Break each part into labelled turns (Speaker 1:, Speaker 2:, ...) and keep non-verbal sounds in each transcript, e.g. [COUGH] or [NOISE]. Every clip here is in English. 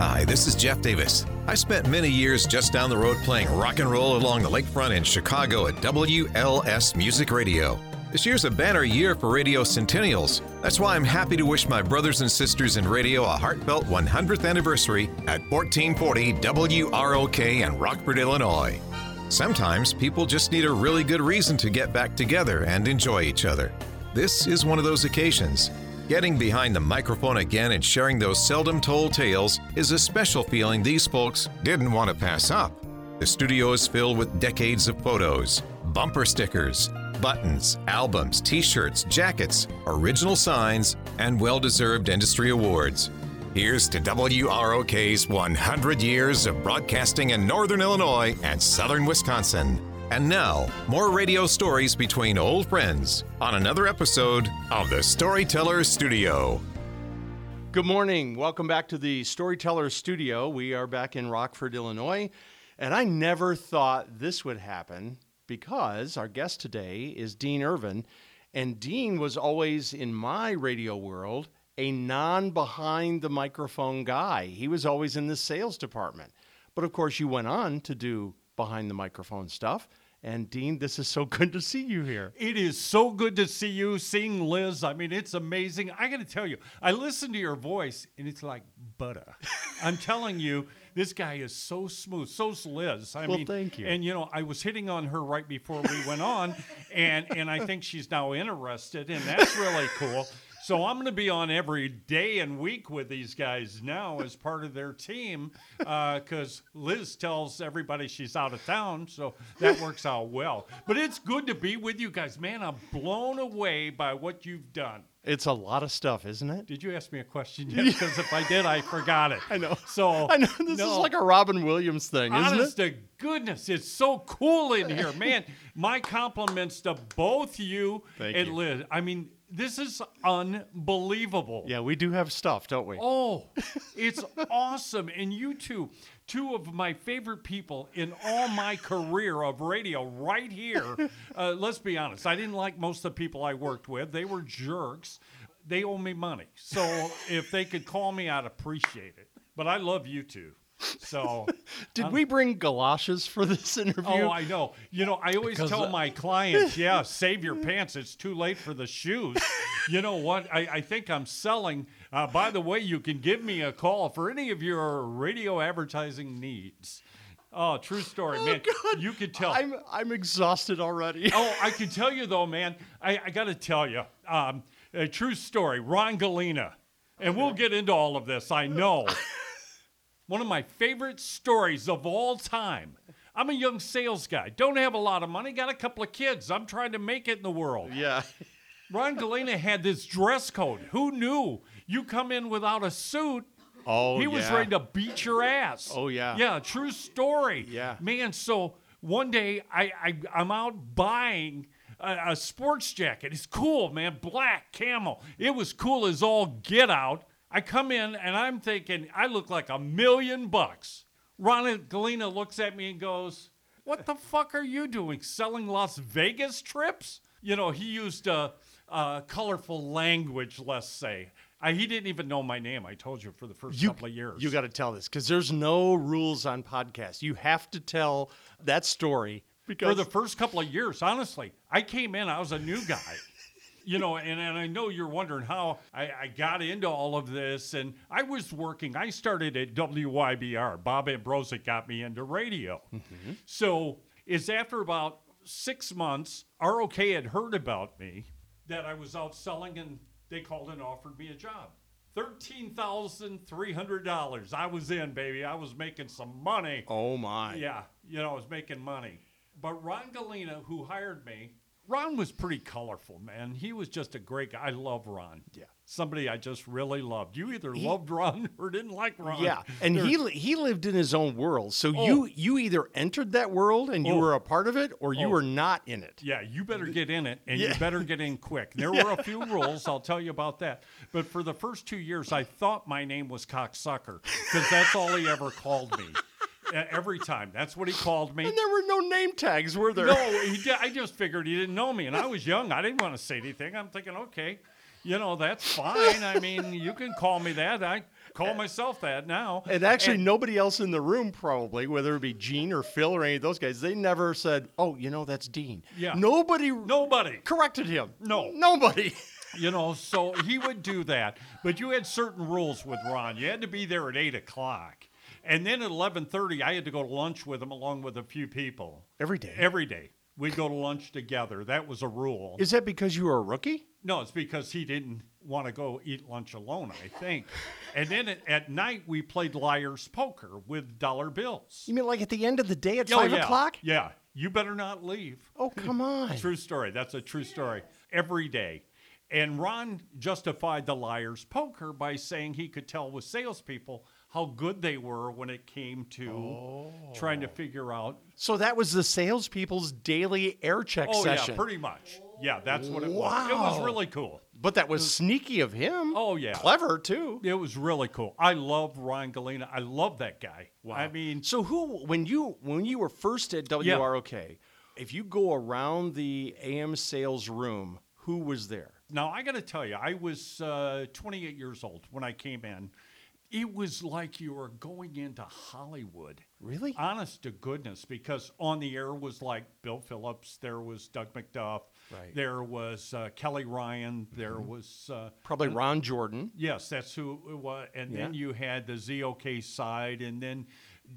Speaker 1: Hi, this is Jeff Davis. I spent many years just down the road playing rock and roll along the lakefront in Chicago at WLS Music Radio. This year's a banner year for radio centennials. That's why I'm happy to wish my brothers and sisters in radio a heartfelt 100th anniversary at 1440 WROK in Rockford, Illinois. Sometimes people just need a really good reason to get back together and enjoy each other. This is one of those occasions. Getting behind the microphone again and sharing those seldom told tales is a special feeling these folks didn't want to pass up. The studio is filled with decades of photos, bumper stickers, buttons, albums, t shirts, jackets, original signs, and well deserved industry awards. Here's to WROK's 100 years of broadcasting in Northern Illinois and Southern Wisconsin. And now, more radio stories between old friends on another episode of the Storyteller Studio.
Speaker 2: Good morning. Welcome back to the Storyteller Studio. We are back in Rockford, Illinois. And I never thought this would happen because our guest today is Dean Ervin. And Dean was always in my radio world a non behind the microphone guy. He was always in the sales department. But of course, you went on to do behind the microphone stuff. And Dean, this is so [LAUGHS] good to see you here.
Speaker 3: It is so good to see you, seeing Liz. I mean, it's amazing. I got to tell you, I listen to your voice and it's like butter. [LAUGHS] I'm telling you, this guy is so smooth. So's Liz. I
Speaker 2: Well,
Speaker 3: mean,
Speaker 2: thank you.
Speaker 3: And you know, I was hitting on her right before we went on, and and I think she's now interested, and that's really cool. So I'm going to be on every day and week with these guys now as part of their team uh, because Liz tells everybody she's out of town, so that works out well. But it's good to be with you guys, man. I'm blown away by what you've done.
Speaker 2: It's a lot of stuff, isn't it?
Speaker 3: Did you ask me a question yet? Because if I did, I forgot it. [LAUGHS]
Speaker 2: I know.
Speaker 3: So
Speaker 2: I know this is like a Robin Williams thing, isn't
Speaker 3: Honest
Speaker 2: it?
Speaker 3: to goodness, it's so cool in here, man. My compliments to both you
Speaker 2: Thank
Speaker 3: and
Speaker 2: you.
Speaker 3: Liz. I mean, this is unbelievable.
Speaker 2: Yeah, we do have stuff, don't we?
Speaker 3: Oh, [LAUGHS] it's awesome. And you two, two of my favorite people in all my career of radio, right here. [LAUGHS] Uh, let's be honest, I didn't like most of the people I worked with. They were jerks. They owe me money. So [LAUGHS] if they could call me, I'd appreciate it. But I love you two. So [LAUGHS]
Speaker 2: Did we bring galoshes for this interview?
Speaker 3: Oh, I know. You know, I always
Speaker 2: Because,
Speaker 3: tell
Speaker 2: uh,
Speaker 3: my clients, [LAUGHS] yeah, save your pants. It's too late for the shoes. you know what? I, I think I'm selling. Uh, by the way, you can give me a call for any of your radio advertising needs. Oh, true story, man.
Speaker 2: God.
Speaker 3: You could tell.
Speaker 2: I'm I'm exhausted already.
Speaker 3: oh, I can tell you though, man. I, I got to tell you, um, a true story. Ron Galena, and we'll get into all of this. I know. [LAUGHS] One of my favorite stories of all time. I'm a young sales guy. Don't have a lot of money. Got a couple of kids. I'm trying to make it in the world.
Speaker 2: yeah. [LAUGHS]
Speaker 3: Ron Galena had this dress code. Who knew? You come in without a suit.
Speaker 2: Oh,
Speaker 3: he was
Speaker 2: yeah.
Speaker 3: ready to beat your ass.
Speaker 2: Oh, yeah.
Speaker 3: Yeah, true story.
Speaker 2: Yeah.
Speaker 3: Man, so one day I, I I'm out buying a, a sports jacket. It's cool, man. Black camel. It was cool as all get out. I come in and I'm thinking I look like a million bucks. Ron Galena looks at me and goes, "What the fuck are you doing? Selling Las Vegas trips?" You know, he used a, a colorful language. Let's say. I, he didn't even know my name. I told you for the first
Speaker 2: You,
Speaker 3: couple of years.
Speaker 2: you got to tell this because there's no rules on podcasts. You have to tell that story because
Speaker 3: for the first couple of years, honestly, I came in, I was a new guy. You know, and, and I know you're wondering how I, I got into all of this. And I was working, I started at WYBR. Bob Ambrosi got me into radio. Mm-hmm. So it's after about six months, ROK had heard about me that I was out selling, and they called and offered me a job. $13,300. I was in, baby. I was making some money.
Speaker 2: oh my,
Speaker 3: Yeah, you know, I was making money. But Ron Galena, who hired me, Ron was pretty colorful, man. He was just a great guy. I love Ron.
Speaker 2: Yeah.
Speaker 3: Somebody I just really loved. You either loved Ron [LAUGHS] or didn't like Ron.
Speaker 2: yeah. And he li- he lived in his own world, so
Speaker 3: Oh.
Speaker 2: you you either entered that world and you
Speaker 3: Oh.
Speaker 2: were a part of it, or you
Speaker 3: Oh.
Speaker 2: were not in it.
Speaker 3: Yeah, you better get in it, and
Speaker 2: Yeah.
Speaker 3: you better get in quick. [LAUGHS] There were a few rules. I'll tell you about that. But for the first two years, I thought my name was cocksucker because that's all he ever called me. Every time, that's what he called me.
Speaker 2: And there were no name tags, were there?
Speaker 3: No, he did, I just figured he didn't know me, and I was young. I didn't want to say anything. I'm thinking, okay. you know, that's fine. I mean, you can call me that. I call myself that now.
Speaker 2: And actually, nobody else in the room, probably, whether it be Gene or Phil or any of those guys, they never said, "Oh, you know, that's Dean."
Speaker 3: Yeah.
Speaker 2: Nobody
Speaker 3: Nobody.
Speaker 2: corrected him.
Speaker 3: No.
Speaker 2: Nobody.
Speaker 3: you know, so he would do that. But you had certain rules with Ron. You had to be there at eight o'clock, and then at eleven thirty, I had to go to lunch with him along with a few people
Speaker 2: Every day.
Speaker 3: every day. We'd go to lunch together. That was a rule.
Speaker 2: Is that because you were a rookie?
Speaker 3: No, it's because he didn't want to go eat lunch alone, I think. [LAUGHS] and then at, at night, we played liar's poker with dollar bills.
Speaker 2: You mean like at the end of the day at
Speaker 3: Oh,
Speaker 2: five
Speaker 3: yeah.
Speaker 2: o'clock?
Speaker 3: Yeah. You better not leave.
Speaker 2: Oh, come on.
Speaker 3: True story. That's a true story. Every day. And Ron justified the liar's poker by saying he could tell with salespeople how good they were when it came to trying to figure out.
Speaker 2: So that was the salespeople's daily air check
Speaker 3: Oh,
Speaker 2: session.
Speaker 3: yeah, pretty much. Yeah, that's what it was. It was really cool.
Speaker 2: but that was sneaky of him.
Speaker 3: Oh, yeah.
Speaker 2: Clever, too.
Speaker 3: It was really cool. I love Ryan Galena. I love that guy. Wow. I mean,
Speaker 2: So who when you when you were first at WROK, if you go around the AM sales room, who was there?
Speaker 3: Now I got to tell you, I was uh, 28 years old when I came in. It was like you were going into Hollywood.
Speaker 2: Really?
Speaker 3: Honest to goodness, because on the air was like Bill Phillips, there was Doug McDuff,
Speaker 2: Right. Mm-hmm.
Speaker 3: there was uh, Kelly Ryan, there was uh,
Speaker 2: Probably Ron Jordan.
Speaker 3: Yes, that's who it was. And then you had the ZOK side, and then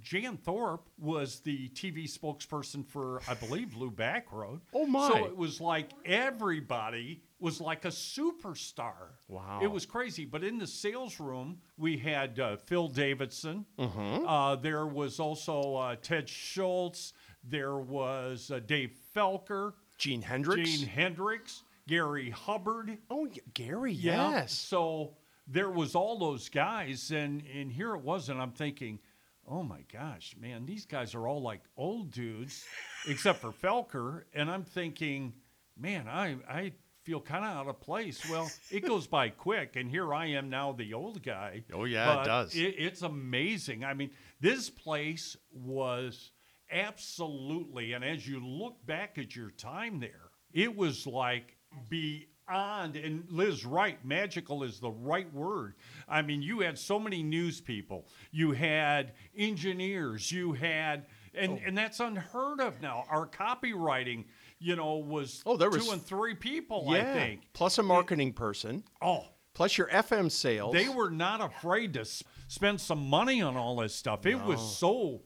Speaker 3: Jan Thorpe was the TV spokesperson for, I believe, Lou Bachrodt.
Speaker 2: Oh, my.
Speaker 3: So it was like everybody was like a superstar.
Speaker 2: Wow.
Speaker 3: It was crazy. But in the sales room, we had uh, Phil Davidson.
Speaker 2: Mm-hmm.
Speaker 3: Uh, there was also uh, Ted Schultz. There was uh, Dave Felker,
Speaker 2: Gene Hendricks.
Speaker 3: Gene Hendricks, Gary Hubbard.
Speaker 2: Oh, Gary.
Speaker 3: Yeah.
Speaker 2: Yes.
Speaker 3: So there was all those guys, and and here it was, and I'm thinking, oh my gosh, man, these guys are all like old dudes, except for Felker, and I'm thinking, man, I I feel kind of out of place. Well, it goes by quick, and here I am now, the old guy.
Speaker 2: Oh, yeah, it does.
Speaker 3: It, it's amazing. I mean, this place was absolutely, and as you look back at your time there, it was like beyond, and Liz right, magical is the right word. I mean, you had so many news people, you had engineers, you had, and, oh. and that's unheard of now. Our copywriting, you know, was
Speaker 2: Oh, there was-
Speaker 3: two and three people,
Speaker 2: yeah.
Speaker 3: I think.
Speaker 2: Plus a marketing person.
Speaker 3: Oh,
Speaker 2: Plus your FM sales.
Speaker 3: they were not afraid to spend some money on all this stuff. It was so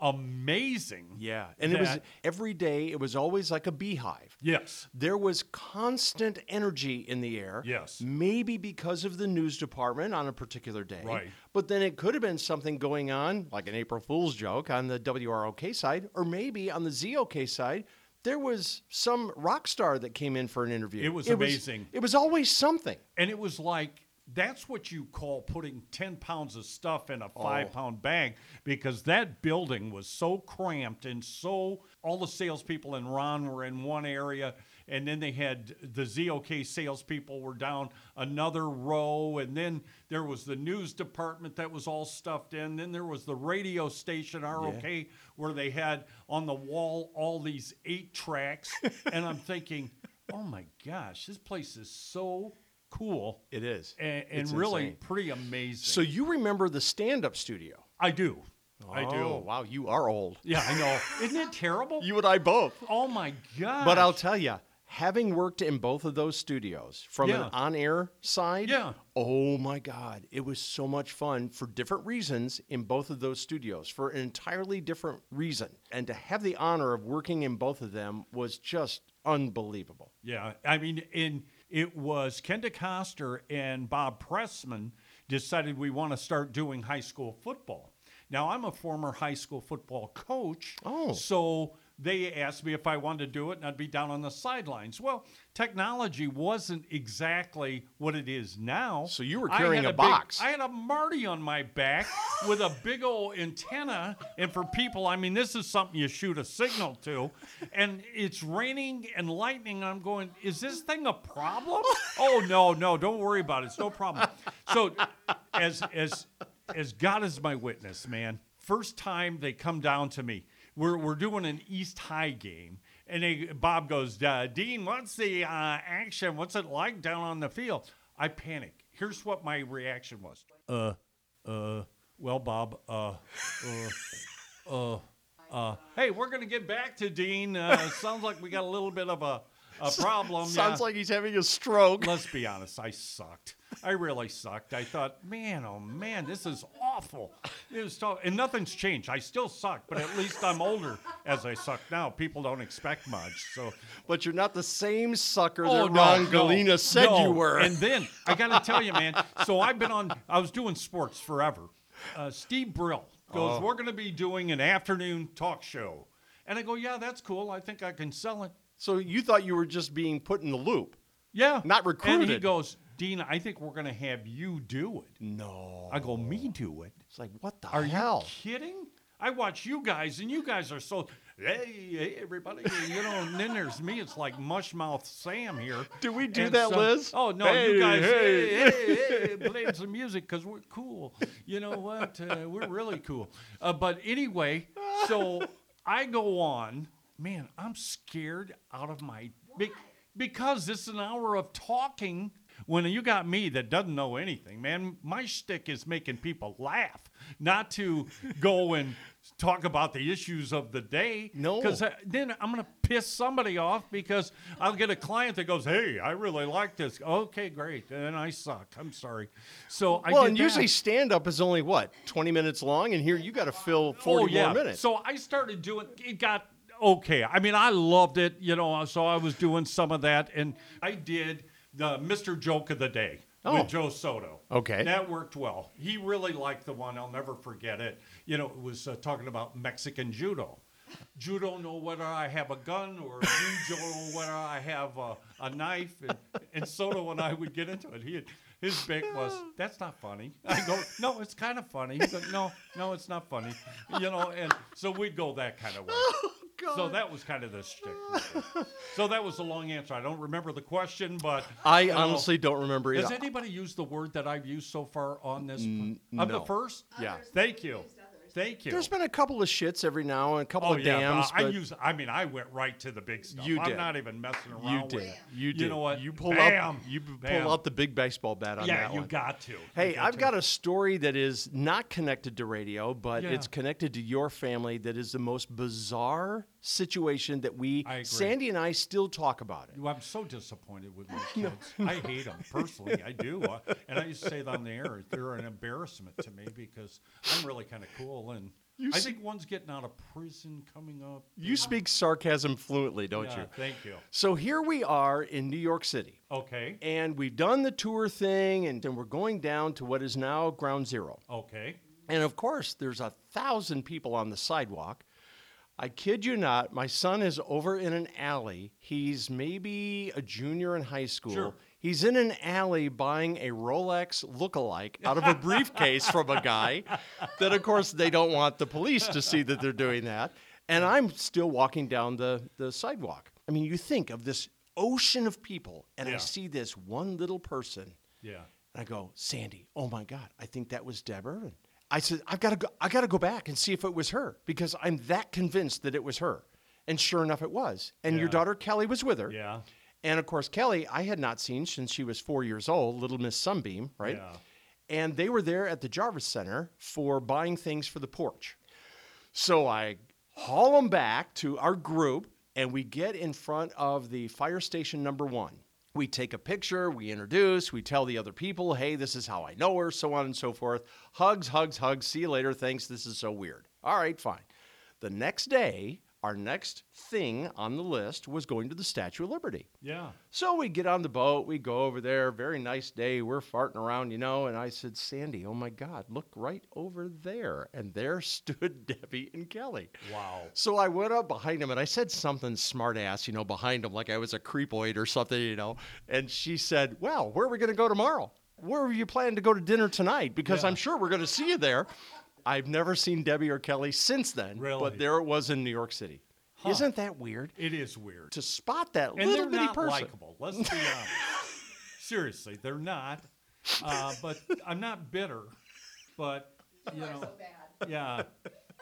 Speaker 3: amazing.
Speaker 2: Yeah. And it was every day, it was always like a beehive.
Speaker 3: Yes.
Speaker 2: There was constant energy in the air.
Speaker 3: Yes.
Speaker 2: Maybe because of the news department on a particular day.
Speaker 3: Right.
Speaker 2: But then it could have been something going on, like an April Fool's joke on the WROK side, or maybe on the ZOK side. There was some rock star that came in for an interview.
Speaker 3: It was amazing.
Speaker 2: it was always something.
Speaker 3: And it was like, that's what you call putting 10 pounds of stuff in a
Speaker 2: Oh.
Speaker 3: five pound bag because that building was so cramped and so all the salespeople and Ron were in one area. And then they had the ZOK salespeople were down another row. And then there was the news department that was all stuffed in. Then there was the radio station, ROK, where they had on the wall all these eight tracks. [LAUGHS] and I'm thinking, oh my gosh, this place is so cool
Speaker 2: It is.
Speaker 3: and, and really
Speaker 2: insane.
Speaker 3: pretty amazing.
Speaker 2: So you remember the stand-up studio?
Speaker 3: I do, I do.
Speaker 2: Oh, wow, you are old.
Speaker 3: Yeah, I know. Isn't it terrible? [LAUGHS]
Speaker 2: You and I both.
Speaker 3: oh my god!
Speaker 2: But I'll tell you, having worked in both of those studios from
Speaker 3: Yeah.
Speaker 2: an on-air side,
Speaker 3: Yeah.
Speaker 2: oh my God, it was so much fun for different reasons in both of those studios for an entirely different reason. And to have the honor of working in both of them was just unbelievable.
Speaker 3: Yeah, I mean, in it was Ken coster and Bob Pressman decided we want to start doing high school football. Now I'm a former high school football coach,
Speaker 2: Oh.
Speaker 3: so they asked me if I wanted to do it, and I'd be down on the sidelines. Well, technology wasn't exactly what it is now.
Speaker 2: So you were carrying a
Speaker 3: big-
Speaker 2: box.
Speaker 3: I had a Marti on my back with a big old antenna. And for people, I mean, this is something you shoot a signal to. And it's raining and lightning. I'm going, is this thing a problem? Oh no, no, don't worry about it. It's no problem. So as as as God is my witness, man. First time they come down to me. We're, we're doing an East High game, and they, Bob goes, uh, Dean, what's the uh, action? What's it like down on the field? I panic. Here's what my reaction was. Uh, uh, well, Bob, uh, uh, uh, uh, hey, we're going to get back to Dean. Uh, sounds like we got a little bit of a, [LAUGHS] a problem.
Speaker 2: Sounds
Speaker 3: yeah.
Speaker 2: like he's having a stroke.
Speaker 3: Let's be honest, I sucked. I really sucked. I thought, man, oh man, this is awful. It was tough. And nothing's changed. I still suck, but at least I'm older as I suck now. People don't expect much. So
Speaker 2: But you're not the same sucker
Speaker 3: Oh,
Speaker 2: that
Speaker 3: no,
Speaker 2: Ron
Speaker 3: no,
Speaker 2: Galena said
Speaker 3: no.
Speaker 2: you were.
Speaker 3: And then I got to tell you, man. So I've been on. I was doing sports forever. Uh, Steve Brill goes,
Speaker 2: Oh.
Speaker 3: "We're going to be doing an afternoon talk show," and I go, "Yeah, that's cool. I think I can sell it."
Speaker 2: So you thought you were just being put in the loop.
Speaker 3: Yeah,
Speaker 2: Not recruited.
Speaker 3: And he goes, "Dean, I think we're going to have you do it."
Speaker 2: No.
Speaker 3: I go, "Me do it."
Speaker 2: It's like, what the
Speaker 3: Are
Speaker 2: hell?
Speaker 3: you kidding? I watch you guys, and you guys are so hey, hey, everybody, you know. And then there's me. It's like Mushmouth Sam here.
Speaker 2: Do we do
Speaker 3: And
Speaker 2: that,
Speaker 3: so-
Speaker 2: Liz?
Speaker 3: Oh no,
Speaker 2: Hey,
Speaker 3: you guys,
Speaker 2: hey.
Speaker 3: hey, hey, hey, playing some music because we're cool. You know what? Uh, we're really cool. Uh, but anyway, so I go on. Man, I'm scared out of my be- because it's an hour of talking. When you got me that doesn't know anything, man, my shtick is making people laugh, not to go and talk about the issues of the day.
Speaker 2: No.
Speaker 3: because uh, then I'm going to piss somebody off because I'll get a client that goes, "Hey, I really like this." Okay, great. And I suck. I'm sorry. So I
Speaker 2: well, and
Speaker 3: that.
Speaker 2: usually stand up is only what, 20 minutes long? And here you got to fill 40
Speaker 3: oh, yeah.
Speaker 2: more minutes.
Speaker 3: So I started doing. It got okay. I mean, I loved it. You know, so I was doing some of that, and I did the Mr. Joke of the Day.
Speaker 2: Oh.
Speaker 3: With Joe Soto.
Speaker 2: Okay.
Speaker 3: That worked well. He really liked the one. I'll never forget it. You know, it was uh, talking about Mexican judo. You don't know whether I have a gun or you don't know whether I have a, a knife. And, and Soto and I would get into it. He, his bit was, that's not funny. I go, no, it's kind of funny. He goes, no, no, it's not funny. You know, and so we'd go that kind of way. [LAUGHS] So that was kind of the shtick. so that was a long answer. I don't remember the question, but
Speaker 2: I
Speaker 3: you know,
Speaker 2: honestly don't remember
Speaker 3: Has
Speaker 2: either.
Speaker 3: anybody used the word that I've used so far on this?
Speaker 2: N-
Speaker 3: I'm the first.
Speaker 2: Yeah.
Speaker 3: Thank you. Thank you.
Speaker 2: There's been a couple of shits every now and a couple
Speaker 3: oh
Speaker 2: of
Speaker 3: yeah,
Speaker 2: dams.
Speaker 3: but I use. I mean, I went right to the big stuff.
Speaker 2: You
Speaker 3: I'm not even messing
Speaker 2: you
Speaker 3: around.
Speaker 2: did.
Speaker 3: With,
Speaker 2: You did.
Speaker 3: You know what?
Speaker 2: You pull
Speaker 3: Bam.
Speaker 2: out. You pull
Speaker 3: Bam.
Speaker 2: out the big baseball bat on
Speaker 3: Yeah,
Speaker 2: that
Speaker 3: you
Speaker 2: one.
Speaker 3: got to. You
Speaker 2: Hey, I've
Speaker 3: to.
Speaker 2: got a story that is not connected to radio, but
Speaker 3: Yeah.
Speaker 2: it's connected to your family that is the most bizarre situation that we. Sandy and I, still talk about it.
Speaker 3: I'm so disappointed with my kids. I hate them personally. I do, Uh, and I used to say that on the air. They're an embarrassment to me because I'm really kind of cool, and
Speaker 2: You
Speaker 3: I think one's getting out of prison coming up.
Speaker 2: You speak sarcasm fluently, don't
Speaker 3: Yeah,
Speaker 2: you?
Speaker 3: Thank you.
Speaker 2: So here we are in New York City,
Speaker 3: Okay.
Speaker 2: and we've done the tour thing, and then we're going down to what is now Ground Zero.
Speaker 3: Okay.
Speaker 2: And of course, there's a thousand people on the sidewalk. I kid you not, my son is over in an alley. He's maybe a junior in high school.
Speaker 3: Sure.
Speaker 2: He's in an alley buying a Rolex lookalike out of a [LAUGHS] briefcase from a guy that, of course, they don't want the police to see that they're doing that. And I'm still walking down the, the sidewalk. I mean, you think of this ocean of people, and I see this one little person.
Speaker 3: Yeah.
Speaker 2: And I go, Sandy, oh my God, I think that was Deborah. And I said, I've got to go, I got to go back and see if it was her because I'm that convinced that it was her. And sure enough, it was. And your daughter Kelly was with her.
Speaker 3: Yeah.
Speaker 2: And of course, Kelly, I had not seen since she was four years old, Little Miss Sunbeam, right?
Speaker 3: Yeah.
Speaker 2: And they were there at the Javits Center for buying things for the porch. So I haul them back to our group, and we get in front of the fire station number one. We take a picture, we introduce, we tell the other people, hey, this is how I know her, so on and so forth. Hugs, hugs, hugs. See you later. Thanks. This is so weird. All right, fine. The next day, our next thing on the list was going to the Statue of Liberty.
Speaker 3: Yeah.
Speaker 2: So we get on the boat, we go over there, very nice day, we're farting around, you know, and I said, Sandy, oh my God, look right over there. And there [LAUGHS] stood Debbie and Kelly.
Speaker 3: Wow.
Speaker 2: So I went up behind him and I said something smart ass, you know, behind him, like I was a creepoid or something, you know. And she said, Well, where are we going to go tomorrow? Where are you planning to go to dinner tonight? Because
Speaker 3: Yeah.
Speaker 2: I'm sure we're going to see you there. I've never seen Debbie or Kelly since then,
Speaker 3: Really?
Speaker 2: but there it was in New York City.
Speaker 3: Huh.
Speaker 2: Isn't that weird?
Speaker 3: It is weird.
Speaker 2: To spot that
Speaker 3: and
Speaker 2: little
Speaker 3: they're
Speaker 2: bitty
Speaker 3: not
Speaker 2: person.
Speaker 3: likable. Let's be honest. [LAUGHS] Seriously, they're not. Uh, but I'm not bitter. But you know, yeah,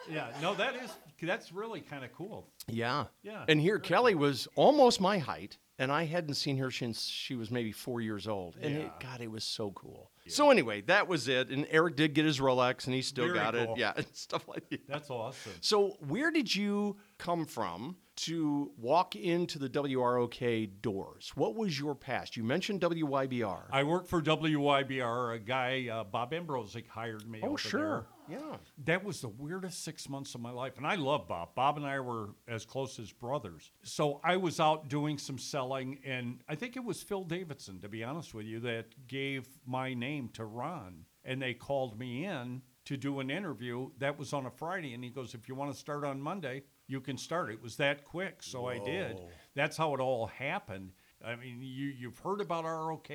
Speaker 3: yeah. No, that is that's really kind of cool.
Speaker 2: Yeah.
Speaker 3: Yeah.
Speaker 2: And here, Kelly was almost my height. And I hadn't seen her since she was maybe four years old. And it,
Speaker 3: Yeah.
Speaker 2: God, it was so cool. So anyway, that was it. And Eric did get his Rolex, and he still
Speaker 3: Very
Speaker 2: got
Speaker 3: cool.
Speaker 2: it. Yeah, [LAUGHS] and stuff like that.
Speaker 3: That's awesome.
Speaker 2: So, where did you come from to walk into the WROK doors? What was your past? You mentioned WYBR.
Speaker 3: I worked for WYBR. A guy, uh, Bob Ambrosic, hired me.
Speaker 2: oh, sure.
Speaker 3: there.
Speaker 2: Yeah.
Speaker 3: That was the weirdest six months of my life. And I love Bob. Bob and I were as close as brothers. So I was out doing some selling, and I think it was Phil Davidson, to be honest with you, that gave my name to Ron. And they called me in to do an interview. That was on a Friday. And he goes, If you want to start on Monday, you can start. It was that quick. So I did. That's how it all happened. I mean, you, you've heard about ROK,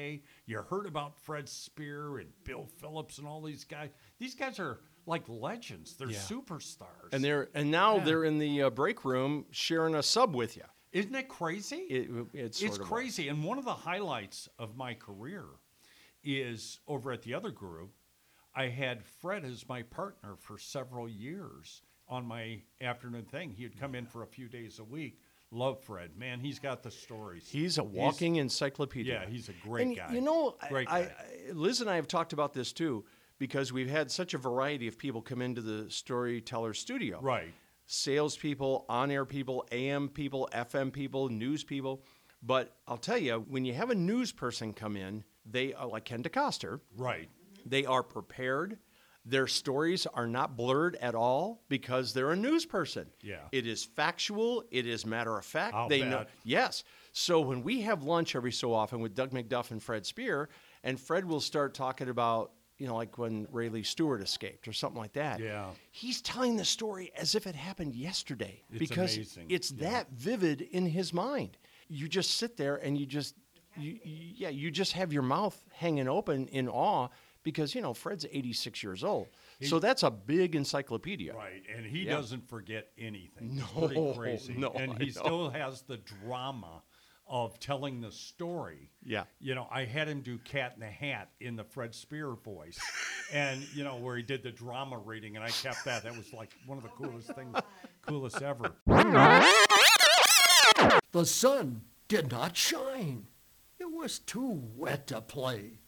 Speaker 3: you heard about Fred Spear and Bill Phillips and all these guys. These guys are like legends. They're
Speaker 2: Yeah.
Speaker 3: superstars.
Speaker 2: And they're and now
Speaker 3: Yeah.
Speaker 2: they're in the uh, break room sharing a sub with you.
Speaker 3: Isn't it crazy?
Speaker 2: It, it's sort
Speaker 3: it's
Speaker 2: of
Speaker 3: crazy. And one of the highlights of my career is over at the other group, I had Fred as my partner for several years on my afternoon thing. He would come in for a few days a week. Love Fred. Man, he's got the stories.
Speaker 2: He's a walking encyclopedia.
Speaker 3: yeah, he's a great
Speaker 2: and
Speaker 3: guy.
Speaker 2: You know,
Speaker 3: Great
Speaker 2: I,
Speaker 3: guy.
Speaker 2: I, Liz and I have talked about this too because we've had such a variety of people come into the storyteller studio.
Speaker 3: right.
Speaker 2: Salespeople, on-air people, AM people, FM people, news people. But I'll tell you, when you have a news person come in, they are like Ken DeCoster.
Speaker 3: Right.
Speaker 2: They are prepared. Their stories are not blurred at all because they're a news person.
Speaker 3: Yeah.
Speaker 2: It is factual. It is matter of fact.
Speaker 3: I'll
Speaker 2: they know. Yes. So when we have lunch every so often with Doug McDuff and Fred Spear, and Fred will start talking about, you know, like when Rayleigh Stewart escaped or something like that.
Speaker 3: Yeah.
Speaker 2: He's telling the story as if it happened yesterday
Speaker 3: It's
Speaker 2: because
Speaker 3: amazing.
Speaker 2: it's
Speaker 3: Yeah.
Speaker 2: that vivid in his mind. You just sit there and you just, you, you- yeah, you just have your mouth hanging open in awe because, you know, Fred's 86 years old. so that's a big encyclopedia.
Speaker 3: Right, and he
Speaker 2: Yeah.
Speaker 3: doesn't forget anything. [LAUGHS]
Speaker 2: No,
Speaker 3: it's pretty crazy.
Speaker 2: no,
Speaker 3: and
Speaker 2: I
Speaker 3: he
Speaker 2: know.
Speaker 3: still has the drama of telling the story.
Speaker 2: Yeah.
Speaker 3: You know, I had him do Cat in the Hat in the Fred Spear voice, [LAUGHS] and you know where he did the drama reading, and I kept that. That was like one of the oh coolest things, coolest ever.
Speaker 4: The sun did not shine. It was too wet to play.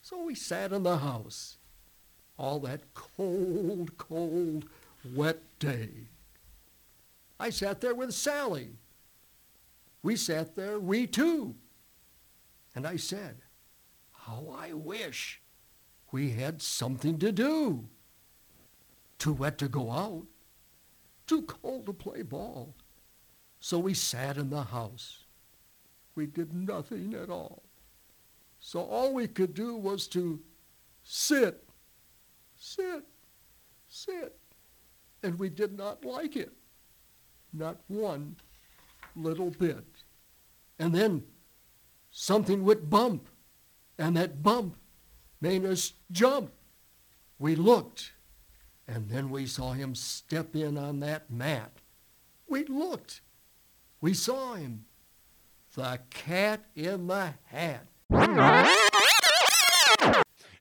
Speaker 4: So we sat in the house all that cold, cold, wet day. I sat there with Sally. We sat there, we too. And I said, How I wish we had something to do. Too wet to go out, too cold to play ball. So we sat in the house. We did nothing at all. So all we could do was to sit, sit, sit. And we did not like it. Not one little bit. And then something would bump, and that bump made us jump. We looked, and then we saw him step in on that mat. We looked. We saw him. The cat in the hat.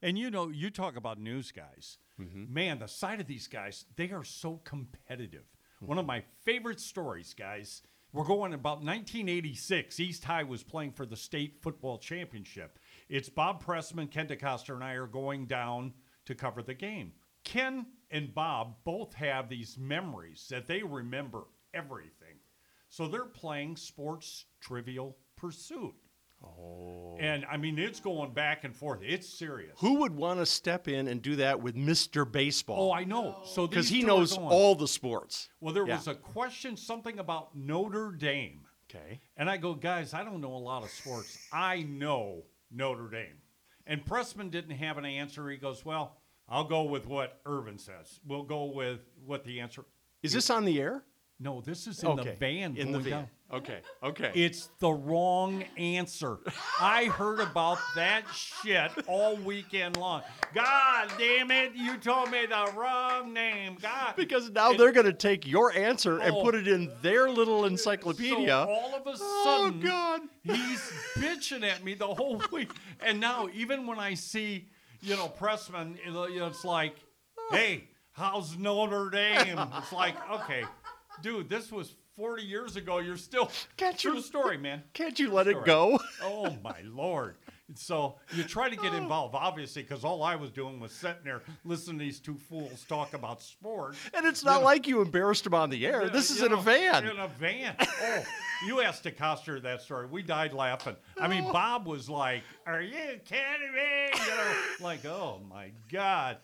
Speaker 3: And you know, you talk about news guys. Mm-hmm. Man, the side of these guys, they are so competitive. Hmm. One of my favorite stories, guys. We're going about 1986. East High was playing for the state football championship. It's Bob Pressman, Ken DeCoster, and I are going down to cover the game. Ken and Bob both have these memories that they remember everything. So they're playing sports trivial pursuit. Oh. And I mean, it's going back and forth. It's serious.
Speaker 2: Who would want to step in and do that with Mr. Baseball?
Speaker 3: Oh, I know. So
Speaker 2: Because he knows all the sports.
Speaker 3: Well, there
Speaker 2: Yeah.
Speaker 3: was a question, something about Notre Dame,
Speaker 2: Okay.
Speaker 3: and I go, guys, I don't know a lot of sports. I know Notre Dame, and Pressman didn't have an answer. He goes, well, I'll go with what Ervin says. We'll go with what the answer.
Speaker 2: Is this on the air?
Speaker 3: No, this is in
Speaker 2: okay.
Speaker 3: the van.
Speaker 2: In the
Speaker 3: going
Speaker 2: van.
Speaker 3: down.
Speaker 2: Okay. Okay.
Speaker 3: It's the wrong answer. I heard about that shit all weekend long. God damn it, you told me the wrong name. God.
Speaker 2: because now they're going to take your answer and
Speaker 3: Oh.
Speaker 2: put it in their little encyclopedia.
Speaker 3: So all of a
Speaker 2: Oh,
Speaker 3: sudden,
Speaker 2: God.
Speaker 3: he's bitching at me the whole week. And now, even when I see, you know, Pressman, you know, it's like, oh. hey, how's Notre Dame? It's like, okay, dude, this was 40 years ago. You're still [LAUGHS]
Speaker 2: Can't
Speaker 3: true
Speaker 2: you-
Speaker 3: story, man.
Speaker 2: Can't you let
Speaker 3: Story.
Speaker 2: it go? [LAUGHS]
Speaker 3: Oh my lord! So you try to get oh. involved, obviously, because all I was doing was sitting there listening to these two fools talk about sports.
Speaker 2: And it's not like you embarrassed him on the air. This is
Speaker 3: you
Speaker 2: in a van.
Speaker 3: In a van. Oh, you asked DeCoster that story. We died laughing. I mean, oh. Bob was like, "Are you kidding me?" You know, like, "Oh my God."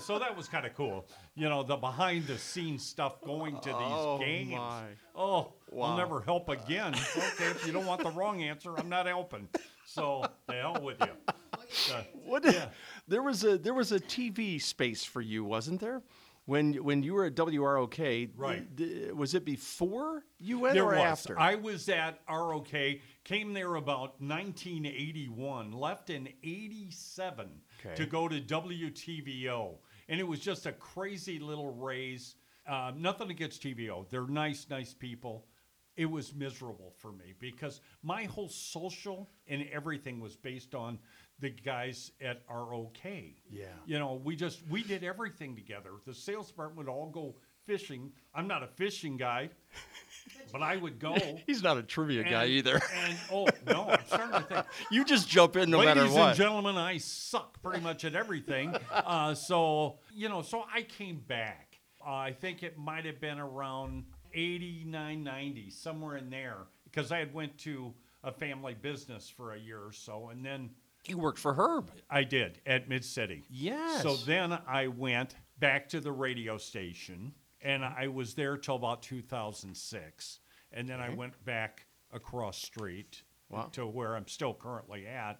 Speaker 3: So that was kind of cool. You know, the behind the scenes stuff going to these
Speaker 2: Oh,
Speaker 3: games.
Speaker 2: my.
Speaker 3: Oh,
Speaker 2: Wow.
Speaker 3: I'll never help again. Okay, if you don't want the wrong answer, I'm not helping. So, the hell with you. Uh,
Speaker 2: What?
Speaker 3: Yeah.
Speaker 2: There was a there was a TV space for you, wasn't there? When when you were at WROK,
Speaker 3: Right.
Speaker 2: th- th- was it before you went
Speaker 3: There
Speaker 2: or
Speaker 3: was.
Speaker 2: after?
Speaker 3: I was at ROK, came there about 1981, left in 87
Speaker 2: Okay.
Speaker 3: to go to WTVO. And it was just a crazy little raise. Uh, nothing against TVO. They're nice, nice people. It was miserable for me because my whole social and everything was based on the guys at ROK.
Speaker 2: Yeah.
Speaker 3: You know, we just we did everything together. The sales department would all go fishing. I'm not a fishing guy, but I would go. [LAUGHS]
Speaker 2: He's not a trivia guy either.
Speaker 3: And oh no, I'm starting to think. [LAUGHS]
Speaker 2: you just jump in no matter what.
Speaker 3: Ladies and gentlemen, I suck pretty much at everything. [LAUGHS] Uh, so you know, so I came back. Uh, I think it might have been around 89, 90, somewhere in there, because I had went to a family business for a year or so, and then
Speaker 2: you worked for Herb.
Speaker 3: I did at Mid City.
Speaker 2: Yes.
Speaker 3: So then I went back to the radio station, and I was there till about 2006, and then I went back across street
Speaker 2: Wow.
Speaker 3: to where I'm still currently at.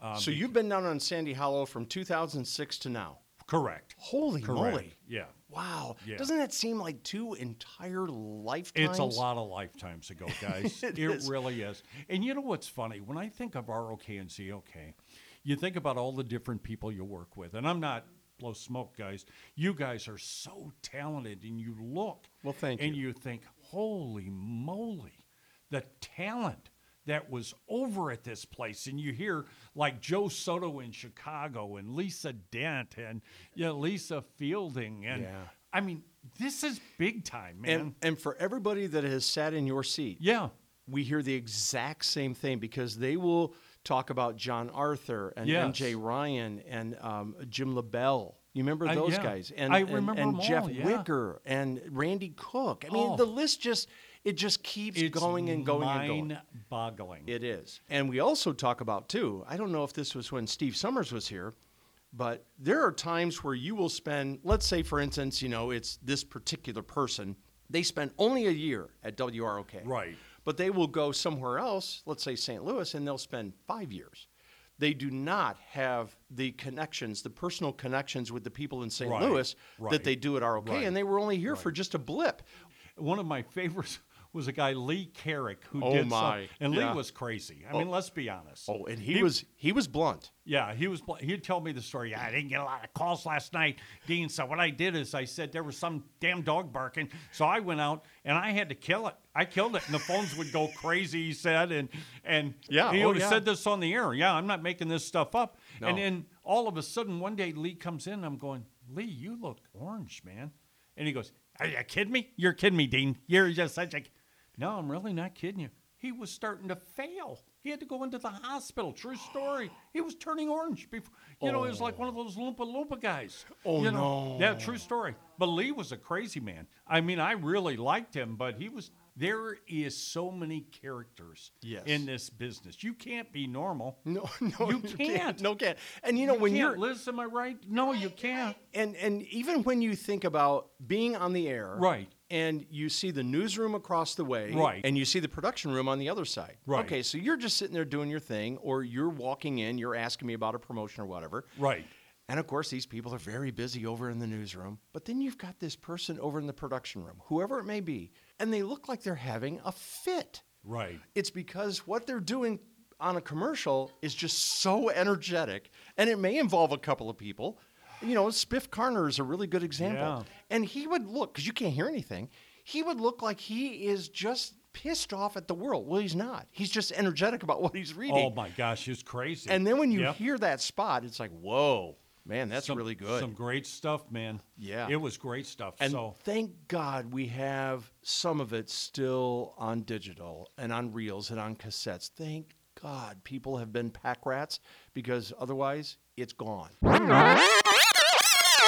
Speaker 3: Um,
Speaker 2: So you've been down on Sandy Hollow from 2006 to now.
Speaker 3: correct?
Speaker 2: Holy
Speaker 3: Correct.
Speaker 2: moly!
Speaker 3: Yeah.
Speaker 2: Wow.
Speaker 3: Yeah.
Speaker 2: Doesn't that seem like two entire lifetimes?
Speaker 3: It's a lot of lifetimes ago, [LAUGHS] guys.
Speaker 2: It
Speaker 3: it
Speaker 2: is.
Speaker 3: really is. And you know what's funny? When I think of ROK and ZOK, you think about all the different people you work with. And I'm not blow smoke, guys. You guys are so talented and you look.
Speaker 2: Well, thank
Speaker 3: and
Speaker 2: you.
Speaker 3: you think, holy moly, the talent that was over at this place. And you hear like Joe Soto in Chicago and Lisa Dent and yeah, Lisa Fielding. And
Speaker 2: Yeah.
Speaker 3: I mean, this is big time, man.
Speaker 2: And, and for everybody that has sat in your seat,
Speaker 3: yeah.
Speaker 2: we hear the exact same thing because they will talk about John Arthur and
Speaker 3: Yes.
Speaker 2: MJ Ryan and um, Jim LaBelle. You remember
Speaker 3: I-
Speaker 2: those
Speaker 3: yeah.
Speaker 2: guys? And,
Speaker 3: I
Speaker 2: and-
Speaker 3: remember
Speaker 2: and
Speaker 3: them all,
Speaker 2: Jeff
Speaker 3: yeah.
Speaker 2: Wicker and Randy Cook. I mean,
Speaker 3: Oh.
Speaker 2: the list just it just keeps
Speaker 3: It's
Speaker 2: going and going and going.
Speaker 3: mind-boggling.
Speaker 2: It is. And we also talk about, too, I don't know if this was when Steve Summers was here, but there are times where you will spend, let's say, for instance, you know, it's this particular person. They spend only a year at WROK.
Speaker 3: Right.
Speaker 2: But they will go somewhere else, let's say St. Louis, and they'll spend five years. They do not have the connections, the personal connections with the people in St.
Speaker 3: Right,
Speaker 2: Louis
Speaker 3: right,
Speaker 2: that they do at ROK,
Speaker 3: right,
Speaker 2: and they were only here for just a blip.
Speaker 3: One of my favorites was a guy Lee Carrick who
Speaker 2: Oh,
Speaker 3: did some- and
Speaker 2: Yeah.
Speaker 3: Lee was crazy. I oh. mean, let's be honest.
Speaker 2: Oh, and he, was he was blunt.
Speaker 3: Yeah, he was. bl- He'd tell me the story. Yeah, I didn't get a lot of calls last night, Dean. So what I did is I said there was some damn dog barking. So I went out and I had to kill it. I killed it, and the phones would go crazy. He said, and and
Speaker 2: Yeah,
Speaker 3: he
Speaker 2: oh,
Speaker 3: would
Speaker 2: yeah.
Speaker 3: said this on the air. Yeah, I'm not making this stuff up.
Speaker 2: No.
Speaker 3: And then all of a sudden, one day Lee comes in. I'm going, Lee, you look orange, man. And he goes, Are you kidding me? You're kidding me, Dean. You're just such a. No, I'm really not kidding you. He was starting to fail. He had to go into the hospital. True story. He was turning orange. Before, you know, he was like one of those Loompa Loompa guys.
Speaker 2: Oh,
Speaker 3: you know?
Speaker 2: no.
Speaker 3: Yeah, true story. But Lee was a crazy man. I mean, I really liked him, but he was. There is so many characters
Speaker 2: Yes.
Speaker 3: in this business. You can't be normal.
Speaker 2: No, [LAUGHS] no,
Speaker 3: You can't.
Speaker 2: No, can't. And you know
Speaker 3: You
Speaker 2: when you're
Speaker 3: Liz, am I right? No, you can't.
Speaker 2: and and even when you think about being on the air,
Speaker 3: Right.
Speaker 2: And you see the newsroom across the way,
Speaker 3: Right.
Speaker 2: And you see the production room on the other side,
Speaker 3: Right.
Speaker 2: Okay, so you're just sitting there doing your thing, or you're walking in, you're asking me about a promotion or whatever,
Speaker 3: Right.
Speaker 2: And of course, these people are very busy over in the newsroom. But then you've got this person over in the production room, whoever it may be, and they look like they're having a fit.
Speaker 3: Right.
Speaker 2: It's because what they're doing on a commercial is just so energetic, and it may involve a couple of people. You know, Spiff Carner is a really good example.
Speaker 3: Yeah.
Speaker 2: And he would look, because you can't hear anything, he would look like he is just pissed off at the world. Well, he's not. He's just energetic about [LAUGHS] what he's reading.
Speaker 3: Oh my gosh, he's crazy.
Speaker 2: And then when you
Speaker 3: Yep.
Speaker 2: hear that spot, it's like, whoa. Man, that's
Speaker 3: Some-
Speaker 2: really good.
Speaker 3: Some great stuff, man.
Speaker 2: Yeah.
Speaker 3: It was great stuff.
Speaker 2: And
Speaker 3: so
Speaker 2: thank God we have some of it still on digital and on reels and on cassettes. Thank God people have been pack rats because otherwise it's gone.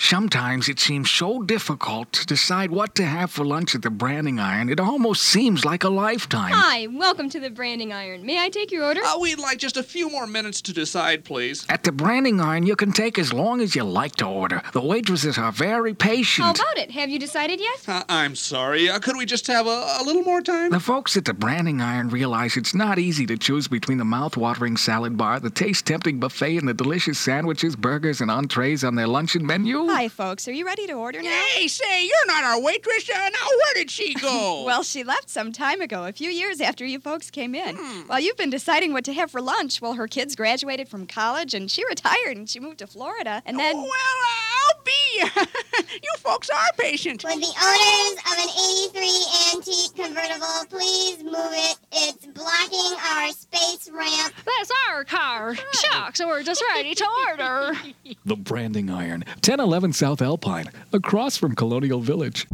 Speaker 5: Sometimes it seems so difficult to decide what to have for lunch at the Branding Iron, it almost seems like a lifetime.
Speaker 6: Hi, welcome to the Branding Iron. May I take your order?
Speaker 7: Uh, we'd like just a few more minutes to decide, please.
Speaker 5: At the Branding Iron, you can take as long as you like to order. The waitresses are very patient.
Speaker 6: How about it? Have you decided yet?
Speaker 7: Uh, I'm sorry. Uh, could we just have a, a little more time?
Speaker 5: The folks at the Branding Iron realize it's not easy to choose between the mouth-watering salad bar, the taste-tempting buffet, and the delicious sandwiches, burgers, and entrees on their luncheon menu.
Speaker 8: Hi, folks. Are you ready to order now?
Speaker 7: Hey, say, you're not our waitress. Uh, now, where did she go? [LAUGHS]
Speaker 8: Well, she left some time ago, a few years after you folks came in. While you've been deciding what to have for lunch, well, her kids graduated from college and she retired and she moved to Florida. And then.
Speaker 7: well, uh, be. [LAUGHS] you folks are patient.
Speaker 9: Would the owners of an 83 antique convertible please move it? It's blocking our space ramp.
Speaker 6: That's our car. Shucks, we're just ready to order. [LAUGHS]
Speaker 5: The Branding Iron, 1011 South Alpine, across from Colonial Village.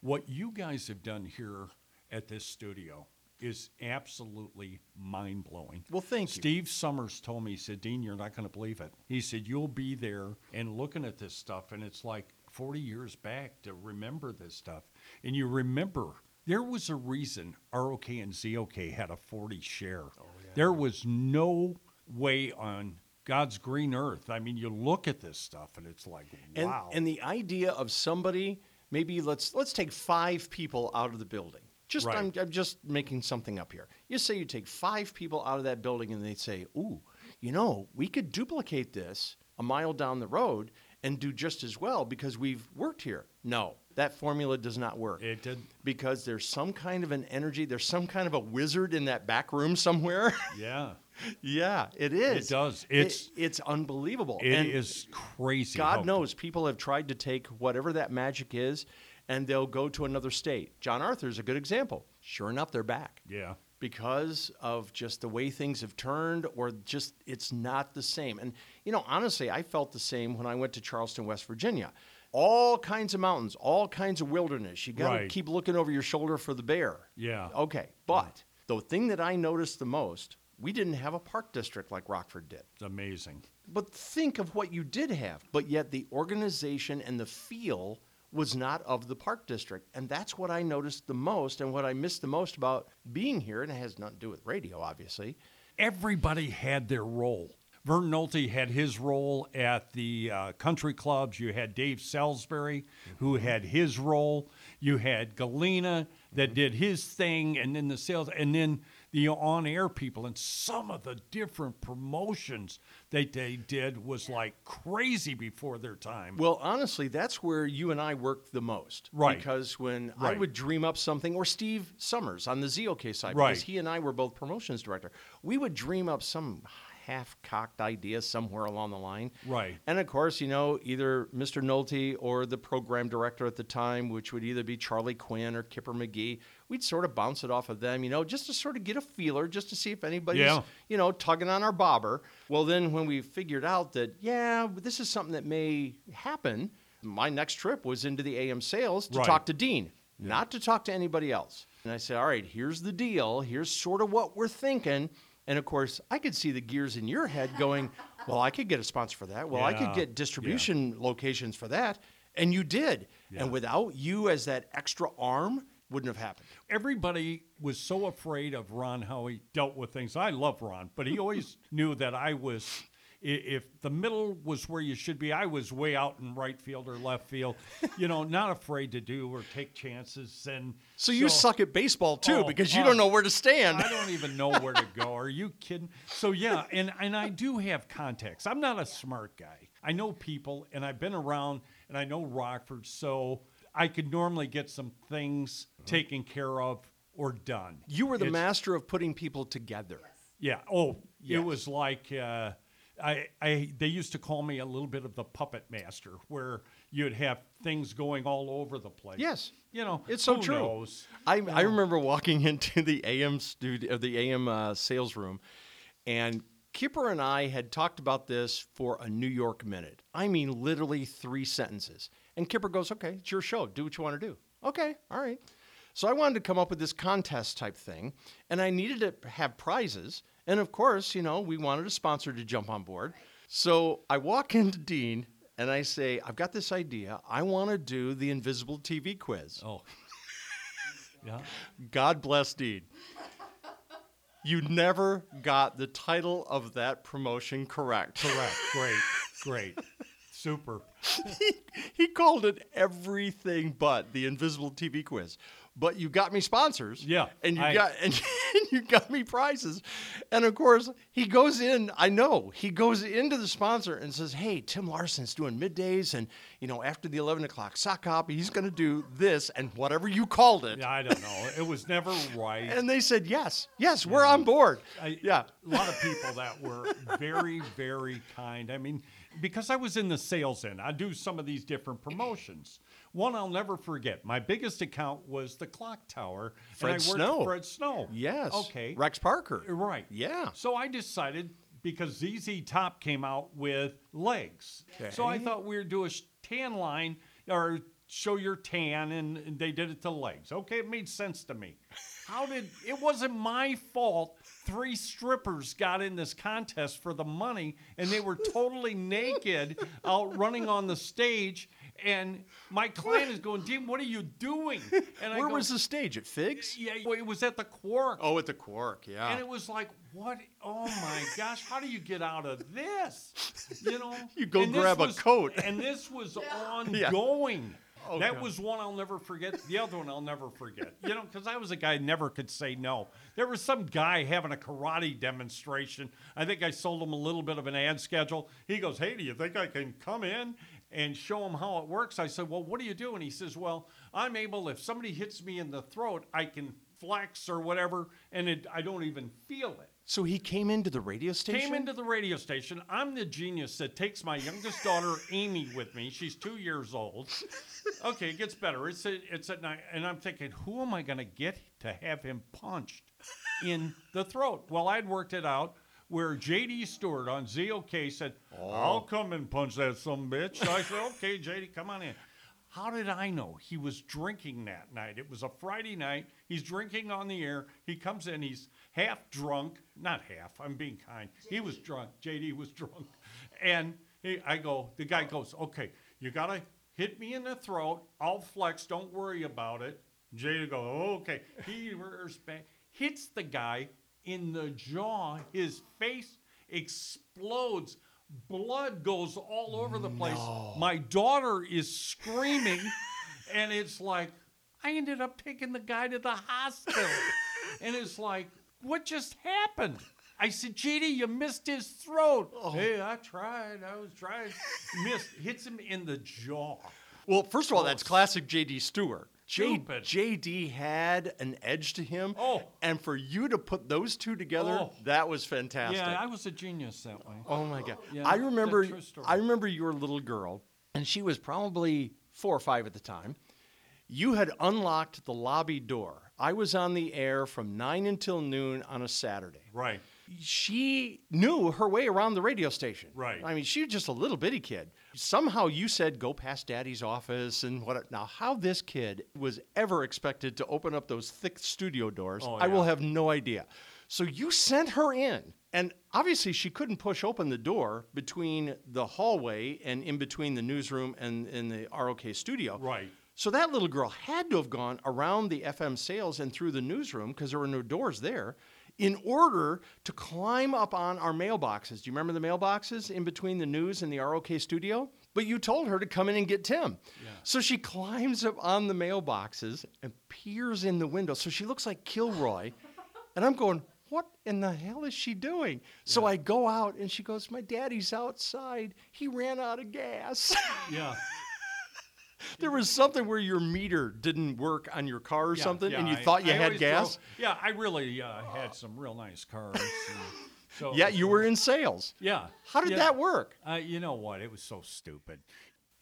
Speaker 3: what you guys have done here at this studio is absolutely mind blowing.
Speaker 2: Well, thank you.
Speaker 3: Steve Summers told me, he said, Dean, you're not going to believe it. He said, You'll be there and looking at this stuff, and it's like 40 years back to remember this stuff. And you remember there was a reason ROK and ZOK had a 40 share. Oh, there was no way on God's green earth. I mean, you look at this stuff, and it's like,
Speaker 2: And,
Speaker 3: wow.
Speaker 2: and the idea of somebody, maybe let's let's take five people out of the building. Just
Speaker 3: Right.
Speaker 2: I'm, I'm just making something up here. You say you take five people out of that building, and they say, "Ooh, you know, we could duplicate this a mile down the road and do just as well because we've worked here." No, that formula does not work.
Speaker 3: It did-
Speaker 2: because there's some kind of an energy. There's some kind of a wizard in that back room somewhere. [LAUGHS]
Speaker 3: yeah.
Speaker 2: yeah, it is.
Speaker 3: It does.
Speaker 2: It-
Speaker 3: It's-
Speaker 2: it's unbelievable.
Speaker 3: It is
Speaker 2: And
Speaker 3: crazy.
Speaker 2: God knows people have tried to take whatever that magic is and they'll go to another state. John Arthur's a good example. Sure enough, they're back
Speaker 3: Yeah.
Speaker 2: because of just the way things have turned or just it's not the same. And you know, honestly, I felt the same when I went to Charleston, West Virginia. All kinds of mountains, all kinds of wilderness. You got to
Speaker 3: Right.
Speaker 2: keep looking over your shoulder for the bear.
Speaker 3: Yeah.
Speaker 2: Okay, but the thing that I noticed the most, we didn't have a park district like Rockford did.
Speaker 3: It's amazing.
Speaker 2: But think of what you did have. But yet the organization and the feel was not of the park district. And that's what I noticed the most and what I missed the most about being here. And it has nothing to do with radio, obviously.
Speaker 3: Everybody had their role. Vern Nolte had his role at the uh, country clubs. You had Dave Salisbury, who had his role. You had Galena that did his thing, and then the sales, and then the on-air people, and some of the different promotions that they did was like crazy before their time.
Speaker 2: Well, honestly, that's where you and I worked the most.
Speaker 3: Right.
Speaker 2: Because when I would dream up something, or Steve Summers on the ZOK side,
Speaker 3: Right.
Speaker 2: because he and I were both promotions director, we would dream up some half cocked idea somewhere along the line.
Speaker 3: Right.
Speaker 2: And of course, you know, either Mr. Nolte or the program director at the time, which would either be Charlie Quinn or Kipper McGee, we'd sort of bounce it off of them, you know, just to sort of get a feeler, just to see if anybody's,
Speaker 3: Yeah.
Speaker 2: you know, tugging on our bobber. Well, then when we figured out that, yeah, this is something that may happen, my next trip was into the AM sales to
Speaker 3: Right.
Speaker 2: talk to Dean, not to talk to anybody else. And I said, all right, here's the deal. Here's sort of what we're thinking. And of course, I could see the gears in your head going, [LAUGHS] well, I could get a sponsor for that. Well, I could get distribution locations for that. And you did.
Speaker 3: Yeah.
Speaker 2: And without you as that extra arm, wouldn't have happened.
Speaker 3: everybody was so afraid of Ron how he dealt with things. I love Ron, but he always [LAUGHS] knew that I was. If the middle was where you should be, I was way out in right field or left field. You know, not afraid to do or take chances. And
Speaker 2: So you suck at baseball too
Speaker 3: Oh,
Speaker 2: because you
Speaker 3: uh,
Speaker 2: don't know where to stand.
Speaker 3: I don't even know where to go. Are you kidding? So yeah, and and I do have contacts. I'm not a smart guy. I know people, and I've been around, and I know Rockford, so I could normally get some things taken care of or done.
Speaker 2: You were the
Speaker 3: It's-
Speaker 2: master of putting people together.
Speaker 3: Yeah. Oh,
Speaker 2: Yes.
Speaker 3: it was like uh, I, I. They used to call me a little bit of the puppet master, where you'd have things going all over the place.
Speaker 2: Yes.
Speaker 3: You know,
Speaker 2: It's so
Speaker 3: who
Speaker 2: true.
Speaker 3: knows?
Speaker 2: I, I remember walking [LAUGHS] into the AM studio, the AM uh, sales room, and Kipper and I had talked about this for a New York minute. I mean, literally three sentences. And Kipper goes, Okay, it's your show. Do what you want to do. Okay, all right. So I wanted to come up with this contest type thing, and I needed to have prizes. And of course, you know, we wanted a sponsor to jump on board. So I walk [LAUGHS] into Dean and I say, I've got this idea. I want to do the invisible TV quiz.
Speaker 3: Oh. [LAUGHS] Yeah.
Speaker 2: God bless Dean. You never got the title of that promotion correct.
Speaker 3: Correct. [LAUGHS] Great. Great. Super.
Speaker 2: he, he called it everything but the invisible TV quiz. But you got me sponsors.
Speaker 3: Yeah,
Speaker 2: And you
Speaker 3: I-
Speaker 2: got and [LAUGHS] you got me prizes. And of course, he goes in, I know, he goes into the sponsor and says, Hey, Tim Larson's doing middays and you know, after the eleven o'clock sock hop, he's gonna do this and whatever you called it.
Speaker 3: Yeah, I don't know. It was never right.
Speaker 2: And they said, Yes, yes, we're on board.
Speaker 3: I,
Speaker 2: yeah.
Speaker 3: a lot of people that were very, very kind. I mean, because I was in the sales end, I do some of these different promotions. One I'll never forget. My biggest account was the clock tower.
Speaker 2: Fred
Speaker 3: and I worked
Speaker 2: Snow.
Speaker 3: Fred Snow.
Speaker 2: Yes.
Speaker 3: Okay.
Speaker 2: Rex Parker.
Speaker 3: Right.
Speaker 2: Yeah.
Speaker 3: So I decided because ZZ Top came out with legs. So I thought we'd do a tan line or show your tan, and, and they did it to legs. Okay, it made sense to me. How did it wasn't my fault? Three strippers got in this contest for the money, and they were totally naked [LAUGHS] out running on the stage. And my client is going, Dean, what are you doing? [LAUGHS] And I
Speaker 2: Where
Speaker 3: go,
Speaker 2: was the stage? At Figs?
Speaker 3: Yeah, it was at the Quark.
Speaker 2: Oh, at the Quark, yeah.
Speaker 3: And it was like, what? Oh my gosh, how do you get out of this? You know, [LAUGHS]
Speaker 2: You go
Speaker 3: And this
Speaker 2: grab a
Speaker 3: was-
Speaker 2: coat. [LAUGHS]
Speaker 3: And this was ongoing.
Speaker 2: Oh,
Speaker 3: that
Speaker 2: God.
Speaker 3: was one I'll never forget. The other one I'll never forget. You know, because I was a guy who never could say no. There was some guy having a karate demonstration. I think I sold him a little bit of an ad schedule. He goes, Hey, do you think I can come in and show him how it works? I said, Well, what do you do? And he says, Well, I'm able, if somebody hits me in the throat, I can flex or whatever, and it, I don't even feel it.
Speaker 2: So he came into the radio station?
Speaker 3: Came into the radio station. I'm the genius that takes my youngest daughter Amy with me. She's two years old. Okay, it gets better. It's at, it's at night, and I'm thinking, who am I going to get to have him punched in the throat? Well, I'd worked it out where J.D. Stewart on ZOK said, oh. "I'll come and punch that some bitch." I said, [LAUGHS] "Okay, J.D., come on in." How did I know he was drinking that night? It was a Friday night. He's drinking on the air. He comes in. He's half drunk. Not half. I'm being kind. He was drunk. JD was drunk. And he, I go, the guy goes, okay, you got to hit me in the throat. I'll flex. Don't worry about it. JD goes, oh, okay. He [LAUGHS] rears back, hits the guy in the jaw. His face explodes. Blood goes all over the place. My daughter is screaming, [LAUGHS] and it's like, I ended up taking the guy to the hospital. [LAUGHS] and it's like, what just happened? I said, JD, you missed his throat. Oh. Hey, I tried. I was trying. Missed. Hits him in the jaw.
Speaker 2: Well, first of all, that's oh. classic J.D. Stewart. J- J.D. had an edge to him.
Speaker 3: Oh.
Speaker 2: And for you to put those two together,
Speaker 3: Oh.
Speaker 2: that was fantastic.
Speaker 3: Yeah, I was a genius that way.
Speaker 2: oh my God.
Speaker 3: Yeah,
Speaker 2: I remember. I remember your little girl, and she was probably four or five at the time. You had unlocked the lobby door. I was on the air from nine until noon on a Saturday.
Speaker 3: Right.
Speaker 2: she knew her way around the radio station.
Speaker 3: Right.
Speaker 2: I mean, she was just a little bitty kid. Somehow you said go past daddy's office and what. Now, how this kid was ever expected to open up those thick studio doors,
Speaker 3: Oh,
Speaker 2: I will have no idea. So you sent her in, and obviously she couldn't push open the door between the hallway and in between the newsroom and, in the ROK studio.
Speaker 3: Right.
Speaker 2: So that little girl had to have gone around the FM sales and through the newsroom because there were no doors there in order to climb up on our mailboxes. Do you remember the mailboxes in between the news and the ROK studio? But you told her to come in and get Tim. So she climbs up on the mailboxes and peers in the window. So she looks like Kilroy. and I'm going, what in the hell is she doing? So I go out and she goes, My daddy's outside. He ran out of gas.
Speaker 3: Yeah. [LAUGHS]
Speaker 2: There was something where your meter didn't work on your car or
Speaker 3: Yeah,
Speaker 2: something,
Speaker 3: yeah,
Speaker 2: and you
Speaker 3: I-
Speaker 2: thought you
Speaker 3: I
Speaker 2: had gas.
Speaker 3: drove- yeah, I really uh, had some real nice cars. [LAUGHS] so
Speaker 2: yeah, you were in sales.
Speaker 3: Yeah.
Speaker 2: How did
Speaker 3: Yeah.
Speaker 2: that work?
Speaker 3: Uh, you know what? It was so stupid.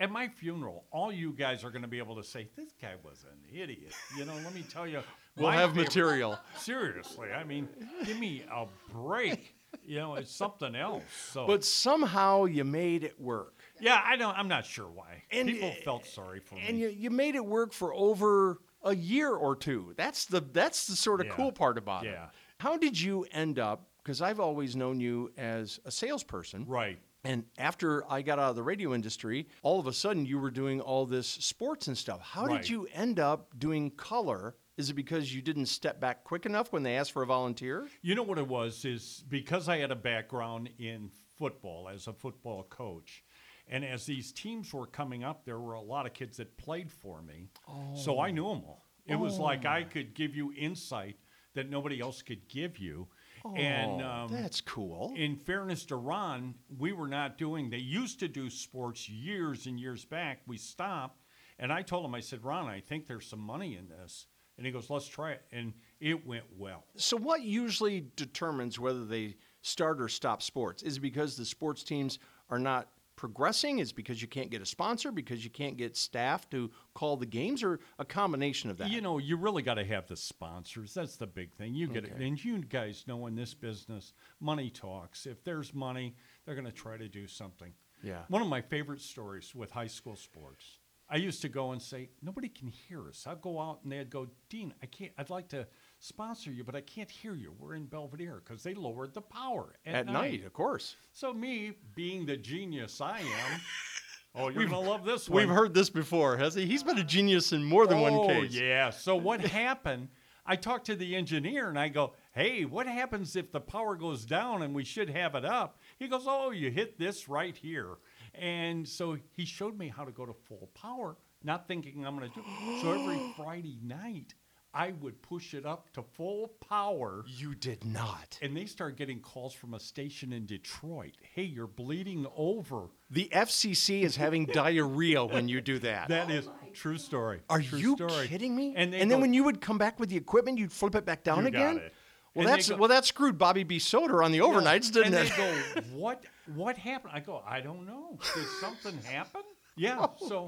Speaker 3: At my funeral, all you guys are going to be able to say, "This guy was an idiot." You know, let me tell you.
Speaker 2: We'll have
Speaker 3: favorite-
Speaker 2: material. [LAUGHS]
Speaker 3: Seriously, I mean, give me a break. you know, it's something else. So,
Speaker 2: But somehow you made it work.
Speaker 3: Yeah, I don't. I'm not sure why.
Speaker 2: And-
Speaker 3: People eh, felt sorry for
Speaker 2: And
Speaker 3: me.
Speaker 2: And you, you made it work for over a year or two. That's the that's the sort of
Speaker 3: Yeah.
Speaker 2: cool part about it.
Speaker 3: Yeah.
Speaker 2: How did you end up? Because I've always known you as a salesperson.
Speaker 3: right.
Speaker 2: And after I got out of the radio industry, all of a sudden you were doing all this sports and stuff. How
Speaker 3: Right.
Speaker 2: did you end up doing color? Is it because you didn't step back quick enough when they asked for a volunteer?
Speaker 3: You know what it was is because I had a background in football as a football coach. And as these teams were coming up, there were a lot of kids that played for me. So I knew them all. It was like I could give you insight that nobody else could give you. and
Speaker 2: Oh,
Speaker 3: um,
Speaker 2: that's cool.
Speaker 3: in fairness to Ron, we were not doing, they used to do sports years and years back. We stopped. And I told him, I said, Ron, I think there's some money in this. And he goes, let's try it. And it went well.
Speaker 2: So, what usually determines whether they start or stop sports? Is it because the sports teams are not progressing? Is because you can't get a sponsor? Because you can't get staff to call the games, or a combination of that?
Speaker 3: You know, you really got to have the sponsors. That's the big thing. You get it. And you guys know in this business, money talks. If there's money, they're going to try to do something.
Speaker 2: Yeah.
Speaker 3: One of my favorite stories with high school sports. I used to go and say, nobody can hear us. I'd go out and they'd go, Dean, I can't, I'd like to sponsor you, but I can't hear you. We're in Belvedere because they lowered the power at,
Speaker 2: at night, of course.
Speaker 3: So me being the genius I am, [LAUGHS] oh, you're going to love this one.
Speaker 2: We've heard this before, has he? He's been a genius in more than
Speaker 3: oh,
Speaker 2: one case.
Speaker 3: yeah. So what [LAUGHS] happened? I talked to the engineer and I go, "Hey, what happens if the power goes down and we should have it up?" He goes, "Oh, you hit this right here." And so he showed me how to go to full power, not thinking I'm going to do. it. So every [GASPS] Friday night, I would push it up to full power.
Speaker 2: You did not.
Speaker 3: And they started getting calls from a station in Detroit. Hey, you're bleeding over.
Speaker 2: The FCC is having [LAUGHS] diarrhea when you do that.
Speaker 3: That is true story.
Speaker 2: Are
Speaker 3: True
Speaker 2: you
Speaker 3: story.
Speaker 2: kidding me?
Speaker 3: And, they
Speaker 2: then when you would come back with the equipment, you'd flip it back down again.
Speaker 3: it.
Speaker 2: Well,
Speaker 3: And
Speaker 2: that's
Speaker 3: go-
Speaker 2: well, that screwed Bobby B. Soder on the overnights, didn't
Speaker 3: and
Speaker 2: it?
Speaker 3: And they go, [LAUGHS] what? What happened? I go, I don't know. Did something happen? Yeah. [LAUGHS]
Speaker 2: Oh,
Speaker 3: so,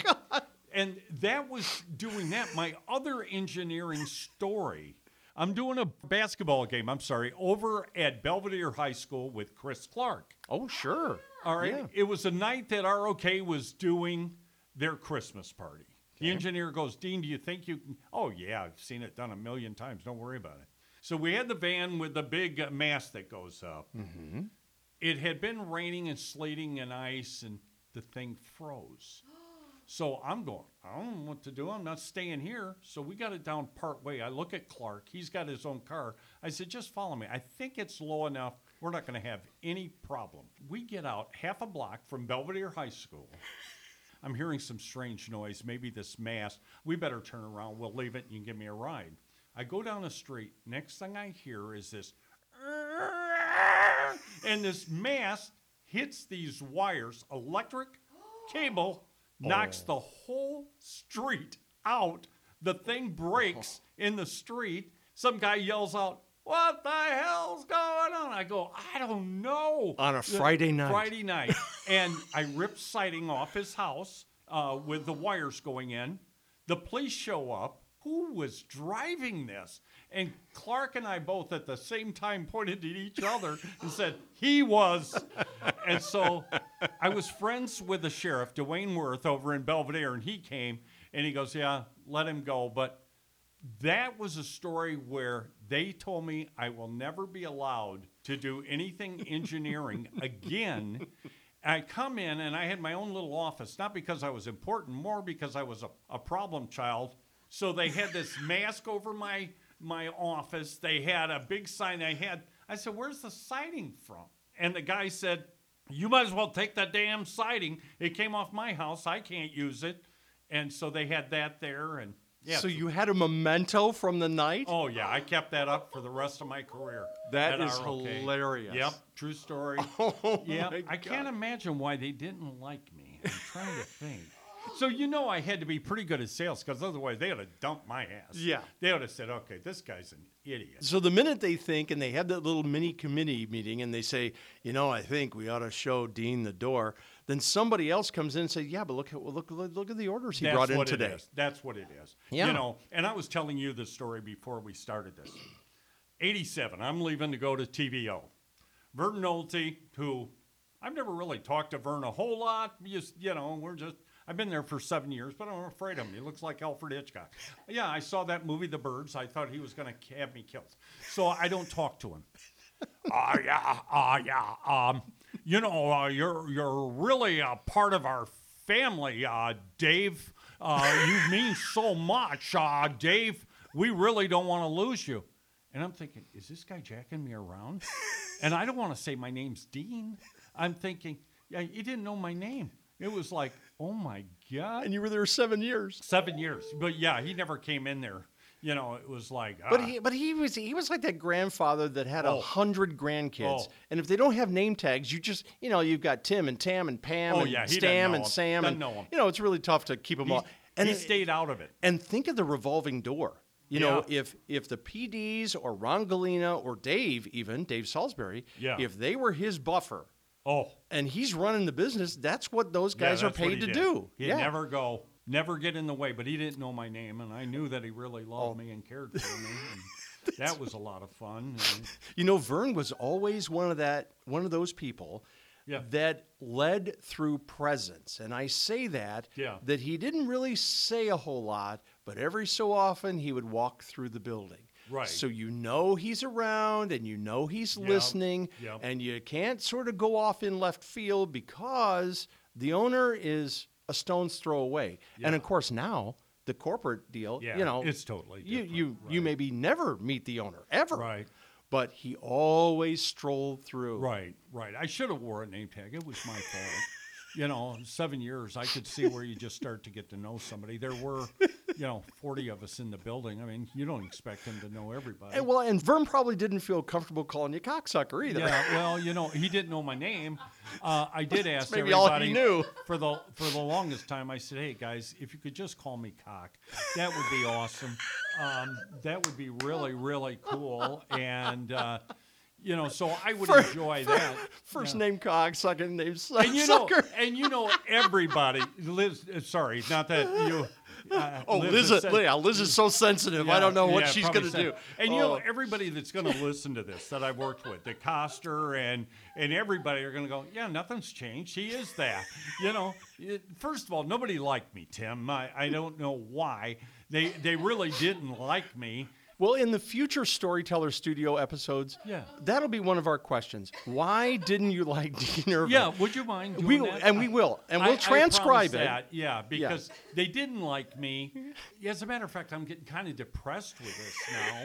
Speaker 3: and that was doing that. My other engineering story. I'm doing a basketball game. I'm sorry, over at Belvedere High School with Chris Clark.
Speaker 2: oh, sure.
Speaker 3: All right.
Speaker 2: Yeah.
Speaker 3: It was a night that ROK was doing their Christmas party. The engineer goes, Dean, do you think you can? Oh, yeah, I've seen it done a million times. Don't worry about it. So we had the van with the big uh, mast that goes up.
Speaker 2: Mm-hmm.
Speaker 3: It had been raining and sleeting and ice, and the thing froze. [GASPS] [GASPS] [GASPS] So I'm going, I don't know what to do. I'm not staying here. So we got it down part way. I look at Clark. He's got his own car. I said, just follow me. I think it's low enough. We're not going to have any problem. We get out half a block from Belvedere High School. I'm hearing some strange noise, maybe this mast. We better turn around. We'll leave it and you can give me a ride. I go down the street. Next thing I hear is this, and this mast hits these wires, electric cable, knocks the whole street out. The thing breaks [LAUGHS] in the street. Some guy yells out, What the hell's going on? I go, I don't know.
Speaker 2: On a Friday night.
Speaker 3: Friday night. [LAUGHS] and I ripped siding off his house uh, with the wires going in. The police show up. Who was driving this? And Clark and I both at the same time pointed at each other and said, He was. And so I was friends with the sheriff, Dwayne Worth, over in Belvedere, and he came and he goes, Yeah, let him go. But that was a story where they told me I will never be allowed to do anything [LAUGHS] engineering again. I come in and I had my own little office, not because I was important, more because I was a, a problem child. So they had this mask over my my office. They had a big sign. I had. I said, "Where's the siding from?" And the guy said, "You might as well take that damn siding. It came off my house. I can't use it." And so they had that there, and yeah.
Speaker 2: So you had a memento from the night?
Speaker 3: Oh yeah, I kept that up for the rest of my career.
Speaker 2: That is hilarious.
Speaker 3: Yep, true story. [LAUGHS]
Speaker 2: Oh,
Speaker 3: yeah,
Speaker 2: my
Speaker 3: I can't imagine why they didn't like me. I'm trying to think. So you know I had to be pretty good at sales because otherwise they would have dumped my ass.
Speaker 2: Yeah.
Speaker 3: They would have said, "Okay, this guy's an idiot."
Speaker 2: So the minute they think, and they have that little mini committee meeting, and they say, you know, I think we ought to show Dean the door, then somebody else comes in and says, yeah, but look at look look, look at the orders he
Speaker 3: That's
Speaker 2: brought in
Speaker 3: what
Speaker 2: today.
Speaker 3: It is. That's what it is.
Speaker 2: Yeah.
Speaker 3: You know, and I was telling you the story before we started this. 87, I'm leaving to go to TVO. Vern Nolte, who I've never really talked to Vern a whole lot. Just, you know, we're just, I've been there for seven years, but I'm afraid of him. He looks like Alfred Hitchcock. Yeah, I saw that movie, The Birds. I thought he was going to have me killed. So I don't talk to him. Ah, yeah, ah, yeah. Um, you know, uh, you're you're really a part of our family, uh, Dave. Uh, you mean so much, uh, Dave. We really don't want to lose you. And I'm thinking, is this guy jacking me around? and I don't want to say my name's Dean. I'm thinking, yeah, you didn't know my name. It was like, oh my god.
Speaker 2: And you were there seven years.
Speaker 3: Seven years, but yeah, he never came in there. You know, it was like,
Speaker 2: But
Speaker 3: ah.
Speaker 2: he, but he was he was like that grandfather that had a
Speaker 3: Oh.
Speaker 2: hundred grandkids,
Speaker 3: Oh.
Speaker 2: and if they don't have name tags, you just you know you've got Tim and Tam and Pam
Speaker 3: Oh,
Speaker 2: and
Speaker 3: yeah,
Speaker 2: Stam and
Speaker 3: 'em.
Speaker 2: Sam
Speaker 3: Doesn't
Speaker 2: and
Speaker 3: know 'em.
Speaker 2: you know it's really tough to keep them
Speaker 3: He-
Speaker 2: all. And
Speaker 3: he
Speaker 2: it-
Speaker 3: stayed out of it.
Speaker 2: And think of the revolving door. You know, if if the PDs or Ron Galena or Dave, even Dave Salisbury,
Speaker 3: Yeah.
Speaker 2: if they were his buffer,
Speaker 3: oh,
Speaker 2: and he's running the business, that's what those
Speaker 3: Yeah,
Speaker 2: guys are paid to
Speaker 3: did.
Speaker 2: do.
Speaker 3: He'd
Speaker 2: yeah.
Speaker 3: never go, never get in the way. But he didn't know my name, and I knew that he really
Speaker 2: Oh.
Speaker 3: loved me and cared for me. And [LAUGHS] that was a lot of fun.
Speaker 2: You know, Vern was always one of that one of those people
Speaker 3: Yeah.
Speaker 2: that led through presence. And I say that
Speaker 3: Yeah.
Speaker 2: that he didn't really say a whole lot, but every so often he would walk through the building.
Speaker 3: Right.
Speaker 2: So you know he's around and you know he's
Speaker 3: Yep.
Speaker 2: listening
Speaker 3: Yep.
Speaker 2: and you can't sort of go off in left field because the owner is a stone's throw away. And of course now the corporate deal,
Speaker 3: Yeah,
Speaker 2: you know,
Speaker 3: it's totally
Speaker 2: you
Speaker 3: different,
Speaker 2: you you
Speaker 3: right.
Speaker 2: maybe never meet the owner ever
Speaker 3: Right.
Speaker 2: but he always strolled through.
Speaker 3: right, right. I should have wore a name tag. It was my fault. You know, seven years, I could see where you just start to get to know somebody. There were, you know, 40 of us in the building. I mean, you don't expect him to know everybody.
Speaker 2: And well, and Vern probably didn't feel comfortable calling you cocksucker either.
Speaker 3: Yeah, well, you know, he didn't know my name. Uh, I [LAUGHS] did ask
Speaker 2: maybe all he knew.
Speaker 3: for the for the longest time. I said, "Hey guys, if you could just call me Cock, that would be awesome. Um, that would be really really cool." And uh, you know, so I would
Speaker 2: For-
Speaker 3: enjoy that.
Speaker 2: First
Speaker 3: Yeah.
Speaker 2: name cock, second name su-
Speaker 3: And you know, and you know, everybody lives. uh, Sorry, not that you. Uh, [LAUGHS]
Speaker 2: Oh,
Speaker 3: Liz
Speaker 2: Liz, yeah, Liz is so sensitive. I don't know what
Speaker 3: yeah,
Speaker 2: she's going to do.
Speaker 3: And you know,
Speaker 2: Oh.
Speaker 3: everybody that's going to listen to this that I've worked with, DeCoster and and everybody are going to go, yeah, nothing's changed. He is that. You know, it- first of all, nobody liked me, Tim. I, I don't know why. They they really didn't like me.
Speaker 2: Well, in the future Storyteller Studio episodes,
Speaker 3: Yeah.
Speaker 2: that'll be one of our questions. Why didn't you like [LAUGHS] Dean Ervin?
Speaker 3: Yeah, would you mind doing
Speaker 2: We-
Speaker 3: that?
Speaker 2: and we will. And
Speaker 3: I-
Speaker 2: we'll
Speaker 3: I
Speaker 2: transcribe it.
Speaker 3: That, yeah, because they didn't like me. As a matter of fact, I'm getting kind of depressed with this now.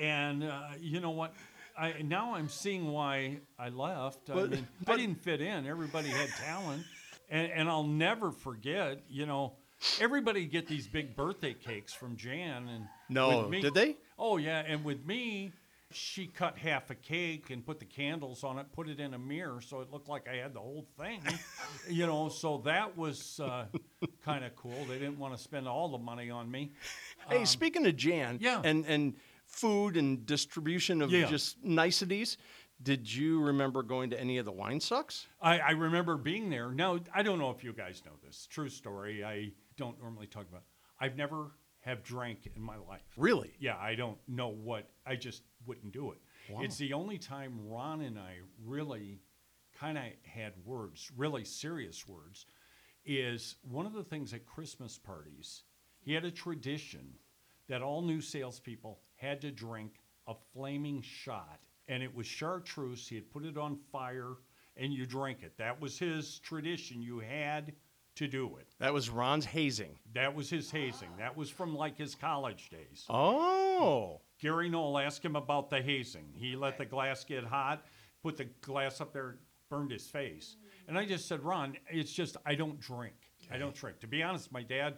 Speaker 3: And uh, you know what? I now I'm seeing why I left. I
Speaker 2: But-
Speaker 3: mean, I didn't fit in. Everybody had talent, and, and I'll never forget. You know, everybody get these big birthday cakes from Jan, and
Speaker 2: No,
Speaker 3: me-
Speaker 2: did they?
Speaker 3: Oh yeah, and with me, she cut half a cake and put the candles on it, put it in a mirror, so it looked like I had the whole thing. you know, so that was uh, kind of cool. They didn't want to spend all the money on me.
Speaker 2: Hey, speaking of Jan
Speaker 3: Um, yeah.
Speaker 2: and, and food and distribution of
Speaker 3: Yeah.
Speaker 2: just niceties, did you remember going to any of the wine sucks?
Speaker 3: I, I remember being there. Now I don't know if you guys know this. True story. I don't normally talk about. I've never have drank in my life.
Speaker 2: Really?
Speaker 3: Yeah, I don't know what. I just wouldn't do it. Wow. It's the only time Ron and I really kind of had words, really serious words. Is one of the things at Christmas parties, he had a tradition that all new salespeople had to drink a flaming shot, and it was chartreuse. He had put it on fire, and you drank it. That was his tradition. You had to do it.
Speaker 2: That was Ron's hazing.
Speaker 3: That was his hazing. That was from like his college days.
Speaker 2: Oh.
Speaker 3: Gary Knoll asked him about the hazing. He let the glass get hot, put the glass up there, burned his face. And I just said, Ron, it's just I don't drink. I don't drink. To be honest, my dad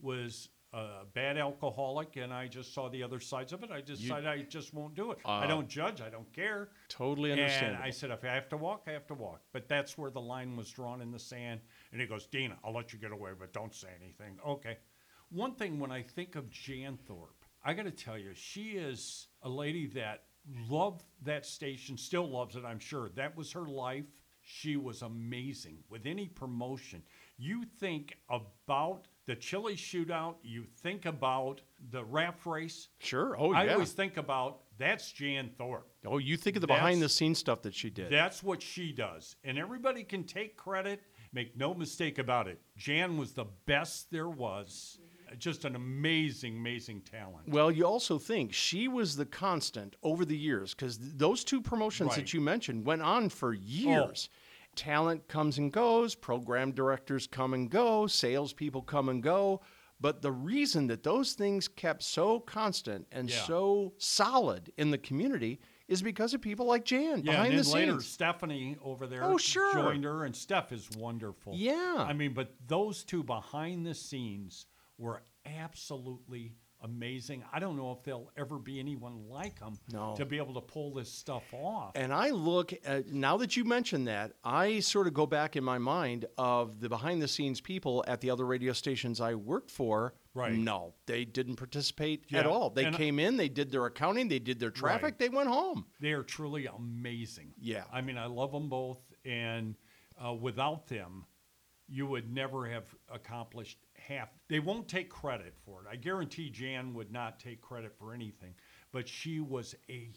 Speaker 3: was a bad alcoholic, and I just saw the other sides of it. I just decided I just won't do it. Ah. I don't judge. I don't care.
Speaker 2: Totally understand.
Speaker 3: And
Speaker 2: understandable.
Speaker 3: I said, if I have to walk, I have to walk. But that's where the line was drawn in the sand. And he goes, Dina, I'll let you get away, but don't say anything. Okay. One thing when I think of Jan Thorpe, I got to tell you, she is a lady that loved that station, still loves it, I'm sure. That was her life. She was amazing. With any promotion, you think about the chili shootout, you think about the rap race.
Speaker 2: Sure. Oh,
Speaker 3: I
Speaker 2: yeah.
Speaker 3: I always think about That's Jan Thorpe.
Speaker 2: Oh, you think of the behind the scenes stuff that she did.
Speaker 3: That's what she does. And everybody can take credit. Make no mistake about it. Jan was the best there was. Just an amazing, amazing talent.
Speaker 2: Well, you also think she was the constant over the years because those two promotions
Speaker 3: Right. Oh.
Speaker 2: that you mentioned went on for years. Oh. Talent comes and goes, program directors come and go, salespeople come and go. But the reason that those things kept so constant and
Speaker 3: Yeah.
Speaker 2: so solid in the community is because of people like Jan
Speaker 3: Yeah,
Speaker 2: behind
Speaker 3: and
Speaker 2: the
Speaker 3: then later
Speaker 2: scenes.
Speaker 3: Stephanie over there
Speaker 2: Oh, sure.
Speaker 3: joined her, and Steph is wonderful.
Speaker 2: Yeah.
Speaker 3: I mean, but those two behind the scenes were absolutely amazing. I don't know if there'll ever be anyone like them
Speaker 2: No.
Speaker 3: to be able to pull this stuff off.
Speaker 2: And I look at now that you mentioned that, I sort of go back in my mind of the behind the scenes people at the other radio stations I worked for.
Speaker 3: Right.
Speaker 2: No, they didn't participate
Speaker 3: Yeah,
Speaker 2: at all. They
Speaker 3: and-
Speaker 2: came in, they did their accounting, they did their traffic,
Speaker 3: Right.
Speaker 2: they went home.
Speaker 3: They are truly amazing.
Speaker 2: Yeah.
Speaker 3: I mean, I love them both, and uh, without them, you would never have accomplished half. They won't take credit for it. I guarantee Jan would not take credit for anything, but she was a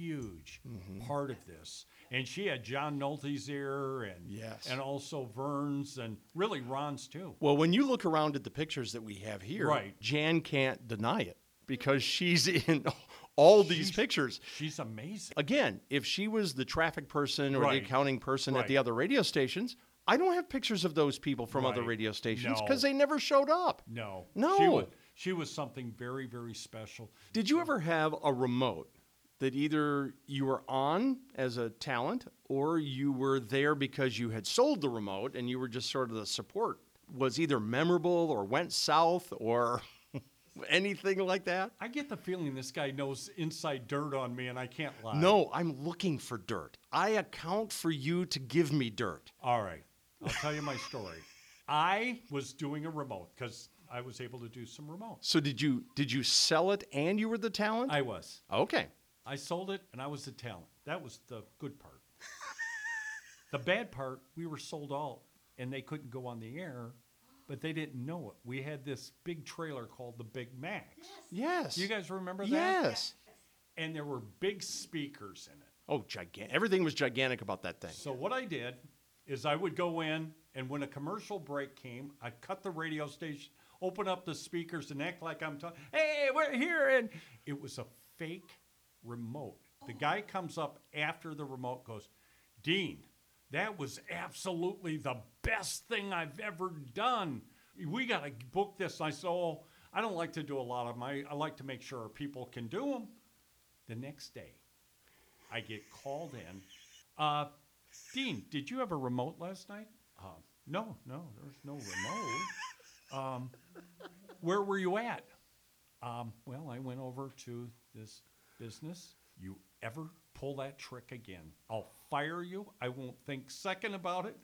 Speaker 3: huge
Speaker 2: Mm-hmm.
Speaker 3: part of this, and she had John Nolte's ear, and
Speaker 2: Yes.
Speaker 3: and also Vern's, and really Ron's too.
Speaker 2: Well, when you look around at the pictures that we have here,
Speaker 3: Right.
Speaker 2: Jan can't deny it because she's [LAUGHS] in all these
Speaker 3: She's-
Speaker 2: pictures.
Speaker 3: She's amazing.
Speaker 2: Again, if she was the traffic person or
Speaker 3: Right.
Speaker 2: the accounting person at the other radio stations, I don't have pictures of those people from other radio stations
Speaker 3: No.
Speaker 2: because they never showed up.
Speaker 3: No,
Speaker 2: No.
Speaker 3: she was, she was something very very special.
Speaker 2: Did you ever have a remote that either you were on as a talent or you were there because you had sold the remote and you were just sort of the support? Was either memorable or went south or [LAUGHS] anything like that?
Speaker 3: I get the feeling this guy knows inside dirt on me, and I can't lie.
Speaker 2: No, I'm looking for dirt. I account for you to give me dirt.
Speaker 3: All right, I'll tell you my story. I was doing a remote because I was able to do some remote.
Speaker 2: So did you did you sell it and you were the talent?
Speaker 3: I was.
Speaker 2: okay.
Speaker 3: I sold it, and I was the talent. That was the good part. the bad part, we were sold out, and they couldn't go on the air, but they didn't know it. We had this big trailer called the Big Max.
Speaker 2: Yes.
Speaker 3: You guys remember that?
Speaker 2: Yes.
Speaker 3: And there were big speakers in it.
Speaker 2: Oh, gigantic. Everything was gigantic about that thing.
Speaker 3: So what I did is I would go in, and when a commercial break came, I'd cut the radio station, open up the speakers, and act like I'm talking. Hey, we're here, and it was a fake remote. The guy comes up after the remote, goes, Dean, that was absolutely the best thing I've ever done. We got to book this. I said, oh, I don't like to do a lot of my. I like to make sure people can do them. The next day, I get called in. Uh, Dean, did you have a remote last night? Uh, no, no, there's no remote. [LAUGHS] Um, where were you at? Um, well, I went over to this business. You ever pull that trick again? I'll fire you. I won't think second about it.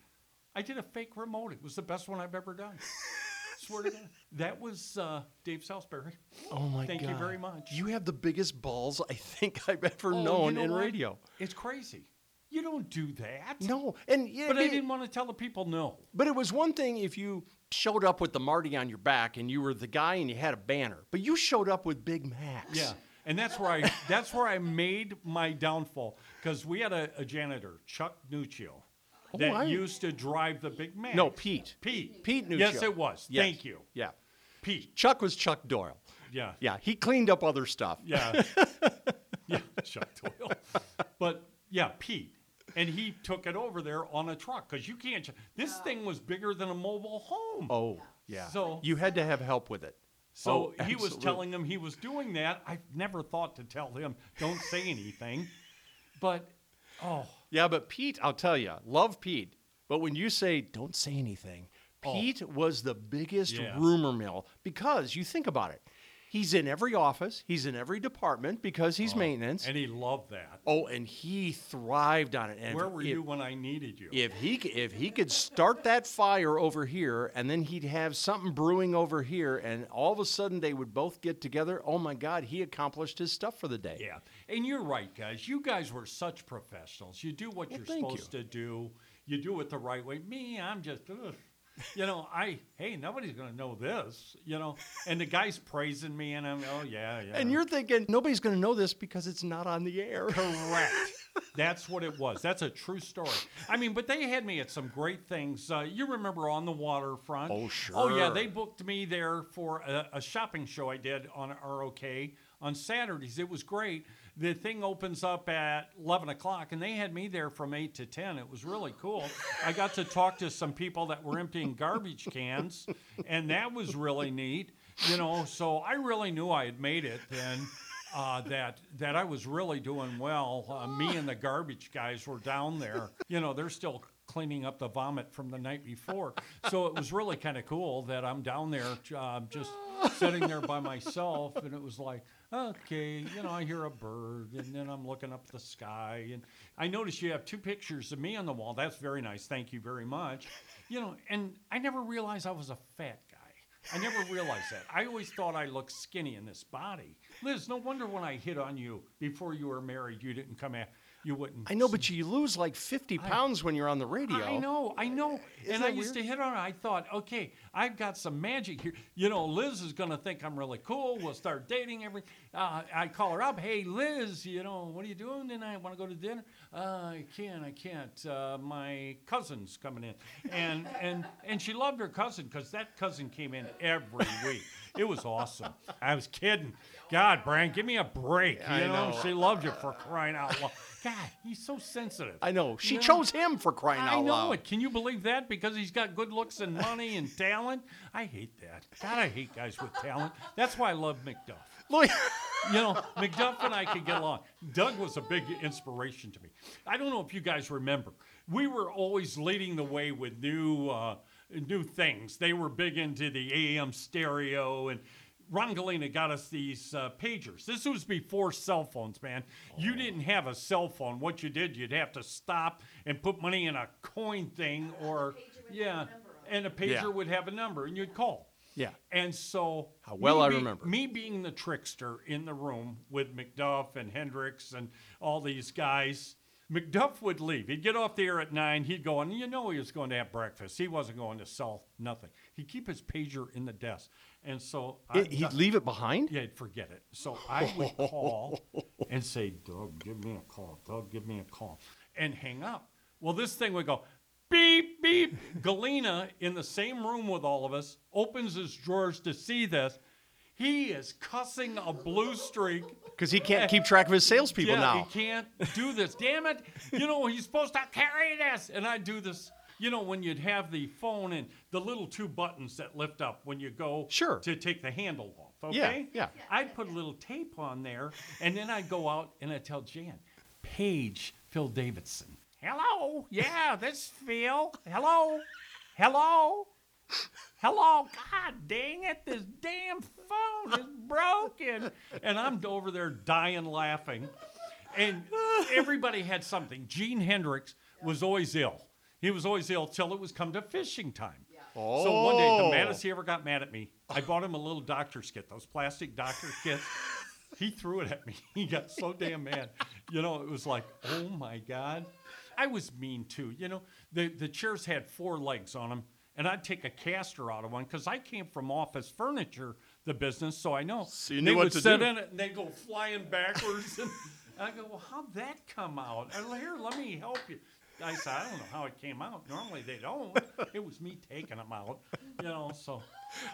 Speaker 3: I did a fake remote. It was the best one I've ever done. [LAUGHS] Swear to God. That was uh, Dave Salisbury.
Speaker 2: Oh my god.
Speaker 3: Thank
Speaker 2: god.
Speaker 3: you very much.
Speaker 2: You have the biggest balls I think I've ever
Speaker 3: Oh, you
Speaker 2: known
Speaker 3: know
Speaker 2: in
Speaker 3: what?
Speaker 2: radio.
Speaker 3: It's crazy. You don't do that.
Speaker 2: No, and yeah,
Speaker 3: But I
Speaker 2: it-
Speaker 3: didn't want to tell the people no.
Speaker 2: But it was one thing if you showed up with the Marti on your back and you were the guy and you had a banner, but you showed up with Big Max.
Speaker 3: Yeah, and that's where I [LAUGHS] that's where I made my downfall because we had a, a janitor, Chuck Nuccio,
Speaker 2: Oh,
Speaker 3: that
Speaker 2: I-
Speaker 3: used to drive the big man.
Speaker 2: No, Pete.
Speaker 3: Pete.
Speaker 2: Pete Nuccio.
Speaker 3: Yes, it was.
Speaker 2: Yes.
Speaker 3: Thank you,
Speaker 2: Yeah.
Speaker 3: Pete.
Speaker 2: Chuck was Chuck Doyle.
Speaker 3: Yeah,
Speaker 2: Yeah, he cleaned up other stuff.
Speaker 3: yeah, [LAUGHS] yeah. Chuck Doyle. But yeah, Pete. And he took it over there on a truck because you can't. ch- This thing was bigger than a mobile home.
Speaker 2: Oh, yeah.
Speaker 3: So-
Speaker 2: you had to have help with it.
Speaker 3: So
Speaker 2: Oh,
Speaker 3: he was telling him he was doing that. I never thought to tell him, don't say anything. But, oh,
Speaker 2: Yeah, but Pete, I'll tell you, love Pete. But when you say don't say anything,
Speaker 3: Oh.
Speaker 2: Pete was the biggest
Speaker 3: Yeah.
Speaker 2: rumor mill because you think about it. He's in every office, he's in every department because he's oh, maintenance.
Speaker 3: and he loved that.
Speaker 2: oh, and he thrived on it. And
Speaker 3: Where were
Speaker 2: if-
Speaker 3: you when I needed you?
Speaker 2: If he if he could start that fire over here, and then he'd have something brewing over here, and all of a sudden they would both get together. Oh my God, he accomplished his stuff for the day.
Speaker 3: Yeah, and you're right, guys. You guys were such professionals. You do what
Speaker 2: Well,
Speaker 3: you're
Speaker 2: thank you.
Speaker 3: supposed to do. You do it the right way. Me, I'm just, ugh. You know, I hey, nobody's gonna know this. You know, and the guy's praising me, and I'm oh yeah, yeah.
Speaker 2: And you're thinking nobody's going to know this because it's not on the air.
Speaker 3: Correct. [LAUGHS] That's what it was. That's a true story. I mean, but they had me at some great things. Uh, you remember on the waterfront?
Speaker 2: Oh, sure.
Speaker 3: Oh yeah, they booked me there for a, a shopping show I did on ROK on Saturdays. It was great. The thing opens up at 11 o'clock, and they had me there from 8 to 10. It was really cool. I got to talk to some people that were emptying garbage cans, and that was really neat. You know, so I really knew I had made it then uh, that that I was really doing well. Uh, me and the garbage guys were down there. You know, they're still cleaning up the vomit from the night before. So it was really kind of cool that I'm down there uh, just sitting there by myself, and it was like, okay, you know, I hear a bird, and then I'm looking up the sky, and I notice you have two pictures of me on the wall. That's very nice. Thank you very much. You know, and I never realized I was a fat guy. I never realized that. I always thought I looked skinny in this body. Liz, no wonder when I hit on you before you were married, you didn't come at, you wouldn't.
Speaker 2: I know, but you lose like 50 pounds when you're on the radio.
Speaker 3: I know, I know.
Speaker 2: Isn't
Speaker 3: and I used
Speaker 2: weird?
Speaker 3: to hit on her. I thought, okay, I've got some magic here. You know, Liz is going to think I'm really cool. We'll start dating every. Uh, I call her up. Hey, Liz, you know, what are you doing tonight? Want to go to dinner? Uh, I can't. I can't. Uh, my cousin's coming in, and and and she loved her cousin because that cousin came in every week. It was awesome. I was kidding. God, Brian, give me a break. You
Speaker 2: I
Speaker 3: know,
Speaker 2: know.
Speaker 3: she loved you for crying out loud. God, he's so sensitive.
Speaker 2: I know. She
Speaker 3: You know?
Speaker 2: chose him for crying
Speaker 3: I
Speaker 2: out loud.
Speaker 3: I know it. Can you believe that? Because he's got good looks and money and talent. I hate that. God, I hate guys with talent. That's why I love McDuff.
Speaker 2: Look,
Speaker 3: You know, McDuff and I could get along. Doug was a big inspiration to me. I don't know if you guys remember. We were always leading the way with new uh, new things. They were big into the AM stereo and Ron Galena got us these uh, pagers. This was before cell phones, man. You didn't have a cell phone. What you did, you'd have to stop and put money in a coin thing, or yeah, and a pager
Speaker 2: Yeah.
Speaker 3: would have a number, and you'd call.
Speaker 2: Yeah.
Speaker 3: And so,
Speaker 2: How well I
Speaker 3: be-
Speaker 2: remember.
Speaker 3: me being the trickster in the room with McDuff and Hendricks and all these guys. McDuff would leave. He'd get off the air at nine. He'd go, and you know he was going to have breakfast. He wasn't going to sell nothing. He'd keep his pager in the desk, and so I,
Speaker 2: It- he'd leave it behind?
Speaker 3: Yeah, he'd forget it. So I would [LAUGHS] call and say, "Doug, give me a call. Doug, give me a call," and hang up. Well, this thing would go beep beep. [LAUGHS] Galena in the same room with all of us opens his drawers to see this. He is cussing a blue streak
Speaker 2: Because he can't keep track of his salespeople
Speaker 3: yeah,
Speaker 2: now.
Speaker 3: he can't do this. Damn it! You know he's supposed to carry this, and I do this. You know when you'd have the phone and the little two buttons that lift up when you go
Speaker 2: Sure.
Speaker 3: to take the handle off. Okay.
Speaker 2: yeah. yeah.
Speaker 3: I'd put a little tape on there, and then I'd go out and I'd tell Jan, Page Phil Davidson. Hello. Yeah, this Phil. Hello. Hello. Hello, God dang it, this damn phone is broken. And I'm over there dying laughing. And everybody had something. Gene Hendricks was always ill. He was always ill till it was come to fishing time. Oh! So one day, the
Speaker 2: Oh.
Speaker 3: maddest he ever got mad at me, I bought him a little doctor's kit, those plastic doctor [LAUGHS] kits. He threw it at me. [LAUGHS] He got so damn mad. You know, it was like, oh my God. I was mean too. You know, the, the chairs had four legs on them, and I'd take a caster out of one because I came from office furniture, the business, so I know.
Speaker 2: So you
Speaker 3: they
Speaker 2: knew what
Speaker 3: would
Speaker 2: to
Speaker 3: sit
Speaker 2: do.
Speaker 3: in it and they go flying backwards. and [LAUGHS] I go, well, how'd that come out? I go, Here, let me help you. I said, I don't know how it came out. Normally they don't. It was me taking them out, you know, so.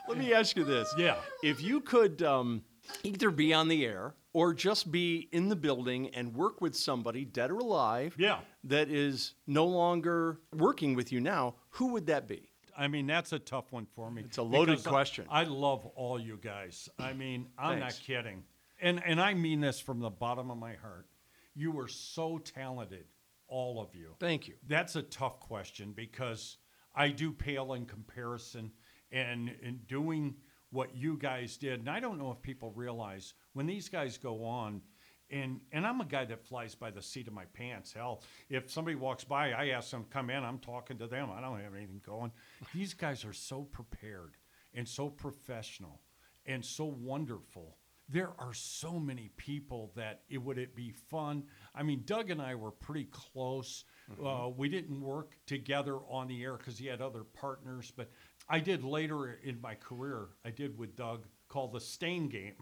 Speaker 2: Let me ask you this.
Speaker 3: Yeah.
Speaker 2: If you could um, either be on the air or just be in the building and work with somebody, dead or alive,
Speaker 3: Yeah.
Speaker 2: that is no longer working with you now, who would that be?
Speaker 3: I mean, that's a tough one for me.
Speaker 2: It's a loaded
Speaker 3: I-
Speaker 2: question.
Speaker 3: I, love all you guys. I mean, I'm
Speaker 2: Thanks.
Speaker 3: not kidding. And and I mean this from the bottom of my heart. You were so talented, all of you.
Speaker 2: Thank you.
Speaker 3: That's a tough question because I do pale in comparison and in doing what you guys did. And I don't know if people realize when these guys go on and and I'm a guy that flies by the seat of my pants. Hell, if somebody walks by, I ask them come in, I'm talking to them. I don't have anything going. These guys are so prepared and so professional and so wonderful there are so many people that it would it be fun. I mean, Doug and I were pretty close. Uh, we didn't work together on the air because he had other partners, but I did later in my career. I did with Doug called the Stain Game,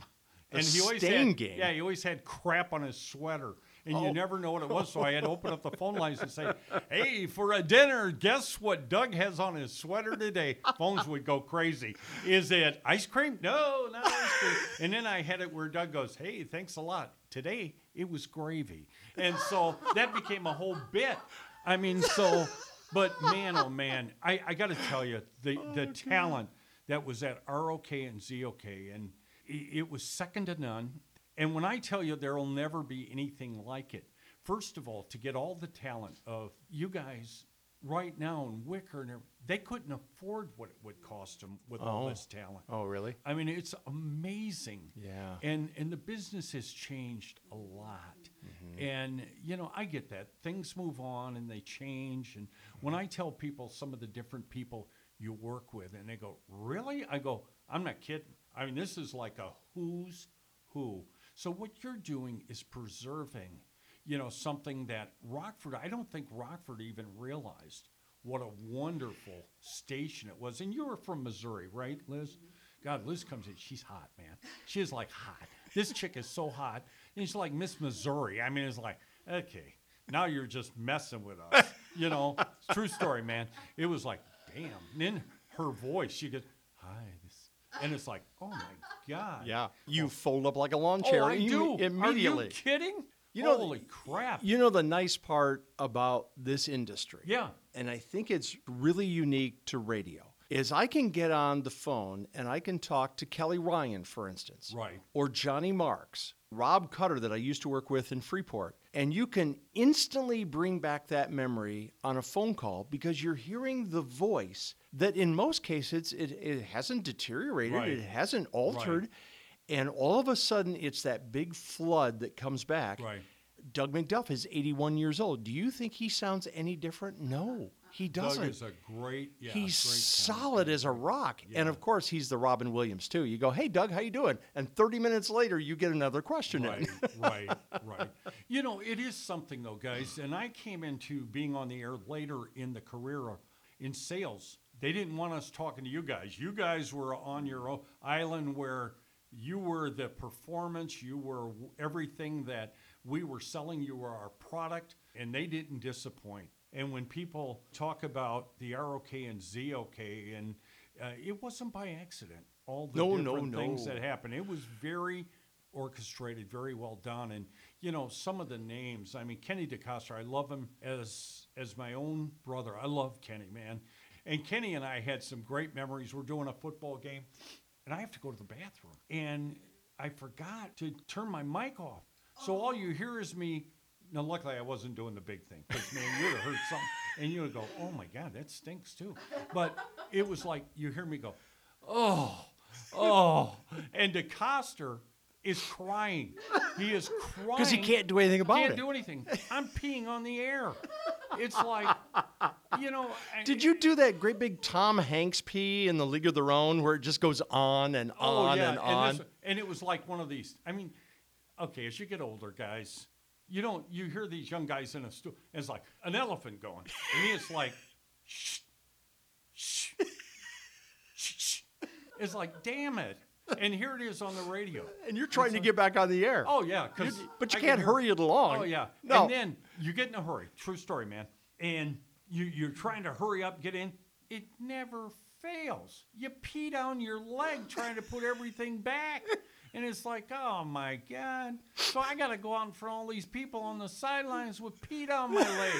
Speaker 2: The
Speaker 3: he always
Speaker 2: Stain
Speaker 3: had,
Speaker 2: Game?
Speaker 3: Yeah, he always had crap on his sweater. And
Speaker 2: Oh.
Speaker 3: you never know what it was, so I had to open up the phone lines and say, [LAUGHS] "Hey, for a dinner, guess what Doug has on his sweater today?" [LAUGHS] Phones would go crazy. Is it ice cream? No, not ice cream. And then I had it where Doug goes, "Hey, thanks a lot. Today it was gravy," and so that became a whole bit. I mean, so, but man, oh man, I, I got to tell you, the oh, the talent that was at ROK and ZOK, and it was second to none. And when I tell you there will never be anything like it, first of all, to get all the talent of you guys right now in Wicker, and they couldn't afford what it would cost them with all
Speaker 2: Oh.
Speaker 3: this talent.
Speaker 2: Oh, really?
Speaker 3: I mean, it's amazing.
Speaker 2: Yeah.
Speaker 3: And and the business has changed a lot.
Speaker 2: Mm-hmm.
Speaker 3: And you know, I get that. Things move on and they change. And when I tell people some of the different people you work with and they go, "Really?" I go, "I'm not kidding. I mean, this is like a who's who." So what you're doing is preserving, you know, something that Rockford, I don't think Rockford even realized what a wonderful station it was. And you were from Missouri, right, Liz? Mm-hmm. God, Liz comes in. She's hot, man. She is like hot. This chick is so hot. And she's like Miss Missouri. I mean, it's like, okay, now you're just messing with us. You know, true story, man. It was like, damn. And then her voice, she goes, hi. And it's like, oh my God.
Speaker 2: Yeah. You oh. fold up like a lawn oh, chair
Speaker 3: Oh, I do.
Speaker 2: immediately.
Speaker 3: Are you kidding?
Speaker 2: You know-
Speaker 3: Holy crap.
Speaker 2: You know the nice part about this industry?
Speaker 3: Yeah.
Speaker 2: And I think it's really unique to radio. Is I can get on the phone and I can talk to Kelly Ryan, for instance.
Speaker 3: Right.
Speaker 2: Or Johnny Marks, Rob Cutter, that I used to work with in Freeport. And you can instantly bring back that memory on a phone call because you're hearing the voice that in most cases it, it hasn't deteriorated,
Speaker 3: Right.
Speaker 2: it hasn't altered. And all of a sudden, it's that big flood that comes back.
Speaker 3: Right.
Speaker 2: Doug McDuff is 81 years old. Do you think he sounds any different? No, he doesn't.
Speaker 3: Doug is a great, yeah,
Speaker 2: he's
Speaker 3: great
Speaker 2: solid as a rock. And of course, he's the Robin Williams too. You go, "Hey Doug, how you doing?" And 30 minutes later, you get another question
Speaker 3: Right,
Speaker 2: in.
Speaker 3: right, right. You know, it is something though, guys. And I came into being on the air later in the career in sales. They didn't want us talking to you guys. You guys were on your own island where you were the performance, you were everything that we were selling. You were our product, and they didn't disappoint. And when people talk about the ROK and ZOK, and uh, it wasn't by accident. All the
Speaker 2: No, no,
Speaker 3: different things
Speaker 2: no.
Speaker 3: that happened. It was very orchestrated, very well done. And you know, some of the names. I mean, Kenny DeCoster. I love him as as my own brother. I love Kenny, man. And Kenny and I had some great memories. We're doing a football game, and I have to go to the bathroom, and I forgot to turn my mic off. So all you hear is me. Now, luckily, I wasn't doing the big thing because man, you would have heard something, and you would go, "Oh my God, that stinks too." But it was like you hear me go, "Oh, oh," and DeCoster is crying. He is crying
Speaker 2: 'Cause he can't do anything about it.
Speaker 3: can't do anything. I'm peeing on the air. It's like, you know.
Speaker 2: Did you do that great big Tom Hanks pee in the League of Their Own where it just goes on and
Speaker 3: Oh
Speaker 2: on
Speaker 3: yeah,
Speaker 2: and on?
Speaker 3: this- and it was like one of these. I mean, okay, as you get older, guys, you don't you hear these young guys in a stool. It's like an elephant going. And me, it's like, shh, shh, shh. It's like, damn it. And here it is on the radio.
Speaker 2: and you're trying
Speaker 3: It's
Speaker 2: to
Speaker 3: like-
Speaker 2: get back on the air.
Speaker 3: Oh yeah, because
Speaker 2: You- but you can't hurry it along.
Speaker 3: Oh yeah.
Speaker 2: No.
Speaker 3: And then you get in a hurry. True story, man. And you you're trying to hurry up, get in. It never fails. You pee down your leg trying to put everything back. And it's like, oh my God. So I got to go out in front of all these people on the sidelines with pee down my leg.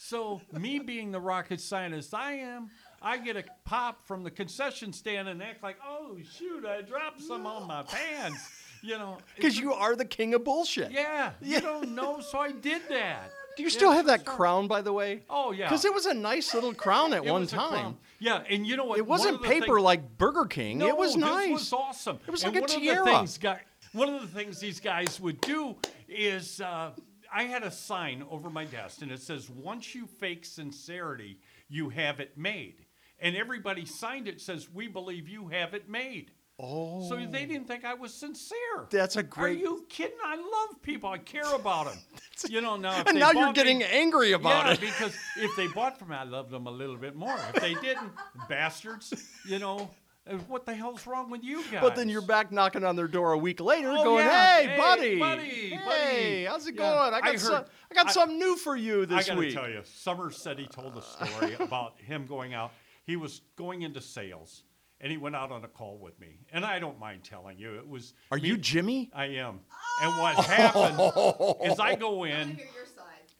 Speaker 3: So, me being the rocket scientist I am, I get a pop from the concession stand and act like, oh, shoot, I dropped some on my pants. You know,
Speaker 2: Because you are the king of bullshit.
Speaker 3: yeah, you don't know, so I did that.
Speaker 2: Do you
Speaker 3: Yeah,
Speaker 2: still have that crown, by the way?
Speaker 3: Oh yeah,
Speaker 2: Because it was a nice little crown at
Speaker 3: It
Speaker 2: one time.
Speaker 3: Yeah, and you know what?
Speaker 2: It wasn't paper like Burger King.
Speaker 3: No,
Speaker 2: it was nice.
Speaker 3: was awesome.
Speaker 2: It was
Speaker 3: And
Speaker 2: like a tiara.
Speaker 3: Of the things guy, one of the things these guys would do is uh, I had a sign over my desk, and it says, "Once you fake sincerity, you have it made." And everybody signed it says, "We believe you have it made."
Speaker 2: Oh.
Speaker 3: So they didn't think I was sincere.
Speaker 2: That's a great-
Speaker 3: Are you kidding? I love people. I care about them. [LAUGHS] you know now.
Speaker 2: And now you're getting
Speaker 3: me-
Speaker 2: angry about
Speaker 3: yeah,
Speaker 2: it.
Speaker 3: because if they bought from me, I loved them a little bit more. If they didn't, [LAUGHS] bastards. You know, uh, what the hell's wrong with you guys?
Speaker 2: But then you're back knocking on their door a week later,
Speaker 3: Oh,
Speaker 2: going,
Speaker 3: yeah.
Speaker 2: "Hey,
Speaker 3: Hey,
Speaker 2: buddy,
Speaker 3: buddy,
Speaker 2: hey,
Speaker 3: buddy."
Speaker 2: how's it
Speaker 3: Yeah.
Speaker 2: going? I got
Speaker 3: I
Speaker 2: some, I got
Speaker 3: I-
Speaker 2: something new for you this week.
Speaker 3: I gotta
Speaker 2: week."
Speaker 3: tell you, Summers said he told a story [LAUGHS] about him going out. He was going into sales, and he went out on a call with me. And I don't mind telling you, it was.
Speaker 2: Are
Speaker 3: me-
Speaker 2: you Jimmy?
Speaker 3: I am. And what happened [LAUGHS] is I go in.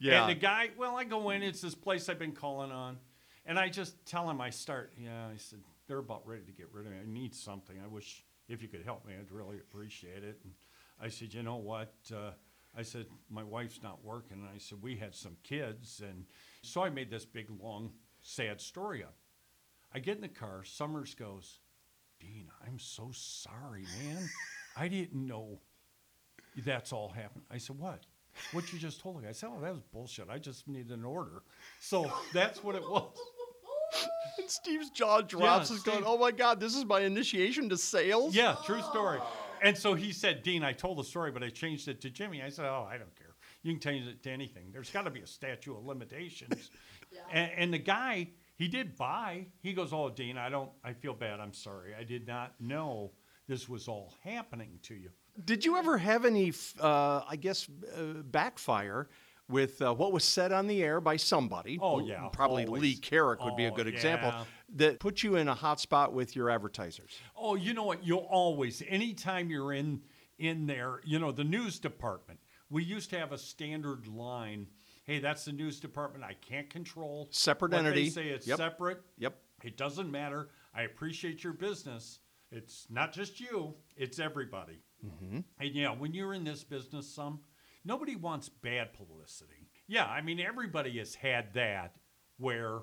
Speaker 2: Yeah.
Speaker 3: And the guy, well, I go in. It's this place I've been calling on, and I just tell him I start. Yeah, I said they're about ready to get rid of me. I need something. I wish if you could help me, I'd really appreciate it. And I said, you know what? Uh, I said my wife's not working, and I said we had some kids, and so I made this big long sad story up. I get in the car. Summers goes, Dean, I'm so sorry, man. I didn't know that's all happened. I said, what? What you just told me? I said, oh, that was bullshit. I just needed an order. So that's what it was. [LAUGHS]
Speaker 2: And Steve's jaw drops.
Speaker 3: Yeah,
Speaker 2: He's going, "Oh my God, this is my initiation to sales."
Speaker 3: Yeah, true story. And so he said, Dean, I told the story, but I changed it to Jimmy. I said, oh, I don't care. You can change it to anything. There's got to be a statute of limitations. [LAUGHS] and, and the guy, he did buy. He goes, oh, Dean, I don't, I feel bad. I'm sorry. I did not know this was all happening to you.
Speaker 2: Did you ever have any, uh, I guess, uh, backfire with uh, what was said on the air by somebody?
Speaker 3: Oh, yeah,
Speaker 2: Probably
Speaker 3: always.
Speaker 2: Lee Carrick would be a
Speaker 3: Oh,
Speaker 2: good example
Speaker 3: yeah.
Speaker 2: that put you in a hot spot with your advertisers.
Speaker 3: Oh, you know what? You'll always, anytime you're in in there, you know, the news department. We used to have a standard line. Hey, that's the news department. I can't control
Speaker 2: Separate entity.
Speaker 3: They say it's
Speaker 2: Yep.
Speaker 3: separate.
Speaker 2: Yep.
Speaker 3: It doesn't matter. I appreciate your business. It's not just you. It's everybody.
Speaker 2: Mm-hmm.
Speaker 3: And yeah, when you're in this business, some nobody wants bad publicity. Yeah, I mean everybody has had that where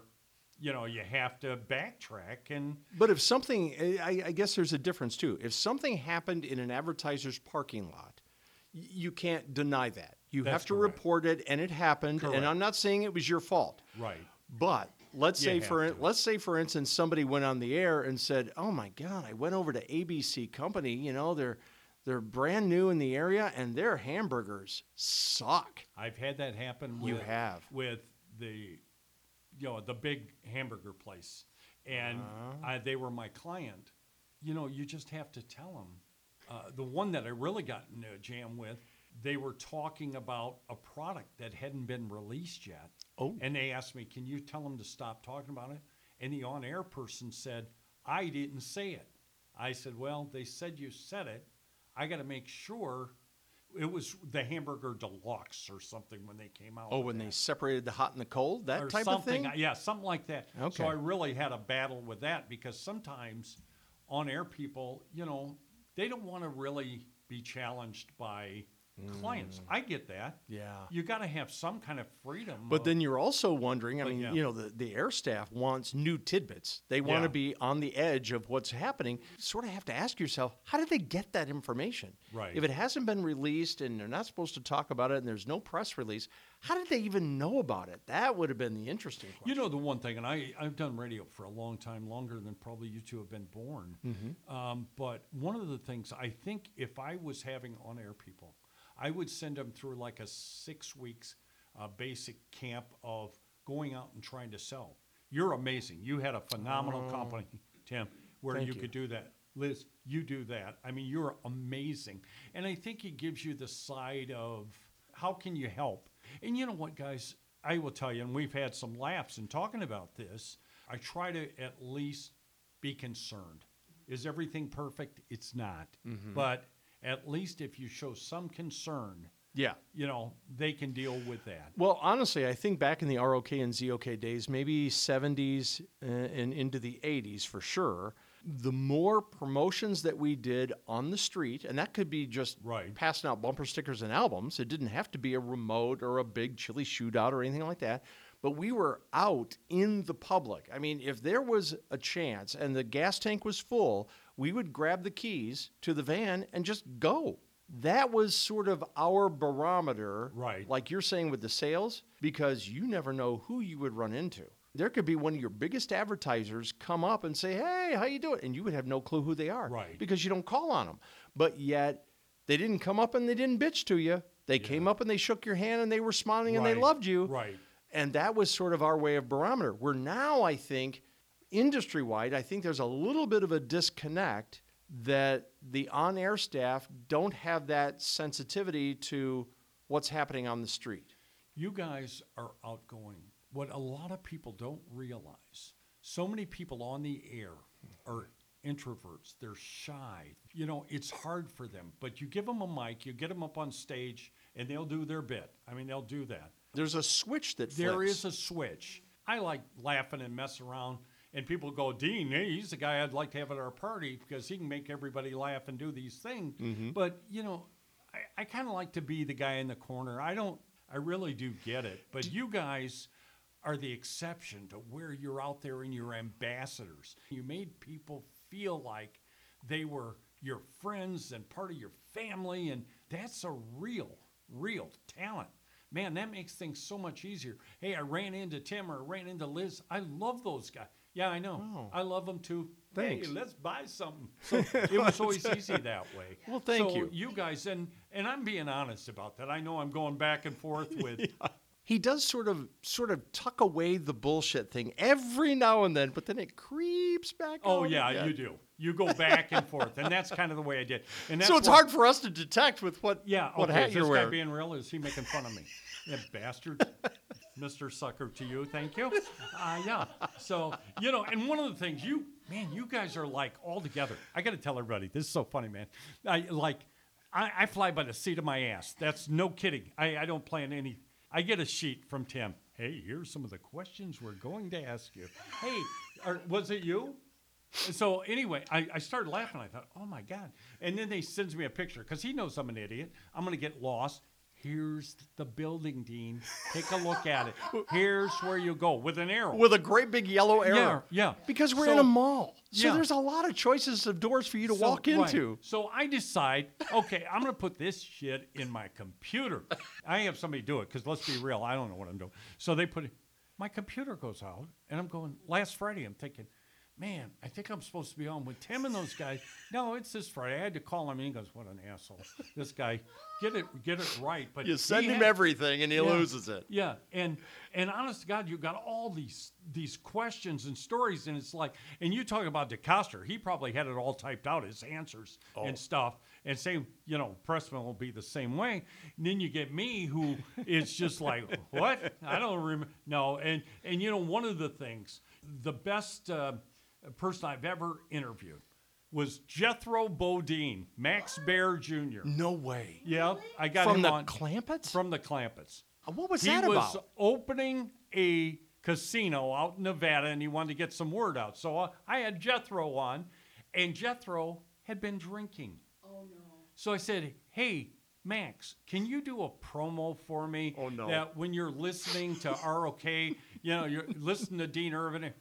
Speaker 3: you know you have to backtrack and
Speaker 2: But if something, I, I guess there's a difference too. If something happened in an advertiser's parking lot, you can't deny that. You
Speaker 3: That's
Speaker 2: have to
Speaker 3: correct.
Speaker 2: report it, and it happened.
Speaker 3: Correct.
Speaker 2: And I'm not saying it was your fault.
Speaker 3: right.
Speaker 2: But let's
Speaker 3: You
Speaker 2: say for let's say for instance somebody went on the air and said, "Oh my God, I went over to ABC Company. You know they're they're brand new in the area and their hamburgers suck."
Speaker 3: I've had that happen.
Speaker 2: You
Speaker 3: with,
Speaker 2: have.
Speaker 3: with the, you know, the big hamburger place, and
Speaker 2: Uh-huh.
Speaker 3: I, they were my client. You know, you just have to tell them. Uh, the one that I really got in a jam with, they were talking about a product that hadn't been released yet.
Speaker 2: Oh.
Speaker 3: And they asked me, "Can you tell them to stop talking about it?" And the on-air person said, "I didn't say it." I said, "Well, they said you said it. I got to make sure." It was the hamburger deluxe or something when they came out.
Speaker 2: Oh, when
Speaker 3: that
Speaker 2: they separated the hot and the cold, that
Speaker 3: or
Speaker 2: type of thing.
Speaker 3: Uh, yeah, something like that.
Speaker 2: Okay.
Speaker 3: So I really had a battle with that because sometimes on air people, you know, they don't want to really be challenged by clients. I get that.
Speaker 2: Mm. Yeah.
Speaker 3: You got to have some kind of freedom.
Speaker 2: But
Speaker 3: of-
Speaker 2: then you're also wondering. I mean,
Speaker 3: yeah.
Speaker 2: you know, the, the air staff wants new tidbits. They want
Speaker 3: Yeah.
Speaker 2: to be on the edge of what's happening. Sort of have to ask yourself, how did they get that information?
Speaker 3: Right.
Speaker 2: If it hasn't been released and they're not supposed to talk about it, and there's no press release, how did they even know about it? That would have been the interesting question.
Speaker 3: You know the one thing, and I, I've done radio for a long time, longer than probably you two have been born.
Speaker 2: Mm-hmm.
Speaker 3: Um, but one of the things I think if I was having on air people, I would send them through like a six weeks uh, basic camp of going out and trying to sell. You're amazing. You had a phenomenal company, [LAUGHS] Tim, where
Speaker 2: Oh. Thank
Speaker 3: you,
Speaker 2: you.
Speaker 3: could do that. Liz, you do that. I mean, you're amazing. And I think it gives you the side of how can you help? And you know what, guys? I will tell you, and we've had some laughs in talking about this. I try to at least be concerned. Is everything perfect? It's not.
Speaker 2: Mm-hmm.
Speaker 3: But at least if you show some concern,
Speaker 2: yeah.
Speaker 3: you know, they can deal with that.
Speaker 2: Well, honestly, I think back in the ROK and ZOK days, maybe 70s uh, and into the 80s for sure, the more promotions that we did on the street, and that could be just
Speaker 3: Right.
Speaker 2: passing out bumper stickers and albums, it didn't have to be a remote or a big chili shootout or anything like that. But we were out in the public. I mean, if there was a chance and the gas tank was full, we would grab the keys to the van and just go. That was sort of our barometer
Speaker 3: Right.
Speaker 2: like you're saying with the sales, because you never know who you would run into. there could be one of your biggest advertisers come up and say, "Hey, how you doing?" and you would have no clue who they are,
Speaker 3: Right.
Speaker 2: Because you don't call on them. But yet, they didn't come up and they didn't bitch to you. They came up and they shook your hand and they were smiling and they loved you,
Speaker 3: right.
Speaker 2: And that was sort of our way of barometer. Where now, I think, industry wide, I think there's a little bit of a disconnect that the on air staff don't have that sensitivity to what's happening on the street.
Speaker 3: You guys are outgoing. What a lot of people don't realize, so many people on the air are introverts. They're shy. You know, it's hard for them. But you give them a mic, you get them up on stage, and they'll do their bit. I mean, they'll do that.
Speaker 2: There's a switch that
Speaker 3: There
Speaker 2: flips.
Speaker 3: is a switch. I like laughing and mess around, and people go, Dean, he's the guy I'd like to have at our party because he can make everybody laugh and do these things.
Speaker 2: Mm-hmm.
Speaker 3: But, you know, I, I kind of like to be the guy in the corner. I don't, I really do get it. But you guys are the exception to where you're out there and you're ambassadors. You made people feel like they were your friends and part of your family, and that's a real, real talent. Man, that makes things so much easier. Hey, I ran into Tim or I ran into Liz. I love those guys. Yeah, I know.
Speaker 2: Oh.
Speaker 3: I love them too.
Speaker 2: Thanks.
Speaker 3: Hey, let's buy something. [LAUGHS] So it was always easy that way. [LAUGHS]
Speaker 2: Well, thank
Speaker 3: So
Speaker 2: you.
Speaker 3: You guys, and and I'm being honest about that. I know I'm going back and forth [LAUGHS] with.
Speaker 2: he does sort of sort of tuck away the bullshit thing every now and then, but then it creeps back.
Speaker 3: Oh yeah,
Speaker 2: again.
Speaker 3: you do. You go back and forth, and that's kind of the way I did. And that's
Speaker 2: So it's
Speaker 3: what-
Speaker 2: hard for us to detect with what
Speaker 3: Yeah.
Speaker 2: what
Speaker 3: okay,
Speaker 2: hat
Speaker 3: is
Speaker 2: you're
Speaker 3: this guy
Speaker 2: wearing.
Speaker 3: being real? Is he making fun of me? that bastard. Mr. Sucker to you, thank you. Uh, yeah. So you know, and one of the things you, man, you guys are like all together. I got to tell everybody, this is so funny, man. I like, I, I fly by the seat of my ass. That's no kidding. I, I don't plan any. I get a sheet from Tim. Hey, here's some of the questions we're going to ask you. Hey, are, was it you? So anyway, I, I started laughing. I thought, oh my god! And then they sends me a picture because he knows I'm an idiot. I'm gonna get lost. Here's the building, Dean. Take a look at it. Here's where you go with an arrow.
Speaker 2: with a great big yellow arrow.
Speaker 3: Yeah, yeah.
Speaker 2: Because we're
Speaker 3: So-
Speaker 2: in a mall. So
Speaker 3: Yeah.
Speaker 2: there's a lot of choices of doors for you to
Speaker 3: So-
Speaker 2: walk
Speaker 3: right.
Speaker 2: into.
Speaker 3: So I decide, okay, I'm going to put this shit in my computer. I have somebody do it because let's be real, I don't know what I'm doing. So they put it, my computer goes out, and I'm going, last Friday, I'm thinking, man, I think I'm supposed to be on with Tim and those guys. [LAUGHS] No, it's this Friday. I had to call him, and he goes, what an asshole. This guy, get it, get it right. But
Speaker 2: You send him
Speaker 3: had-
Speaker 2: everything and he
Speaker 3: Yeah.
Speaker 2: loses it.
Speaker 3: Yeah, and and honest to God, you've got all these these questions and stories, and it's like, and you talk about DeCoster, he probably had it all typed out, his answers
Speaker 2: Oh.
Speaker 3: and stuff, and same, you know, Pressman will be the same way. And then you get me, who is just like, what? I don't remember. No, and and you know, one of the things, the best uh, person I've ever interviewed was Jethro Bodine, Max Baer Jr.
Speaker 2: No way.
Speaker 3: Yeah, I got
Speaker 2: From
Speaker 3: him
Speaker 2: the
Speaker 3: on
Speaker 2: Clampetts?
Speaker 3: From the Clampetts.
Speaker 2: What was
Speaker 3: he
Speaker 2: that
Speaker 3: was opening a casino out in Nevada, and he wanted to get some word out. So uh, I had Jethro on, and Jethro had been drinking. Oh no! So I said, "Hey, Max, can you do a promo for me?
Speaker 2: Oh, no.
Speaker 3: That when you're listening to ROK, you know, you're listening to Dean Ervin.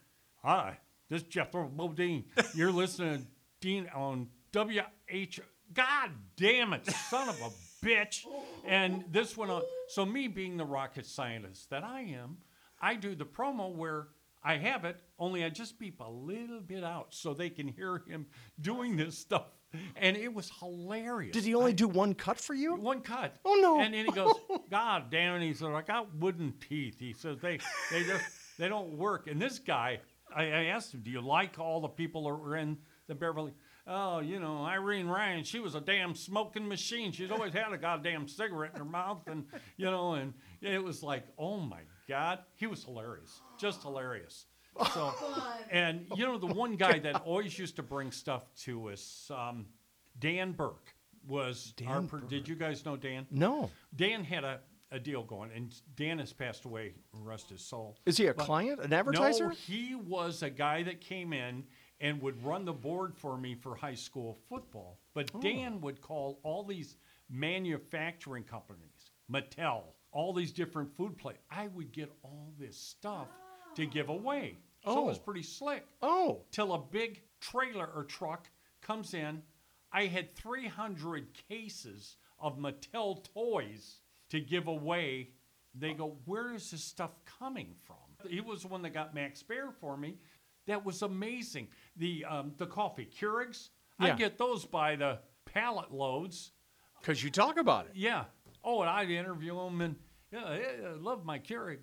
Speaker 3: Hi, this is Jethro Bodine. You're listening to Dean on WH. God damn it, son of a bitch. And this went on. Uh, so, me being the rocket scientist that I am, I do the promo where I have it, only I just beep a little bit out so they can hear him doing this stuff. And it was hilarious.
Speaker 2: Did he only do one cut for you?
Speaker 3: One cut.
Speaker 2: Oh, no.
Speaker 3: And then he goes, God damn it. He said, I got wooden teeth. He says, they, they just, they don't work. And this guy, I, I asked him, do you like all the people that were in the Beverly? Oh, you know, Irene Ryan, she was a damn smoking machine. She's always had a goddamn cigarette in her mouth. And, you know, and it was like, oh my God. He was hilarious. Just hilarious. So, [LAUGHS] and you know, the one guy that always used to bring stuff to us, um, Dan Burke, was our.
Speaker 2: Dan
Speaker 3: pro- Did you guys know Dan?
Speaker 2: No.
Speaker 3: Dan had a, a deal going, and Dan has passed away. Rest his soul.
Speaker 2: Is he a
Speaker 3: But-
Speaker 2: client, an advertiser?
Speaker 3: No, he was a guy that came in and would run the board for me for high school football. But
Speaker 2: Oh.
Speaker 3: Dan would call all these manufacturing companies, Mattel, all these different food places. I would get all this stuff to give away. So it was
Speaker 2: Oh.
Speaker 3: pretty slick.
Speaker 2: Oh.
Speaker 3: Till a big trailer or truck comes in. I had 300 cases of Mattel toys to give away. They go, Where is this stuff coming from? He was the one that got Max Baer for me. That was amazing. The um, the coffee Keurigs,
Speaker 2: Yeah.
Speaker 3: I get those by the pallet loads.
Speaker 2: Because you talk about it.
Speaker 3: Yeah. Oh, and I'd interview them and yeah, I I love my Keurig.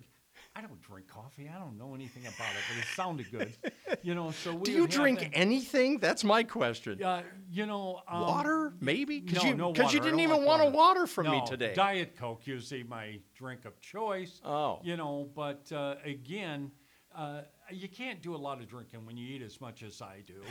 Speaker 3: I don't drink coffee. I don't know anything about it, but it sounded good. [LAUGHS] You know, so we
Speaker 2: Do you drink
Speaker 3: that-
Speaker 2: anything? That's my question.
Speaker 3: Uh, you know, um,
Speaker 2: water, maybe? Because
Speaker 3: no,
Speaker 2: you,
Speaker 3: no
Speaker 2: you didn't even want a
Speaker 3: water.
Speaker 2: from me today.
Speaker 3: Diet Coke usually my drink of choice.
Speaker 2: Oh.
Speaker 3: You know, but uh, again, uh, you can't do a lot of drinking when you eat as much as I do. [LAUGHS]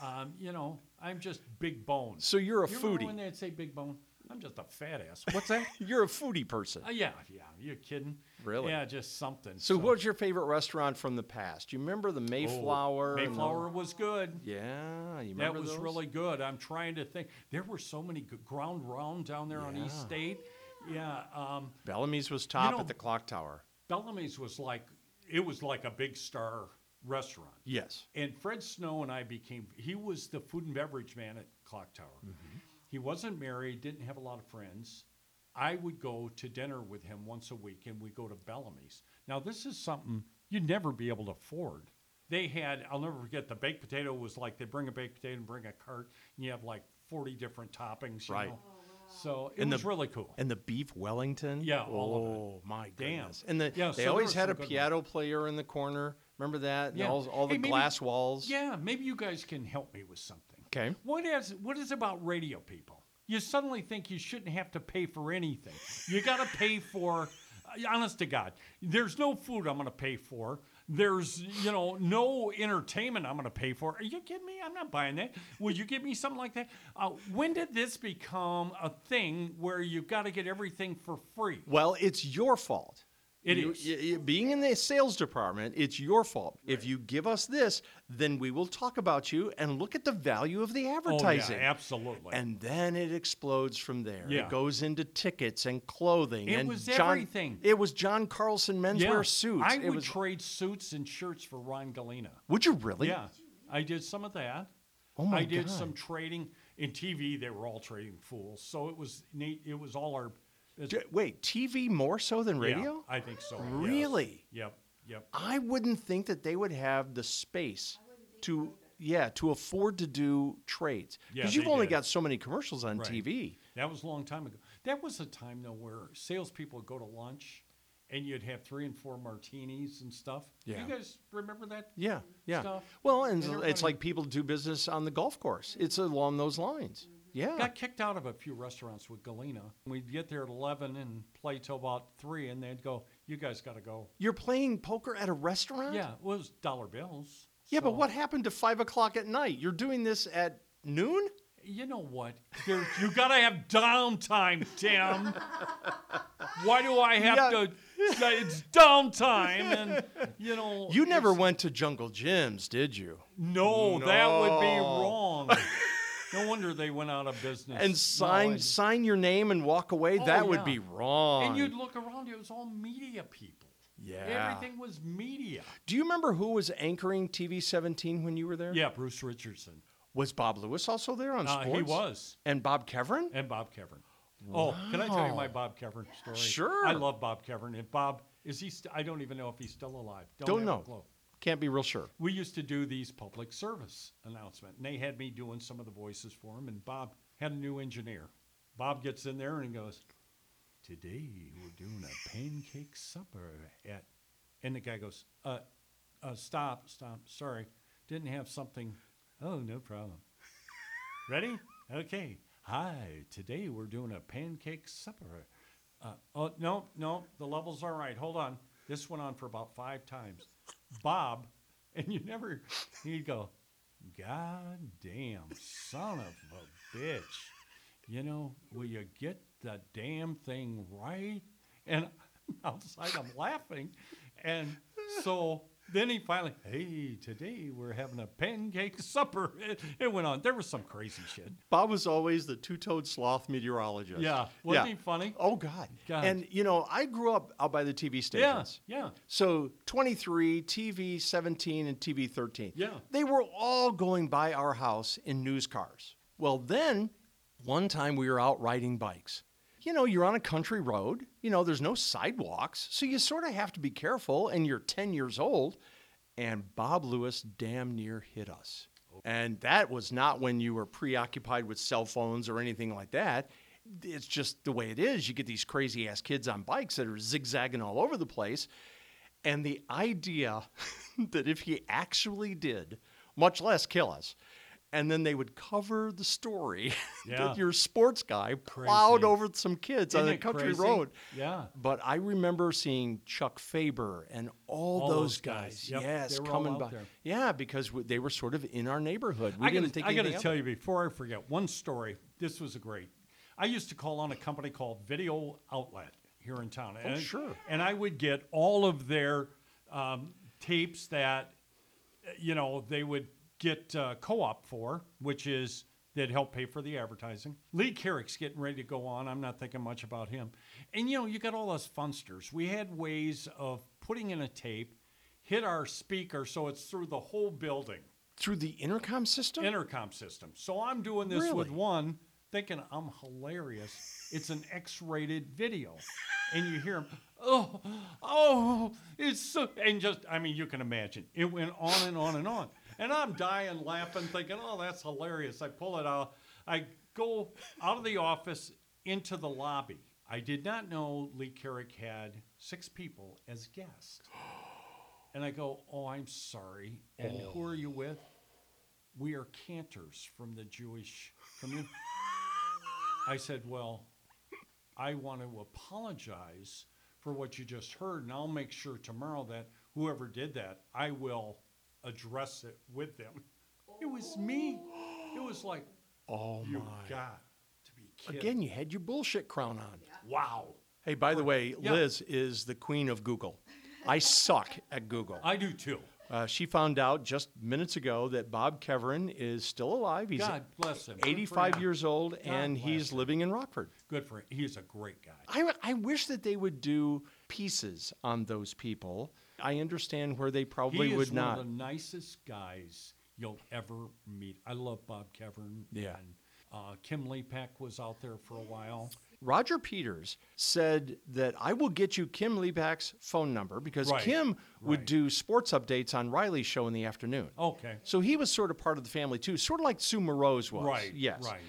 Speaker 3: Um, you know, I'm just big bone.
Speaker 2: So you're a
Speaker 3: You
Speaker 2: foodie.
Speaker 3: when they'd say big bone? I'm just a fat ass. What's that? [LAUGHS]
Speaker 2: You're a foodie person.
Speaker 3: Uh, yeah, yeah. You're kidding.
Speaker 2: Really?
Speaker 3: Yeah, just something.
Speaker 2: So, what was your favorite restaurant from the past? You remember the
Speaker 3: Oh,
Speaker 2: Mayflower? the-
Speaker 3: Mayflower was good.
Speaker 2: Yeah, you remember That
Speaker 3: was
Speaker 2: those?
Speaker 3: really good. I'm trying to think. There were so many good ground round down there on East State. Yeah. Um,
Speaker 2: Bellamy's was top
Speaker 3: know-
Speaker 2: at the clock tower.
Speaker 3: Bellamy's was like it was like a big star restaurant.
Speaker 2: Yes.
Speaker 3: And Fred Snow and I became he was the food and beverage man at Clock Tower.
Speaker 2: Mm-hmm.
Speaker 3: He wasn't married, didn't have a lot of friends. I would go to dinner with him once a week and we go to Bellamy's. Now this is something you'd never be able to afford. They had I'll never forget the baked potato was like they bring a baked potato and bring a cart and you have like 40 different toppings, you
Speaker 2: Right.
Speaker 3: know. So it
Speaker 2: And the-
Speaker 3: was really cool.
Speaker 2: And the beef Wellington?
Speaker 3: Yeah, all of it.
Speaker 2: Oh, my
Speaker 3: Damn.
Speaker 2: goodness. And the,
Speaker 3: Yeah,
Speaker 2: they
Speaker 3: so
Speaker 2: always had a piano player in the corner. Remember that? And
Speaker 3: Yeah.
Speaker 2: All, all the
Speaker 3: Hey, maybe-
Speaker 2: glass walls.
Speaker 3: Yeah, maybe you guys can help me with something.
Speaker 2: Okay.
Speaker 3: What is what is about radio people? You suddenly think you shouldn't have to pay for anything. You got to pay for. uh, Honest to God, there's no food I'm going to pay for. There's you know no entertainment I'm going to pay for. Are you kidding me? I'm not buying that. Will you give me something like that? Uh, when did this become a thing where you've got to get everything for free?
Speaker 2: Well, it's your fault.
Speaker 3: It
Speaker 2: you,
Speaker 3: is.
Speaker 2: being in the sales department, it's your fault. If you give us this, then we will talk about you and look at the value of the advertising.
Speaker 3: Oh, yeah, absolutely.
Speaker 2: And then it explodes from there.
Speaker 3: Yeah.
Speaker 2: It goes into tickets and clothing.
Speaker 3: It
Speaker 2: and
Speaker 3: was
Speaker 2: John,
Speaker 3: everything.
Speaker 2: It was John Carlson menswear suits.
Speaker 3: I
Speaker 2: it
Speaker 3: would
Speaker 2: was,
Speaker 3: trade suits and shirts for Ron Galena.
Speaker 2: would you really?
Speaker 3: Yeah, I did some of that.
Speaker 2: Oh my
Speaker 3: I did
Speaker 2: God.
Speaker 3: some trading in TV. They were all trading fools, so it was neat. It was all our. It's-
Speaker 2: D- Wait, TV more so than
Speaker 3: yeah,
Speaker 2: radio?
Speaker 3: I think so. yes.
Speaker 2: Really?
Speaker 3: Yep. Yep.
Speaker 2: I wouldn't think that they would have the space to yeah to afford to do trades
Speaker 3: Yeah,
Speaker 2: because you've only
Speaker 3: did.
Speaker 2: got so many commercials on
Speaker 3: Right.
Speaker 2: TV.
Speaker 3: That was a long time ago. That was a time though where salespeople would go to lunch, and you'd have three and four martinis and stuff.
Speaker 2: Yeah.
Speaker 3: You guys remember that?
Speaker 2: Yeah, yeah.
Speaker 3: Stuff?
Speaker 2: Well, and
Speaker 3: And
Speaker 2: it's like people do business on the golf course. It's along those lines. Yeah.
Speaker 3: Got kicked out of a few restaurants with Galena. We'd get there at 11 and play till about 3, and they'd go, You guys got to go.
Speaker 2: You're playing poker at a restaurant?
Speaker 3: Yeah, it was dollar bills.
Speaker 2: Yeah, but what happened to five o'clock at night? You're doing this at noon?
Speaker 3: You know what? There, you got to have downtime, Tim. Why do I have
Speaker 2: Yeah.
Speaker 3: to? It's downtime, and you know.
Speaker 2: You never went to Jungle Gyms, did you?
Speaker 3: No, that would be wrong. [LAUGHS] no wonder they went out of business.
Speaker 2: And
Speaker 3: No,
Speaker 2: sign
Speaker 3: I-
Speaker 2: sign your name and walk away?
Speaker 3: Oh,
Speaker 2: that would be wrong.
Speaker 3: And you'd look around; it was all media people.
Speaker 2: Yeah.
Speaker 3: Everything was media.
Speaker 2: Do you remember who was anchoring TV 17 when you were there?
Speaker 3: Yeah, Bruce Richardson.
Speaker 2: Was Bob Lewis also there on
Speaker 3: Uh,
Speaker 2: sports?
Speaker 3: he was.
Speaker 2: And Bob Kevrin?
Speaker 3: And Bob Kevrin. Oh, can I tell you my Bob Kevrin story?
Speaker 2: Sure.
Speaker 3: I love Bob Kevrin. And Bob, is he? St- I don't even know if he's still alive. Don't,
Speaker 2: Don't know. Can't be real sure.
Speaker 3: We used to do these public service announcement, and they had me doing some of the voices for them. And Bob had a new engineer. Bob gets in there and goes, "Today we're doing a pancake supper at," and the guy goes, "Uh, uh, stop, stop, sorry, didn't have something." Oh, no problem. [LAUGHS] Ready? Okay. Hi, today we're doing a pancake supper. Uh, oh, no, no, the level's all right. Hold on. This went on for about five times. Bob, and you never, he'd go, God damn, son of a bitch. You know, will you get the damn thing right? And [LAUGHS] outside I'm laughing. And so then he finally, hey, today we're having a pancake supper. It, it went on. There was some crazy shit.
Speaker 2: Bob was always the two-toed sloth meteorologist.
Speaker 3: Yeah. Wasn't he funny?
Speaker 2: Oh God.
Speaker 3: God.
Speaker 2: And you know, I grew up out by the TV stations.
Speaker 3: Yeah, yeah.
Speaker 2: So 23, TV 17, and TV 13.
Speaker 3: Yeah.
Speaker 2: They were all going by our house in news cars. Well, then one time we were out riding bikes. You know, you're on a country road, you know, there's no sidewalks. So you sort of have to be careful, and you're 10 years old. And Bob Lewis damn near hit us. And that was not when you were preoccupied with cell phones or anything like that. It's just the way it is. You get these crazy ass kids on bikes that are zigzagging all over the place. And the idea [LAUGHS] that if he actually did, much less kill us, and then they would cover the story [LAUGHS]
Speaker 3: Yeah.
Speaker 2: that your sports guy plowed
Speaker 3: Crazy.
Speaker 2: over some kids on
Speaker 3: Isn't
Speaker 2: a country
Speaker 3: crazy?
Speaker 2: road.
Speaker 3: Yeah.
Speaker 2: But I remember seeing Chuck Faber and all,
Speaker 3: All
Speaker 2: those, guys.
Speaker 3: guys. Yep,
Speaker 2: Yes,
Speaker 3: they were all
Speaker 2: coming by.
Speaker 3: there.
Speaker 2: Yeah, because w- they were sort of in our neighborhood. We
Speaker 3: I
Speaker 2: didn't
Speaker 3: gotta, I gotta tell you before I forget one story. This was a great. I used to call on a company called Video Outlet here in town.
Speaker 2: Oh,
Speaker 3: and,
Speaker 2: sure.
Speaker 3: And I would get all of their um, tapes that, uh, you know, they would get uh, co-op for, which is that help pay for the advertising. Lee Carrick's getting ready to go on. I'm not thinking much about him. And you know, you got all us funsters. We had ways of putting in a tape, hit our speaker so it's through the whole building
Speaker 2: Through the intercom system?
Speaker 3: intercom system. So I'm doing this with one, thinking I'm hilarious. It's an X-rated video, and you hear him, oh, oh, it's so, and just, I mean, you can imagine it went on and on and on, and I'm dying laughing, thinking, oh, that's hilarious. I pull it out, I go out of the office into the lobby. I did not know Lee Carrick had six people as guests. [GASPS] And I go, oh, I'm sorry. And oh. who are you with? we are cantors from the Jewish community. [LAUGHS] I said, well, I want to apologize for what you just heard, and I'll make sure tomorrow that whoever did that, I will address it with them. It was me. It was like, [GASPS]
Speaker 2: oh,
Speaker 3: you
Speaker 2: my.
Speaker 3: got to be kidding.
Speaker 2: Again, you had your bullshit crown on.
Speaker 3: wow.
Speaker 2: Hey, by the way,
Speaker 3: Yeah.
Speaker 2: Liz is the queen of Google. I suck at Google.
Speaker 3: I do too.
Speaker 2: Uh, she found out just minutes ago that Bob Keverin is still alive. He's
Speaker 3: God bless him.
Speaker 2: 85 years old, and he's
Speaker 3: him.
Speaker 2: living in Rockford.
Speaker 3: Good for him. He's a great guy.
Speaker 2: I, I wish that they would do pieces on those people. I understand where they probably
Speaker 3: he
Speaker 2: would not.
Speaker 3: one of the nicest guys you'll ever meet. I love Bob Kevern.
Speaker 2: Yeah.
Speaker 3: And uh, Kim Lepak was out there for a while.
Speaker 2: Roger Peters said that I will get you Kim Lebach's phone number because
Speaker 3: Right,
Speaker 2: Kim would
Speaker 3: right.
Speaker 2: do sports updates on Riley's show in the afternoon.
Speaker 3: Okay.
Speaker 2: So he was sort of part of the family too, sort of like Sue Morose was.
Speaker 3: Right,
Speaker 2: Yes.
Speaker 3: right.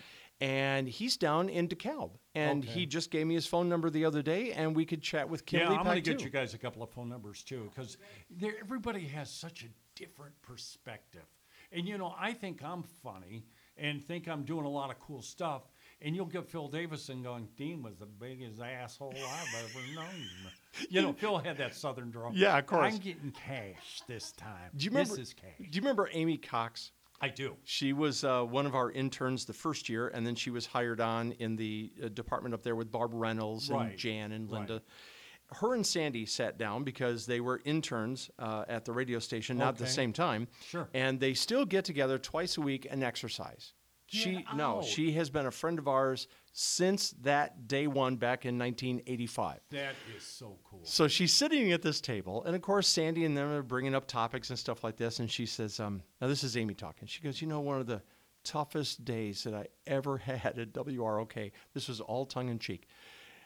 Speaker 2: And he's down in DeKalb, and
Speaker 3: Okay.
Speaker 2: he just gave me his phone number the other day, and we could chat with Kim
Speaker 3: yeah, I'm going to get you guys a couple of phone numbers too, because everybody has such a different perspective. And you know, I think I'm funny and think I'm doing a lot of cool stuff. And you'll get Phil Davison going, Dean was the biggest asshole I've ever known. [LAUGHS] You know, Phil had that southern drawl.
Speaker 2: Yeah, of course.
Speaker 3: I'm getting cash this time.
Speaker 2: Do you remember?
Speaker 3: This is cash.
Speaker 2: Do you remember Amy Cox?
Speaker 3: I do.
Speaker 2: She was uh, one of our interns the first year, and then she was hired on in the uh, department up there with Barb Reynolds and
Speaker 3: Right,
Speaker 2: Jan and
Speaker 3: right.
Speaker 2: Linda. Her and Sandy sat down because they were interns uh, at the radio station, not at the same time.
Speaker 3: Sure.
Speaker 2: And they still get together twice a week and exercise. She no, she has been a friend of ours since that day one back in 1985.
Speaker 3: That is so cool.
Speaker 2: So she's sitting at this table, and of course, Sandy and them are bringing up topics and stuff like this. And she says, um, Now, this is Amy talking. She goes, You know, one of the toughest days that I ever [LAUGHS] had at WROK, this was all tongue in cheek.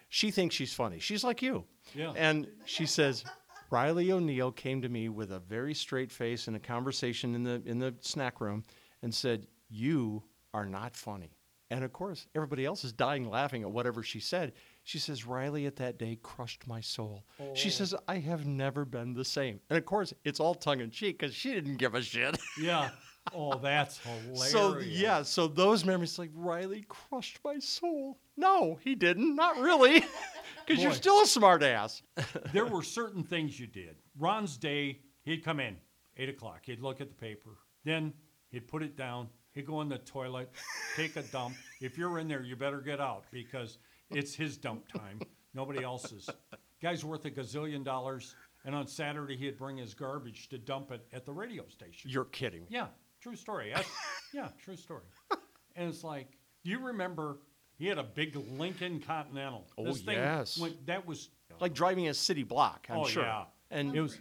Speaker 2: She thinks she's funny. She's like you.
Speaker 3: Yeah.
Speaker 2: And she says, Riley O'Neill came to me with a very straight face in a conversation in the, in the snack room and said, You are not funny. And of course, everybody else is dying laughing at whatever she said. She says, Riley at that day crushed my soul. She oh. says, I have never been the same. And of course, it's all tongue in cheek because she didn't give a shit. [LAUGHS]
Speaker 3: Yeah. Oh, that's hilarious.
Speaker 2: so, yeah, so those memories, like, Riley crushed my soul. No, he didn't. Not really. [LAUGHS] Because you're still a smart ass. [LAUGHS]
Speaker 3: there were certain things you did. Ron's day, he'd come in, 8 o'clock. He'd look at the paper. Then he'd put it down. He'd go in the toilet, take a dump. If you're in there, you better get out because it's his dump time, nobody else's. Guy's worth a gazillion dollars. And on Saturday, he'd bring his garbage to dump it at the radio station.
Speaker 2: You're kidding.
Speaker 3: Yeah, true story. That's- yeah, true story. And it's like, do you remember he had a big Lincoln Continental?
Speaker 2: Oh,
Speaker 3: This
Speaker 2: yes.
Speaker 3: went- that was
Speaker 2: Like driving a city block, I'm
Speaker 3: oh
Speaker 2: sure.
Speaker 3: yeah,
Speaker 2: And
Speaker 3: it was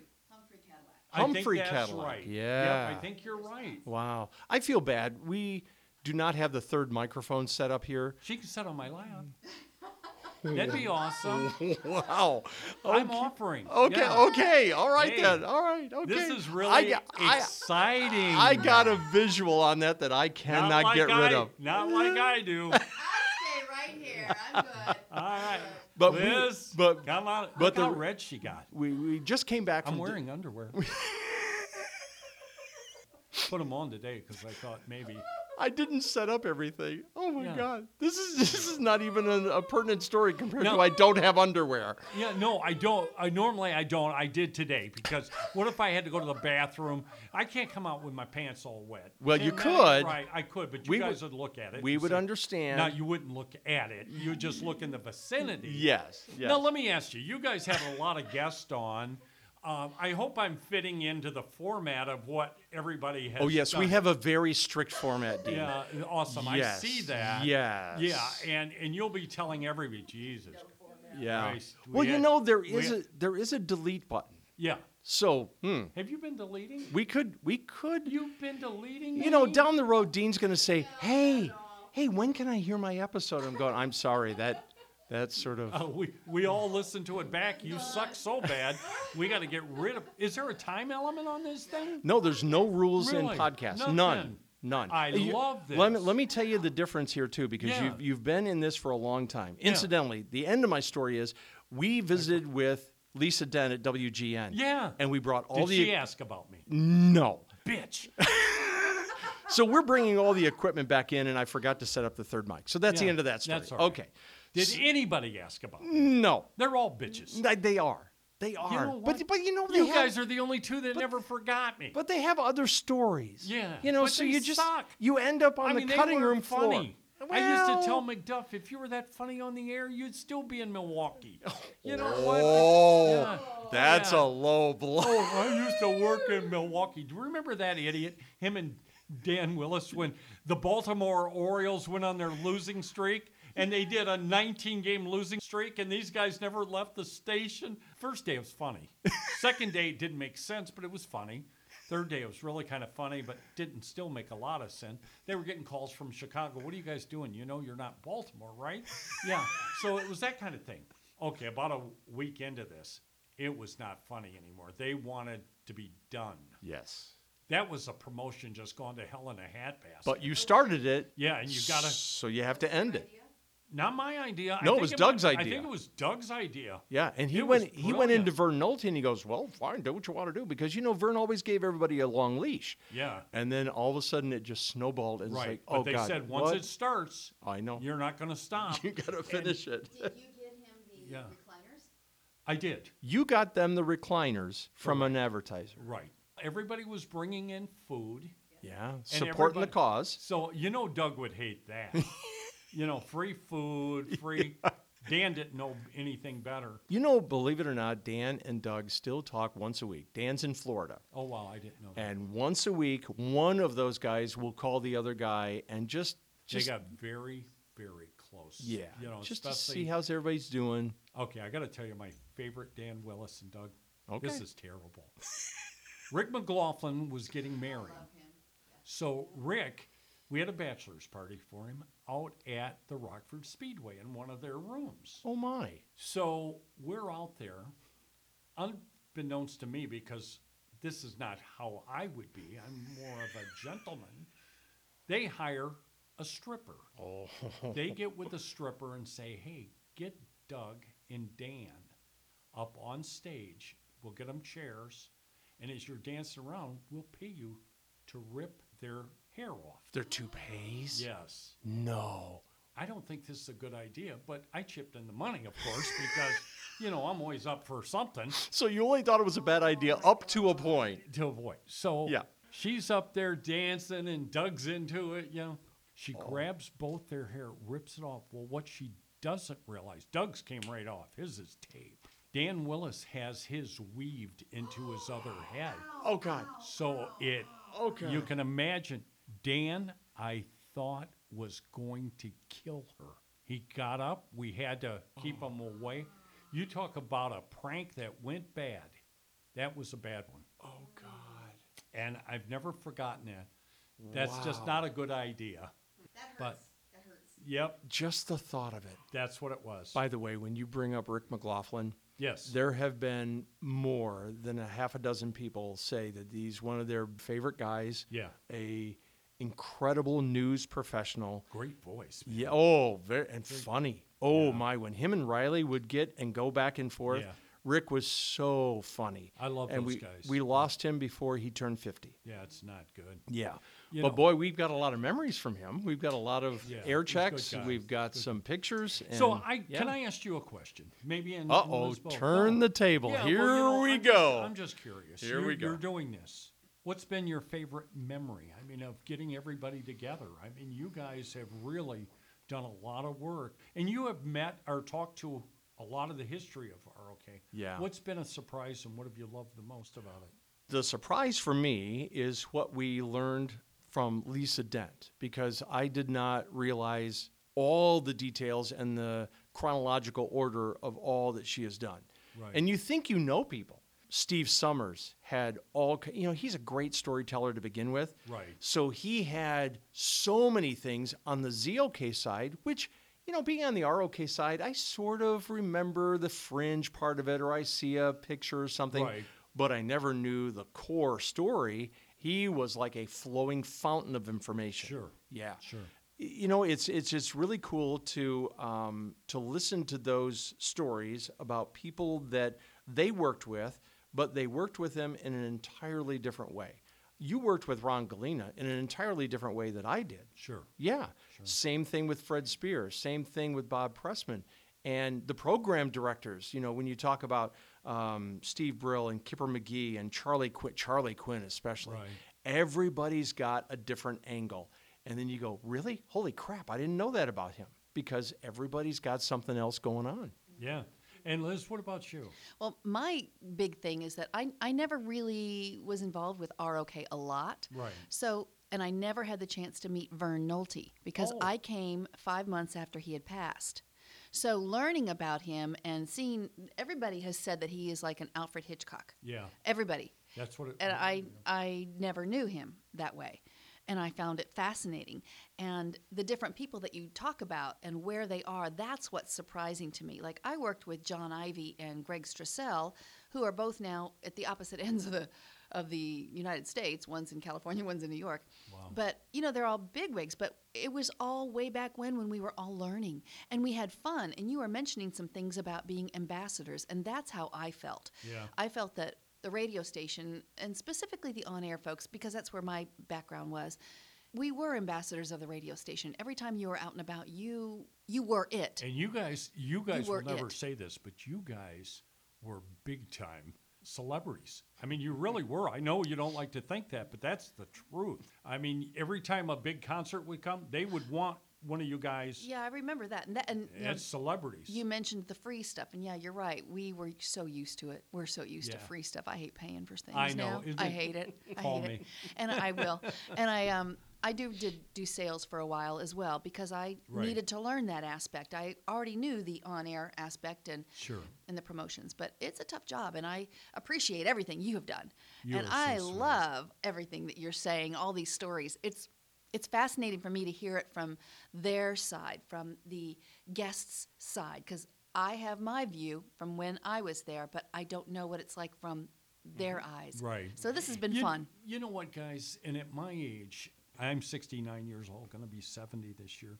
Speaker 2: Humphrey
Speaker 3: I think that's
Speaker 2: Cadillac,
Speaker 3: Right.
Speaker 2: yeah.
Speaker 3: Yep, I think you're right.
Speaker 2: wow. I feel bad. We do not have the third microphone set up here.
Speaker 3: She can sit on my lap. [LAUGHS] That'd be awesome.
Speaker 2: wow.
Speaker 3: I'm offering.
Speaker 2: Okay,
Speaker 3: Yeah.
Speaker 2: okay, all right
Speaker 3: Hey,
Speaker 2: then, all right, okay.
Speaker 3: This is really
Speaker 2: got- I-
Speaker 3: exciting.
Speaker 2: I got a visual on that that I cannot
Speaker 3: like
Speaker 2: get
Speaker 3: I,
Speaker 2: rid of.
Speaker 3: Not like I do. [LAUGHS]
Speaker 10: I'll stay right here. I'm good.
Speaker 2: But we-
Speaker 3: Liz,
Speaker 2: but-
Speaker 3: come on.
Speaker 2: but
Speaker 3: Look
Speaker 2: the-
Speaker 3: how red she got.
Speaker 2: We, we just came back
Speaker 3: I'm wearing underwear. [LAUGHS] Put them on today because I thought maybe.
Speaker 2: I didn't set up everything. Oh my
Speaker 3: Yeah.
Speaker 2: god, this is this is not even a, a pertinent story compared
Speaker 3: No.
Speaker 2: to I don't have underwear.
Speaker 3: Yeah, no, I don't. I normally I don't. I did today because what if I had to go to the bathroom? I can't come out with my pants all wet.
Speaker 2: Well, you could.
Speaker 3: Right, I could, but you
Speaker 2: We
Speaker 3: guys would, look at it.
Speaker 2: we would
Speaker 3: say-
Speaker 2: understand.
Speaker 3: No, you wouldn't look at it. You would just look in the vicinity.
Speaker 2: Yes, yes.
Speaker 3: Now let me ask you. You guys have a lot of guests on. Um, I hope I'm fitting into the format of what everybody has.
Speaker 2: oh yes, we have a very strict format, Dean.
Speaker 3: Yeah, awesome. I see that.
Speaker 2: yes.
Speaker 3: Yeah, and and you'll be telling everybody, Jesus.
Speaker 2: Yeah.
Speaker 3: Christ, we
Speaker 2: well, you know there
Speaker 3: we
Speaker 2: is
Speaker 3: had-
Speaker 2: a there is a delete button.
Speaker 3: Yeah.
Speaker 2: So, hmm,
Speaker 3: Have you been deleting?
Speaker 2: we could we could
Speaker 3: You've been deleting.
Speaker 2: you know down the road Dean's going to say, "Hey, hey, when can I hear my episode?" I'm going, "I'm sorry, that that's sort of
Speaker 3: Uh, we we all listen to it back. You suck so bad. We got to get rid of. Is there a time element on this thing?
Speaker 2: No, there's no rules in podcasts.
Speaker 3: Nothing.
Speaker 2: None. None.
Speaker 3: I
Speaker 2: You-
Speaker 3: love
Speaker 2: Let me,
Speaker 3: this.
Speaker 2: let me tell you the difference here too, because
Speaker 3: Yeah.
Speaker 2: you've you've been in this for a long time.
Speaker 3: Yeah.
Speaker 2: Incidentally, the end of my story is we visited with Lisa Dent at WGN.
Speaker 3: Yeah.
Speaker 2: And we brought all the.
Speaker 3: Did
Speaker 2: the
Speaker 3: she ask about me?
Speaker 2: no.
Speaker 3: Bitch. [LAUGHS] [LAUGHS]
Speaker 2: So we're bringing all the equipment back in, and I forgot to set up the third mic. So that's the
Speaker 3: Yeah,
Speaker 2: end of that story.
Speaker 3: that's all right.
Speaker 2: Okay.
Speaker 3: Did anybody ask about me?
Speaker 2: No,
Speaker 3: They're all bitches.
Speaker 2: They- they are. They are.
Speaker 3: know
Speaker 2: but but you know they
Speaker 3: You
Speaker 2: have,
Speaker 3: guys are the only two that never forgot me.
Speaker 2: But they have other stories.
Speaker 3: Yeah,
Speaker 2: You know,
Speaker 3: but
Speaker 2: so
Speaker 3: they
Speaker 2: you just
Speaker 3: suck.
Speaker 2: you end up on
Speaker 3: I
Speaker 2: the
Speaker 3: mean,
Speaker 2: cutting
Speaker 3: weren't
Speaker 2: room floor.
Speaker 3: funny. I used to tell
Speaker 2: Well-
Speaker 3: McDuff, if you were that funny on the air, you'd still be in Milwaukee. [LAUGHS] Oh. You know what?
Speaker 2: Oh,
Speaker 3: Yeah.
Speaker 2: that's
Speaker 3: Yeah.
Speaker 2: a low blow.
Speaker 3: Oh, I used to work in Milwaukee. Do you remember that idiot? Him and Dan Willis when the Baltimore Orioles went on their losing streak and they did a 19 game losing streak and these guys never left the station. First day it was funny. [LAUGHS] Second day it didn't make sense, but it was funny. Third day it was really kind of funny, but didn't still make a lot of sense. They were getting calls from Chicago. What are you guys doing? You know you're not Baltimore, right? [LAUGHS] Yeah. So it was that kind of thing. Okay, about a week into this, it was not funny anymore. They wanted to be done.
Speaker 2: Yes.
Speaker 3: That was a promotion just gone to hell in a hat basket.
Speaker 2: But you started it.
Speaker 3: yeah, and you gotta
Speaker 2: So you have to end it.
Speaker 3: Not my idea. I
Speaker 2: No, it
Speaker 3: think
Speaker 2: was
Speaker 3: might-
Speaker 2: Doug's
Speaker 3: I
Speaker 2: idea.
Speaker 3: think it was Doug's idea.
Speaker 2: Yeah, and he
Speaker 3: It
Speaker 2: went he went into. Vern Nolte and he goes, "Well, fine, do what you want to do," because you know Vern always gave everybody a long leash.
Speaker 3: Yeah.
Speaker 2: And then all of a sudden it just snowballed and
Speaker 3: Right.
Speaker 2: it's like,
Speaker 3: but
Speaker 2: "Oh
Speaker 3: they
Speaker 2: God,
Speaker 3: said once
Speaker 2: what?
Speaker 3: it starts,
Speaker 2: I know
Speaker 3: you're not gonna stop. [LAUGHS]
Speaker 2: you got to finish it."
Speaker 10: Did you get him the
Speaker 3: Yeah.
Speaker 10: recliners?
Speaker 3: I did.
Speaker 2: You got them the recliners from an advertiser.
Speaker 3: Right. Everybody was bringing in food.
Speaker 2: Yeah,
Speaker 3: and
Speaker 2: supporting the cause.
Speaker 3: So you know Doug would hate that. [LAUGHS] you know, free food, [LAUGHS] free. Dan didn't know anything better.
Speaker 2: You know, believe it or not, Dan and Doug still talk once a week. Dan's in Florida.
Speaker 3: Oh wow, I didn't know. that.
Speaker 2: And once a week, one of those guys will call the other guy and just,
Speaker 3: They got very, very close.
Speaker 2: yeah,
Speaker 3: You know,
Speaker 2: just to see how's everybody's doing.
Speaker 3: Okay, I got to tell you my favorite Dan Willis and Doug.
Speaker 2: Okay.
Speaker 3: This is terrible. [LAUGHS] Rick McLaughlin was getting married. So Rick, we had a bachelor's party for him out at the Rockford Speedway in one of their rooms.
Speaker 2: Oh my!
Speaker 3: So we're out there, unbeknownst to me, because this is not how I would be. I'm more of a gentleman. They hire a stripper.
Speaker 2: Oh,
Speaker 3: They get with the stripper and say, "Hey, get Doug and Dan up on stage. We'll get them chairs, and as you're dancing around, we'll pay you to rip their hair off."
Speaker 2: they're toupees.
Speaker 3: Yes.
Speaker 2: No.
Speaker 3: I don't think this is a good idea, but I chipped in the money, of course, because you know I'm always up for something
Speaker 2: So you only thought it was a bad idea up to a point.
Speaker 3: to avoid. So
Speaker 2: Yeah.
Speaker 3: she's up there dancing, and Doug's into it. You know, she
Speaker 2: Oh.
Speaker 3: grabs both their hair, rips it off. Well, what she doesn't realize, Doug's came right off. His is tape. Dan Willis has his weaved into his other head,
Speaker 2: Oh God.
Speaker 3: so it.
Speaker 2: Okay.
Speaker 3: You can imagine. Dan, I thought was going to kill her. He got up. We had to keep oh. him away. You talk about a prank that went bad. That was a bad one.
Speaker 2: Oh God.
Speaker 3: And I've never forgotten that. That's just not a good idea.
Speaker 10: That hurts.
Speaker 3: But-
Speaker 10: that hurts.
Speaker 3: Yep,
Speaker 2: Just the thought of it.
Speaker 3: that's what it was.
Speaker 2: By the way, when you bring up Rick McLaughlin,
Speaker 3: yes.
Speaker 2: there have been more than a half a dozen people say that he's one of their favorite guys.
Speaker 3: Yeah.
Speaker 2: A incredible news professional.
Speaker 3: Great voice. man.
Speaker 2: Yeah. Oh, very and funny. Oh my! When him and Riley would get and go back and forth,
Speaker 3: Yeah.
Speaker 2: Rick was so funny.
Speaker 3: I love
Speaker 2: and
Speaker 3: those
Speaker 2: we,
Speaker 3: guys.
Speaker 2: We lost him before he turned fifty.
Speaker 3: Yeah, it's not good.
Speaker 2: Yeah.
Speaker 3: You
Speaker 2: but
Speaker 3: know-
Speaker 2: boy, we've got a lot of memories from him. We've got a lot of
Speaker 3: Yeah,
Speaker 2: air
Speaker 3: good
Speaker 2: checks. We've got some pictures. And,
Speaker 3: So I
Speaker 2: yeah.
Speaker 3: can I ask you a question? Maybe in
Speaker 2: Uh oh! Turn
Speaker 3: No.
Speaker 2: the table.
Speaker 3: Yeah, well,
Speaker 2: Here
Speaker 3: you know,
Speaker 2: we
Speaker 3: I'm
Speaker 2: go.
Speaker 3: Just, I'm just curious.
Speaker 2: Here
Speaker 3: you're,
Speaker 2: we go.
Speaker 3: You're doing this. What's been your favorite memory? I mean, of getting everybody together. I mean, you guys have really done a lot of work, and you have met or talked to a lot of the history of ROK.
Speaker 2: Yeah.
Speaker 3: What's been a surprise, and what have you loved the most about it?
Speaker 2: the surprise for me is what we learned from Lisa Dent because I did not realize all the details and the chronological order of all that she has done.
Speaker 3: Right.
Speaker 2: And you think you know people. Steve Summers had all, you know, he's a great storyteller to begin with.
Speaker 3: Right.
Speaker 2: So he had so many things on the ZOK side, which, you know, being on the ROK side, I sort of remember the fringe part of it, or I see a picture or something,
Speaker 3: Right.
Speaker 2: but I never knew the core story. He was like a flowing fountain of information.
Speaker 3: Sure.
Speaker 2: Yeah.
Speaker 3: Sure.
Speaker 2: You know, it's it's just really cool to um, to listen to those stories about people that they worked with, but they worked with them in an entirely different way. You worked with Ron Galena in an entirely different way that I did.
Speaker 3: Sure.
Speaker 2: Yeah. Same thing with Fred Spears. Same thing with Bob Pressman. And the program directors, you know, when you talk about um, Steve Brill and Kipper McGee and Charlie Quinn, Charlie Quinn especially,
Speaker 3: Right.
Speaker 2: everybody's got a different angle. And then you go, really? Holy crap, I didn't know that about him because everybody's got something else going on.
Speaker 3: Yeah. And Liz, what about you?
Speaker 11: Well, my big thing is that I, I never really was involved with ROK a lot.
Speaker 3: Right.
Speaker 11: So, and I never had the chance to meet Vern Nolte because
Speaker 3: Oh.
Speaker 11: I came five months after he had passed. So, learning about him and seeing everybody has said that he is like an Alfred Hitchcock.
Speaker 3: Yeah.
Speaker 11: Everybody.
Speaker 3: That's what it.
Speaker 11: And I, I never knew him that way. And I found it fascinating. And the different people that you talk about and where they are, that's what's surprising to me. Like, I worked with John Ivy and Greg Strassell, who are both now at the opposite [LAUGHS] ends of the, of the United States. One's in California, [LAUGHS] one's in New York. But, you know, they're all bigwigs. But it was all way back when, when we were all learning. And we had fun. And you were mentioning some things about being ambassadors. And that's how I felt.
Speaker 3: Yeah.
Speaker 11: I felt that the radio station, and specifically the on air folks, because that's where my background was, we were ambassadors of the radio station. Every time you were out and about, you you were it.
Speaker 3: And you guys, you guys will
Speaker 11: were
Speaker 3: never
Speaker 11: it.
Speaker 3: say this, but you guys were big time celebrities. I mean, you really were. I know you don't like to think that, but that's the truth. I mean, every time a big concert would come, they would want one of you guys
Speaker 11: Yeah, I remember that. And that and you know,
Speaker 3: celebrities.
Speaker 11: you mentioned the free stuff, and yeah, you're right. We were so used to it. We're so used to free stuff. I hate paying for things
Speaker 3: I know.
Speaker 11: now. I hate it. I
Speaker 3: Call
Speaker 11: hate
Speaker 3: me.
Speaker 11: it, [LAUGHS] and I will. And I um I do did do sales for a while as well because I
Speaker 3: Right.
Speaker 11: needed to learn that aspect. I already knew the on air aspect and
Speaker 3: Sure.
Speaker 11: and the promotions, but it's a tough job, and I appreciate everything you have done.
Speaker 3: You
Speaker 11: and
Speaker 3: so
Speaker 11: I love everything that you're saying. All these stories. It's it's fascinating for me to hear it from their side, from the guests' side, because I have my view from when I was there, but I don't know what it's like from their eyes.
Speaker 3: Mm-hmm. Right.
Speaker 11: So this has been
Speaker 3: you,
Speaker 11: fun.
Speaker 3: You know what, guys? And at my age, I'm 69 years old, going to be 70 this year.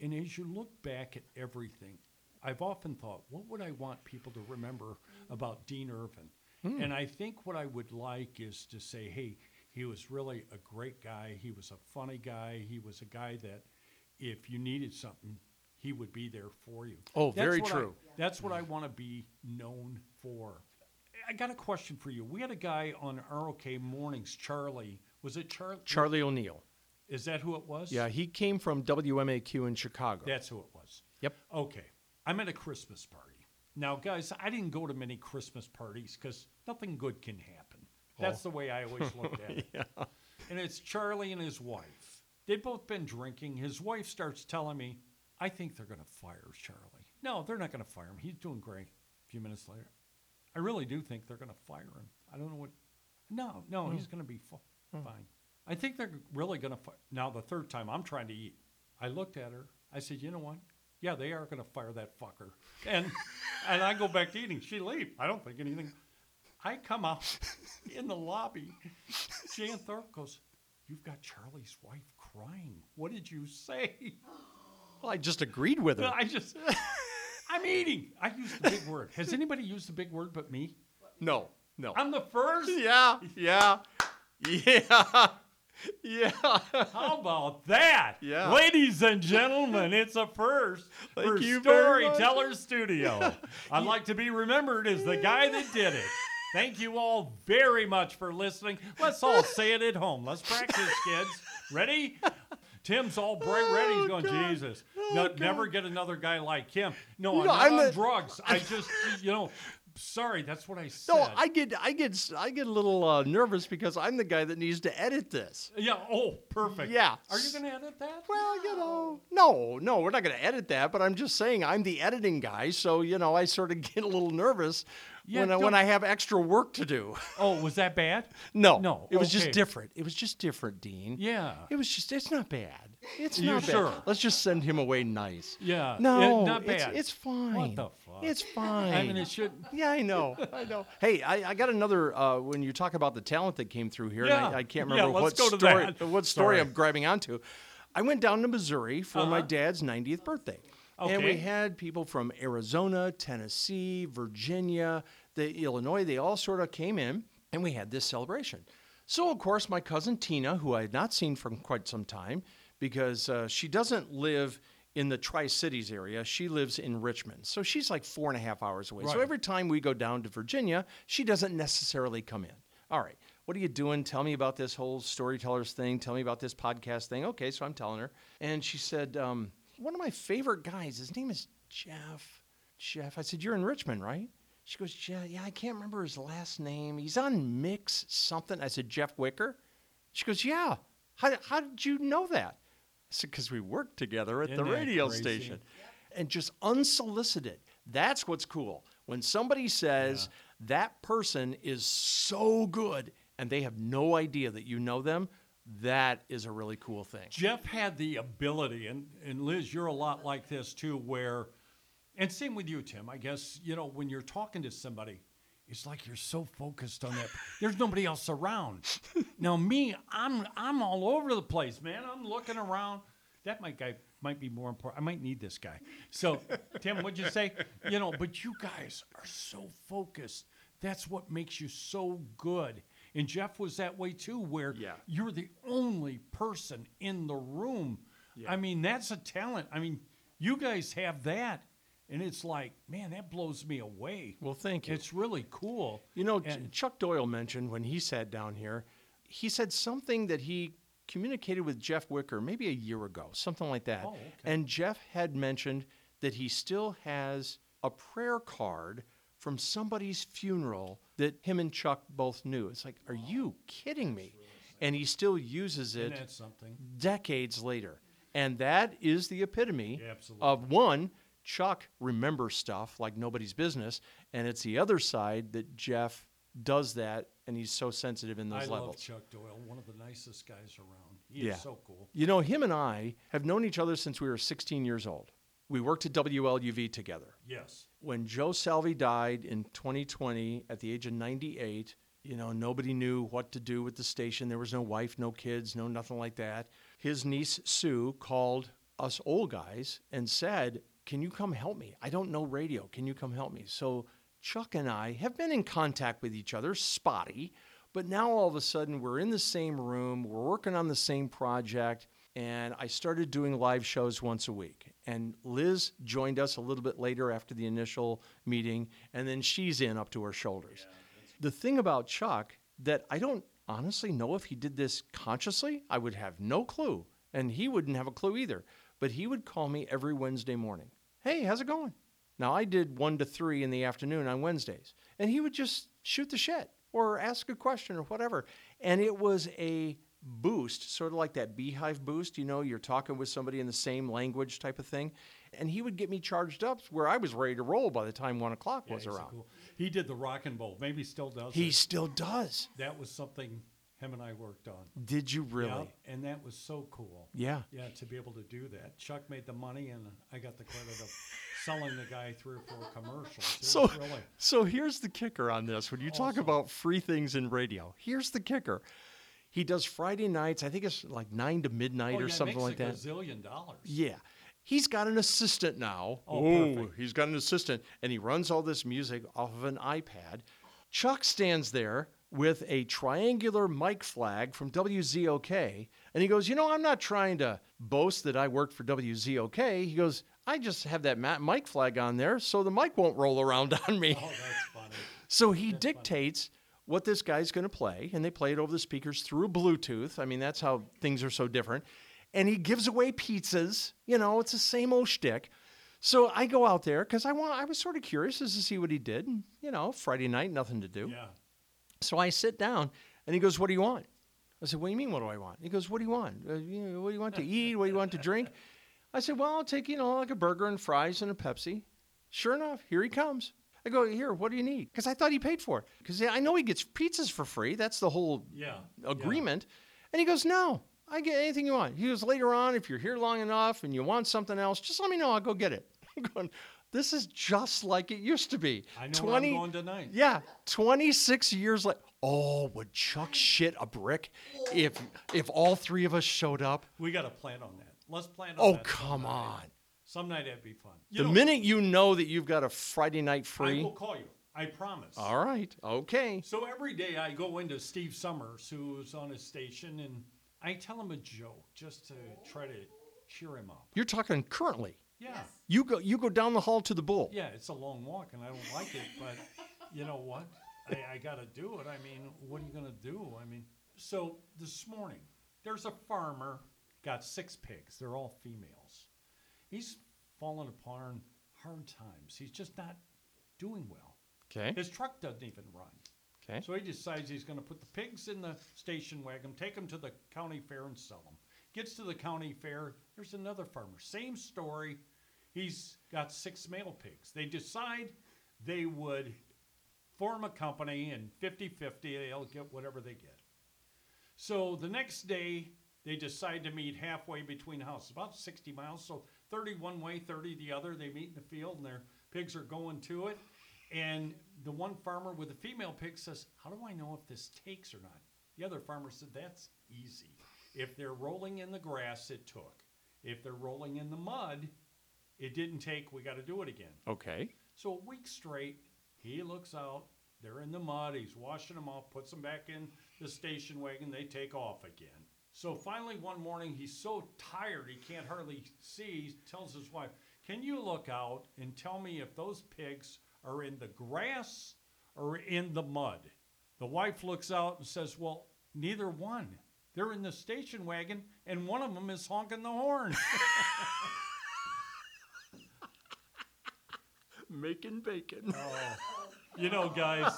Speaker 3: And as you look back at everything, I've often thought, what would I want people to remember about Dean Ervin?
Speaker 2: Hmm.
Speaker 3: And I think what I would like is to say, hey, he was really a great guy. He was a funny guy. He was a guy that if you needed something, he would be there for you.
Speaker 2: Oh, very
Speaker 3: what I-
Speaker 2: true.
Speaker 3: that's what I want to be known for. I got a question for you. We had a guy on ROK Mornings, Charlie. Was it Charlie?
Speaker 2: Charlie O'Neill.
Speaker 3: Is that who it was?
Speaker 2: Yeah, he came from WMAQ in Chicago.
Speaker 3: That's who it was.
Speaker 2: Yep.
Speaker 3: Okay. I'm at a Christmas party. Now, guys, I didn't go to many Christmas parties because nothing good can happen. That's
Speaker 2: Oh.
Speaker 3: the way I always looked at [LAUGHS] it. And it's Charlie and his wife. They'd both been drinking. His wife starts telling me, I think they're going to fire Charlie. No, they're not going to fire him. He's doing great. A few minutes later, I really do think they're going to fire him. I don't know what. No, no, hmm. he's going to be fi- hmm. fine. I think they're really going to fire. Now, the third time I'm trying to eat, I looked at her. I said, you know what? Yeah, they are going to fire that fucker. And and I go back to eating. She leaves. I don't think anything. I come out in the lobby. Jan Thorpe goes, "You've got Charlie's wife crying. What did you say?"
Speaker 2: Well, I just agreed with her.
Speaker 3: I just, I'm eating. I used the big word. Has anybody used the big word but me?
Speaker 2: No, no.
Speaker 3: I'm the first.
Speaker 2: Yeah, yeah, yeah, yeah.
Speaker 3: How about that?
Speaker 2: Yeah.
Speaker 3: Ladies and gentlemen, it's a first
Speaker 2: Thank
Speaker 3: for. Storyteller Studio. [LAUGHS] I'd like to be remembered as the guy that did it. Thank you all very much for listening. Let's all say it at home. Let's practice, kids. Ready? Tim's all bright oh, ready. He's going, Jesus. Oh, no, never get another guy like him. No, I'm
Speaker 2: No,
Speaker 3: not
Speaker 2: I'm
Speaker 3: on
Speaker 2: the-
Speaker 3: drugs. I just, you know, sorry, that's what I said.
Speaker 2: No, I get, I get, I get a little uh, nervous because I'm the guy that needs to edit this.
Speaker 3: Yeah, oh, perfect.
Speaker 2: Yeah.
Speaker 3: Are you going to edit that?
Speaker 2: Well, you know, no, no, we're not going to edit that. But I'm just saying I'm the editing guy, so you know, I sort of [LAUGHS] get a little nervous
Speaker 3: Yeah,
Speaker 2: when I, when I have extra work to do. [LAUGHS]
Speaker 3: Oh, was that bad?
Speaker 2: No,
Speaker 3: No,
Speaker 2: it was just different. It was just different, Dean.
Speaker 3: Yeah.
Speaker 2: It was just, it's not bad. It's not bad.
Speaker 3: sure?
Speaker 2: Let's just send him away nice.
Speaker 3: Yeah.
Speaker 2: No,
Speaker 3: it- not
Speaker 2: it's,
Speaker 3: bad.
Speaker 2: it's fine.
Speaker 3: What the fuck?
Speaker 2: It's fine. [LAUGHS]
Speaker 3: I mean, it should. [LAUGHS]
Speaker 2: Yeah, I know. I know. Hey, I, I got another. Uh, when you talk about the talent that came through here, and
Speaker 3: Yeah.
Speaker 2: I, I can't
Speaker 3: Yeah,
Speaker 2: remember
Speaker 3: let's
Speaker 2: what
Speaker 3: go to
Speaker 2: story. [LAUGHS] What story. I'm grabbing onto. I went down to Missouri for my
Speaker 3: Uh-huh.
Speaker 2: dad's 90th birthday, and we had people from Arizona, Tennessee, Virginia, the Illinois. They all sort of came in, and we had this celebration. So, of course, my cousin Tina, who I had not seen for quite some time, because uh, she doesn't live in the Tri Cities area, she lives in Richmond. So she's like four and a half hours away. So every time we go down to Virginia, she doesn't necessarily come in. All right, what are you doing? Tell me about this whole storytellers thing. Tell me about this podcast thing. Okay, so I'm telling her. And she said, um, one of my favorite guys, his name is Jeff. Jeff. I said, You're in Richmond, right? She goes, Yeah, yeah, I can't remember his last name. He's on Mix something. I said, Jeff Wicker. She goes, Yeah. How, how did you know that? Because we worked together at
Speaker 3: Isn't
Speaker 2: the radio
Speaker 3: crazy?
Speaker 2: station. And just unsolicited. That's what's cool. When somebody says that person is so good and they have no idea that you know them, that is a really cool thing.
Speaker 3: Jeff had the ability, and, and Liz, you're a lot like this too, where, and same with you, Tim, I guess, you know, when you're talking to somebody, it's like you're so focused on that. There's nobody else around. now, me, I'm I'm all over the place, man. I'm looking around. That might guy might be more important. I might need this guy. So, Tim, what'd you say? You know, but you guys are so focused. That's what makes you so good. And Jeff was that way too, where
Speaker 2: Yeah.
Speaker 3: you're the only person in the room. I mean, that's a talent. I mean, you guys have that. And it's like, man, that blows me away.
Speaker 2: Well, thank you.
Speaker 3: It's really cool.
Speaker 2: You know,
Speaker 3: And-
Speaker 2: Chuck Doyle mentioned when he sat down here, he said something that he communicated with Jeff Wicker maybe a year ago, something like that.
Speaker 3: Oh, okay.
Speaker 2: And Jeff had mentioned that he still has a prayer card from somebody's funeral that him and Chuck both knew. It's like, are you oh, kidding me? And he still uses it decades later. And that is the epitome
Speaker 3: Yeah,
Speaker 2: of one, Chuck remembers stuff like nobody's business. And it's the other side that Jeff does that and he's so sensitive in those
Speaker 3: I
Speaker 2: levels.
Speaker 3: love Chuck Doyle, one of the nicest guys around. He
Speaker 2: Yeah.
Speaker 3: is so cool.
Speaker 2: You know, him and I have known each other since we were 16 years old. We worked at WLUV together.
Speaker 3: Yes.
Speaker 2: When Joe Salvi died in 2020 at the age of 98, you know, nobody knew what to do with the station. There was no wife, no kids, no nothing like that. His niece Sue called us old guys and said, Can you come help me? I don't know radio. Can you come help me? So Chuck and I have been in contact with each other, spotty, but now all of a sudden we're in the same room, we're working on the same project, and I started doing live shows once a week. And Liz joined us a little bit later after the initial meeting, and then she's in up to her shoulders. the thing about Chuck that I don't honestly know if he did this consciously, I would have no clue, and he wouldn't have a clue either. But he would call me every Wednesday morning. Hey, how's it going? Now I did one to three in the afternoon on Wednesdays, and he would just shoot the shit or ask a question or whatever, and it was a boost, sort of like that beehive boost. You know, you're talking with somebody in the same language type of thing, and he would get me charged up where I was ready to roll by the time one o'clock
Speaker 3: Yeah,
Speaker 2: was around.
Speaker 3: cool. He did the rock and roll. Maybe still does.
Speaker 2: He
Speaker 3: it.
Speaker 2: still does.
Speaker 3: That was something him and I worked on.
Speaker 2: Did you really?
Speaker 3: Yep, and that was so cool.
Speaker 2: Yeah.
Speaker 3: Yeah, to be able to do that. Chuck made the money, and I got the credit of selling the guy three or four commercials. It
Speaker 2: So,
Speaker 3: really,
Speaker 2: so here's the kicker on this. When you talk about free things in radio, here's the kicker. He does Friday nights. I think it's like nine to midnight
Speaker 3: oh,
Speaker 2: or
Speaker 3: yeah,
Speaker 2: something like that.
Speaker 3: a gazillion dollars.
Speaker 2: Yeah. He's got an assistant now.
Speaker 3: Oh, perfect.
Speaker 2: he's got an assistant, and he runs all this music off of an iPad. Chuck stands there with a triangular mic flag from WZOK, and he goes, You know, I'm not trying to boast that I worked for WZOK. He goes, I just have that mic flag on there so the mic won't roll around [LAUGHS] on me.
Speaker 3: Oh, that's funny. [LAUGHS]
Speaker 2: So he dictates what this guy's going to play, and they play it over the speakers through Bluetooth. I mean, that's how things are so different. And he gives away pizzas. You know, it's the same old shtick. So I go out there because I want. I was sort of curious as to see what he did. And, you know, Friday night, nothing to do.
Speaker 3: Yeah.
Speaker 2: So I sit down, and he goes, "What do you want?" I said, "What do you mean? What do I want?" He goes, "What do you want? Uh, you know, what do you want to eat? What do you want to drink?" I said, "Well, I'll take you know like a burger and fries and a Pepsi." Sure enough, here he comes. I go, "Here, what do you need?" Because I thought he paid for it. Because I know he gets pizzas for free. That's the whole
Speaker 3: Yeah.
Speaker 2: agreement. And he goes, "No, I get anything you want." He goes, "Later on, if you're here long enough and you want something else, just let me know. I'll go get it." [LAUGHS] I'm going, "This is just like it used to be."
Speaker 3: I know where I'm going tonight.
Speaker 2: Yeah, 26 years like Oh, would Chuck shit a brick if if all three of us showed up?
Speaker 3: We got to plan on that. Let's plan on
Speaker 2: Oh,
Speaker 3: that.
Speaker 2: come on.
Speaker 3: Some night that'd be fun. You
Speaker 2: The
Speaker 3: know,
Speaker 2: minute you know that you've got a Friday night free, I
Speaker 3: will call you. I promise.
Speaker 2: All right. Okay.
Speaker 3: So every day I go into Steve Summers, who's on his station, and I tell him a joke just to try to cheer him up.
Speaker 2: You're talking currently.
Speaker 3: Yeah.
Speaker 2: You go you go down the hall to the bull.
Speaker 3: Yeah, it's a long walk, and I don't like it, but you know what? I, I got to do it. I mean, what are you going to do? I mean, so this morning, there's a farmer, got six pigs. They're all females. He's fallen upon hard times. He's just not doing well.
Speaker 2: Okay.
Speaker 3: His truck doesn't even run.
Speaker 2: Okay.
Speaker 3: So he decides he's going to put the pigs in the station wagon, take them to the county fair, and sell them. Gets to the county fair. There's another farmer. Same story. He's got six male pigs. They decide they would form a company and 50 50, they'll get whatever they get. So the next day, they decide to meet halfway between houses, about 60 miles. So 30 one way, 30 the other. They meet in the field and their pigs are going to it. And the one farmer with the female pig says, How do I know if this takes or not? The other farmer said, That's easy. If they're rolling in the grass, it took. If they're rolling in the mud, it didn't take. We got to do it again.
Speaker 2: Okay.
Speaker 3: So a week straight, he looks out. They're in the mud. He's washing them off, puts them back in the station wagon. They take off again. So finally, one morning, he's so tired he can't hardly see. He tells his wife, Can you look out and tell me if those pigs are in the grass or in the mud? The wife looks out and says, Well, neither one. They're in the station wagon, and one of them is honking the horn. [LAUGHS]
Speaker 2: Making bacon.
Speaker 3: Oh, you know, guys,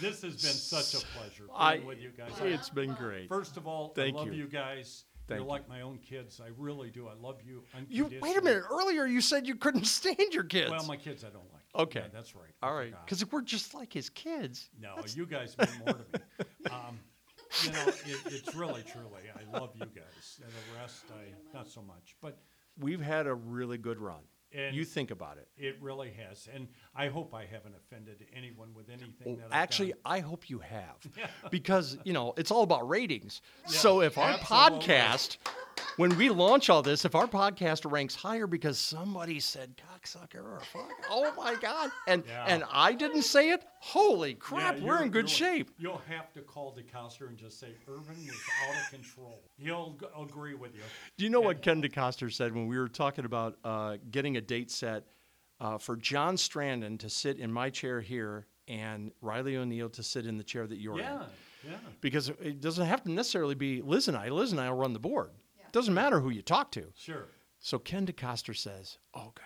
Speaker 3: this has been such a pleasure
Speaker 2: I-
Speaker 3: being with you guys.
Speaker 2: it's been great.
Speaker 3: First of all,
Speaker 2: Thank
Speaker 3: I love
Speaker 2: you.
Speaker 3: you, guys.
Speaker 2: Thank
Speaker 3: You're
Speaker 2: you.
Speaker 3: like my own kids. I really do. I love you.
Speaker 2: You wait a minute. Earlier you said you couldn't [LAUGHS] stand your kids.
Speaker 3: Well, my kids I don't like.
Speaker 2: Okay.
Speaker 3: Yeah, that's right.
Speaker 2: All right. Because we're just like his kids.
Speaker 3: No, you guys mean more to me. [LAUGHS] Um, you know, it, it's really, truly, I love you guys. And the rest, I not so much. But
Speaker 2: We've had a really good run.
Speaker 3: And-
Speaker 2: you think about it.
Speaker 3: it really has. And I hope I haven't offended anyone with anything that I've
Speaker 2: actually. I hope you have, [LAUGHS] because you know it's all about ratings.
Speaker 3: Yeah,
Speaker 2: so if our podcast, when we launch all this, if our podcast ranks higher because somebody said cocksucker or fuck, oh my god, and
Speaker 3: Yeah.
Speaker 2: and I didn't say it, holy crap,
Speaker 3: Yeah,
Speaker 2: we're in good shape.
Speaker 3: You'll have to call DeCoster and just say Ervin is out of control. He'll g- agree with you.
Speaker 2: Do you know what Ken DeCoster said when we were talking about uh, getting a date set uh, for John Strandon to sit in my chair here and Riley O'Neill to sit in the chair that you're in?
Speaker 3: Yeah, yeah.
Speaker 2: because it doesn't have to necessarily be Liz and I. Liz and I will run the board. It doesn't matter who you talk to.
Speaker 3: Sure.
Speaker 2: So Ken DeCoster says, "Oh God,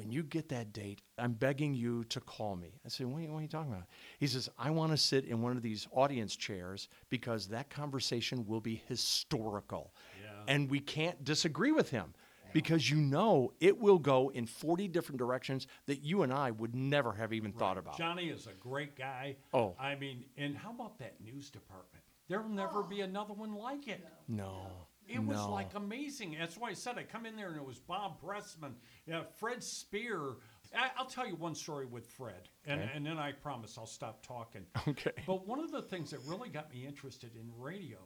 Speaker 2: when you get that date, I'm begging you to call me." I said, "What are you, what are you talking about?" He says, "I want to sit in one of these audience chairs because that conversation will be historical,
Speaker 3: Yeah.
Speaker 2: and we can't disagree with him." Because you know it will go in 40 different directions that you and I would never have even thought about.
Speaker 3: Johnny is a great guy.
Speaker 2: Oh.
Speaker 3: I mean, and how about that news department? There'll never oh. be another one like it.
Speaker 2: No.
Speaker 3: It was
Speaker 2: no.
Speaker 3: like amazing. That's why I said I come in there and it was Bob Pressman, yeah, Fred Spear. I, I'll tell you one story with Fred, and,
Speaker 2: Okay.
Speaker 3: and then I promise I'll stop talking. [LAUGHS]
Speaker 2: Okay.
Speaker 3: But one of the things that really got me interested in radio,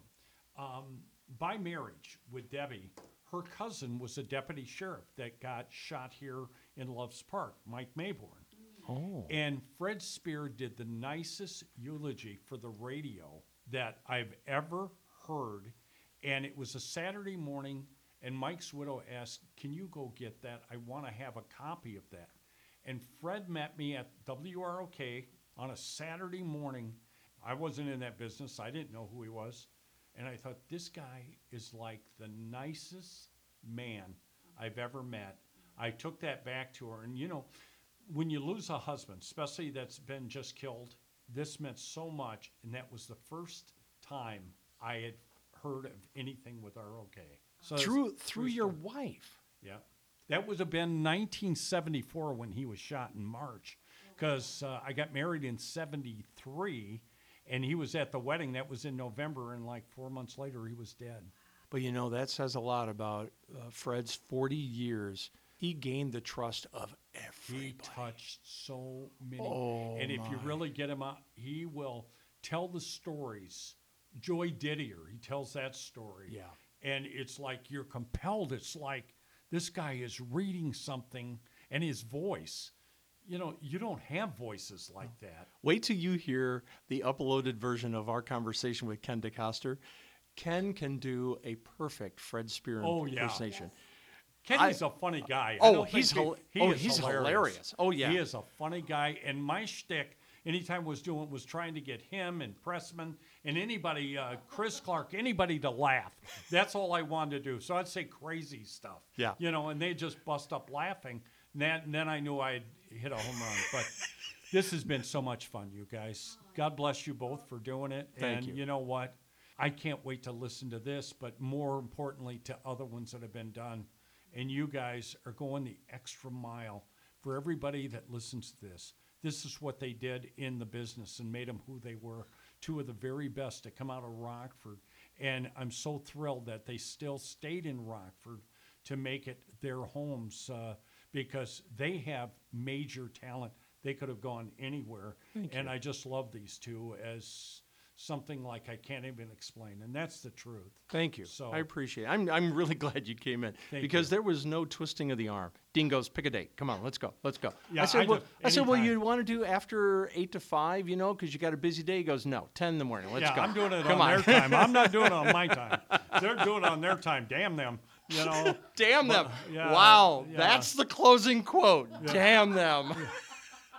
Speaker 3: um, by marriage with Debbie, her cousin was a deputy sheriff that got shot here in Loves Park, Mike Mayborn.
Speaker 2: Oh.
Speaker 3: And Fred Spear did the nicest eulogy for the radio that I've ever heard. And it was a Saturday morning, and Mike's widow asked, Can you go get that? I want to have a copy of that. And Fred met me at WROK on a Saturday morning. I wasn't in that business, I didn't know who he was. And I thought, This guy is like the nicest man I've ever met. I took that back to her. And you know, when you lose a husband, especially that's been just killed, this meant so much. And that was the first time I had heard of anything with ROK. So
Speaker 2: through through your
Speaker 3: story.
Speaker 2: wife.
Speaker 3: Yeah. That would have been 1974 when he was shot in March. Because uh, I got married in 73 and he was at the wedding. That was in November. And like four months later, he was dead.
Speaker 2: But you know that says a lot about uh, Fred's 40 years. He gained the trust of everybody.
Speaker 3: He touched so many.
Speaker 2: Oh,
Speaker 3: and if you really get him out, he will tell the stories. Joy Didier, he tells that story.
Speaker 2: Yeah.
Speaker 3: And it's like you're compelled. It's like this guy is reading something and his voice. You know, you don't have voices like that.
Speaker 2: Wait till you hear the uploaded version of our conversation with Ken DeCoster. Ken can do a perfect Fred Spear
Speaker 3: Oh, yeah.
Speaker 2: impersonation.
Speaker 3: Kenny's a funny guy.
Speaker 2: Oh, he's
Speaker 3: think
Speaker 2: hil-
Speaker 3: he,
Speaker 2: oh, he's
Speaker 3: hilarious.
Speaker 2: hilarious. Oh, yeah.
Speaker 3: he is a funny guy. And my shtick, anytime I was doing was trying to get him and Pressman and anybody, uh, Chris Clark, anybody to laugh. That's all I wanted to do. So I'd say crazy stuff.
Speaker 2: Yeah.
Speaker 3: you know, and they just bust up laughing. And then, and then I knew I'd hit a home run. But this has been so much fun, you guys. God bless you both for doing it.
Speaker 2: Thank
Speaker 3: and
Speaker 2: you.
Speaker 3: you know what? I can't wait to listen to this, but more importantly, to other ones that have been done. And you guys are going the extra mile for everybody that listens to this. This is what they did in the business and made them who they were. Two of the very best to come out of Rockford. And I'm so thrilled that they still stayed in Rockford to make it their homes uh, because they have major talent. They could have gone anywhere.
Speaker 2: Thank
Speaker 3: and
Speaker 2: you.
Speaker 3: I just love these two as something like I can't even explain. And that's the truth.
Speaker 2: Thank you.
Speaker 3: So
Speaker 2: I appreciate it. I'm, I'm really [LAUGHS] glad you came in
Speaker 3: Thank
Speaker 2: because
Speaker 3: you.
Speaker 2: there was no twisting of the arm. Dean goes, pick a date. Come on, let's go. Let's go.
Speaker 3: Yeah,
Speaker 2: I said,
Speaker 3: I
Speaker 2: well, I said, well, you want to do after 8 to 5, you know, because you got a busy day? He goes, no, 10 in the morning. Let's
Speaker 3: yeah,
Speaker 2: go.
Speaker 3: I'm doing it
Speaker 2: Come
Speaker 3: on,
Speaker 2: on.
Speaker 3: their time. I'm not doing it on [LAUGHS] my time. They're doing it on their time. Damn them. You know. [LAUGHS]
Speaker 2: Damn them.
Speaker 3: But, yeah,
Speaker 2: wow.
Speaker 3: yeah.
Speaker 2: That's the closing quote. Damn them.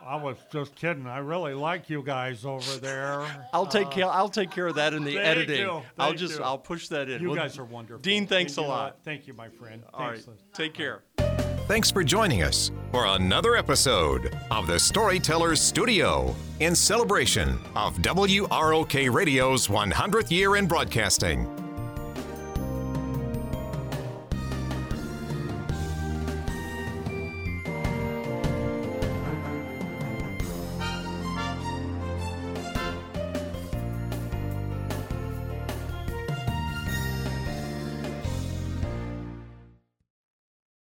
Speaker 3: I was just kidding. I really like you guys over there.
Speaker 2: I'll take uh, care. I'll take care of that in the
Speaker 3: thank
Speaker 2: editing.
Speaker 3: you,
Speaker 2: I'll just
Speaker 3: you.
Speaker 2: I'll push that in.
Speaker 3: You
Speaker 2: Well,
Speaker 3: guys are wonderful.
Speaker 2: Dean, thanks
Speaker 3: And
Speaker 2: a lot.
Speaker 3: what? Thank you, my friend.
Speaker 2: All
Speaker 3: Thanks.
Speaker 2: right. Take care.
Speaker 1: Thanks for joining us for another episode of the Storytellers Studio in celebration of WROK Radio's 100th year in broadcasting.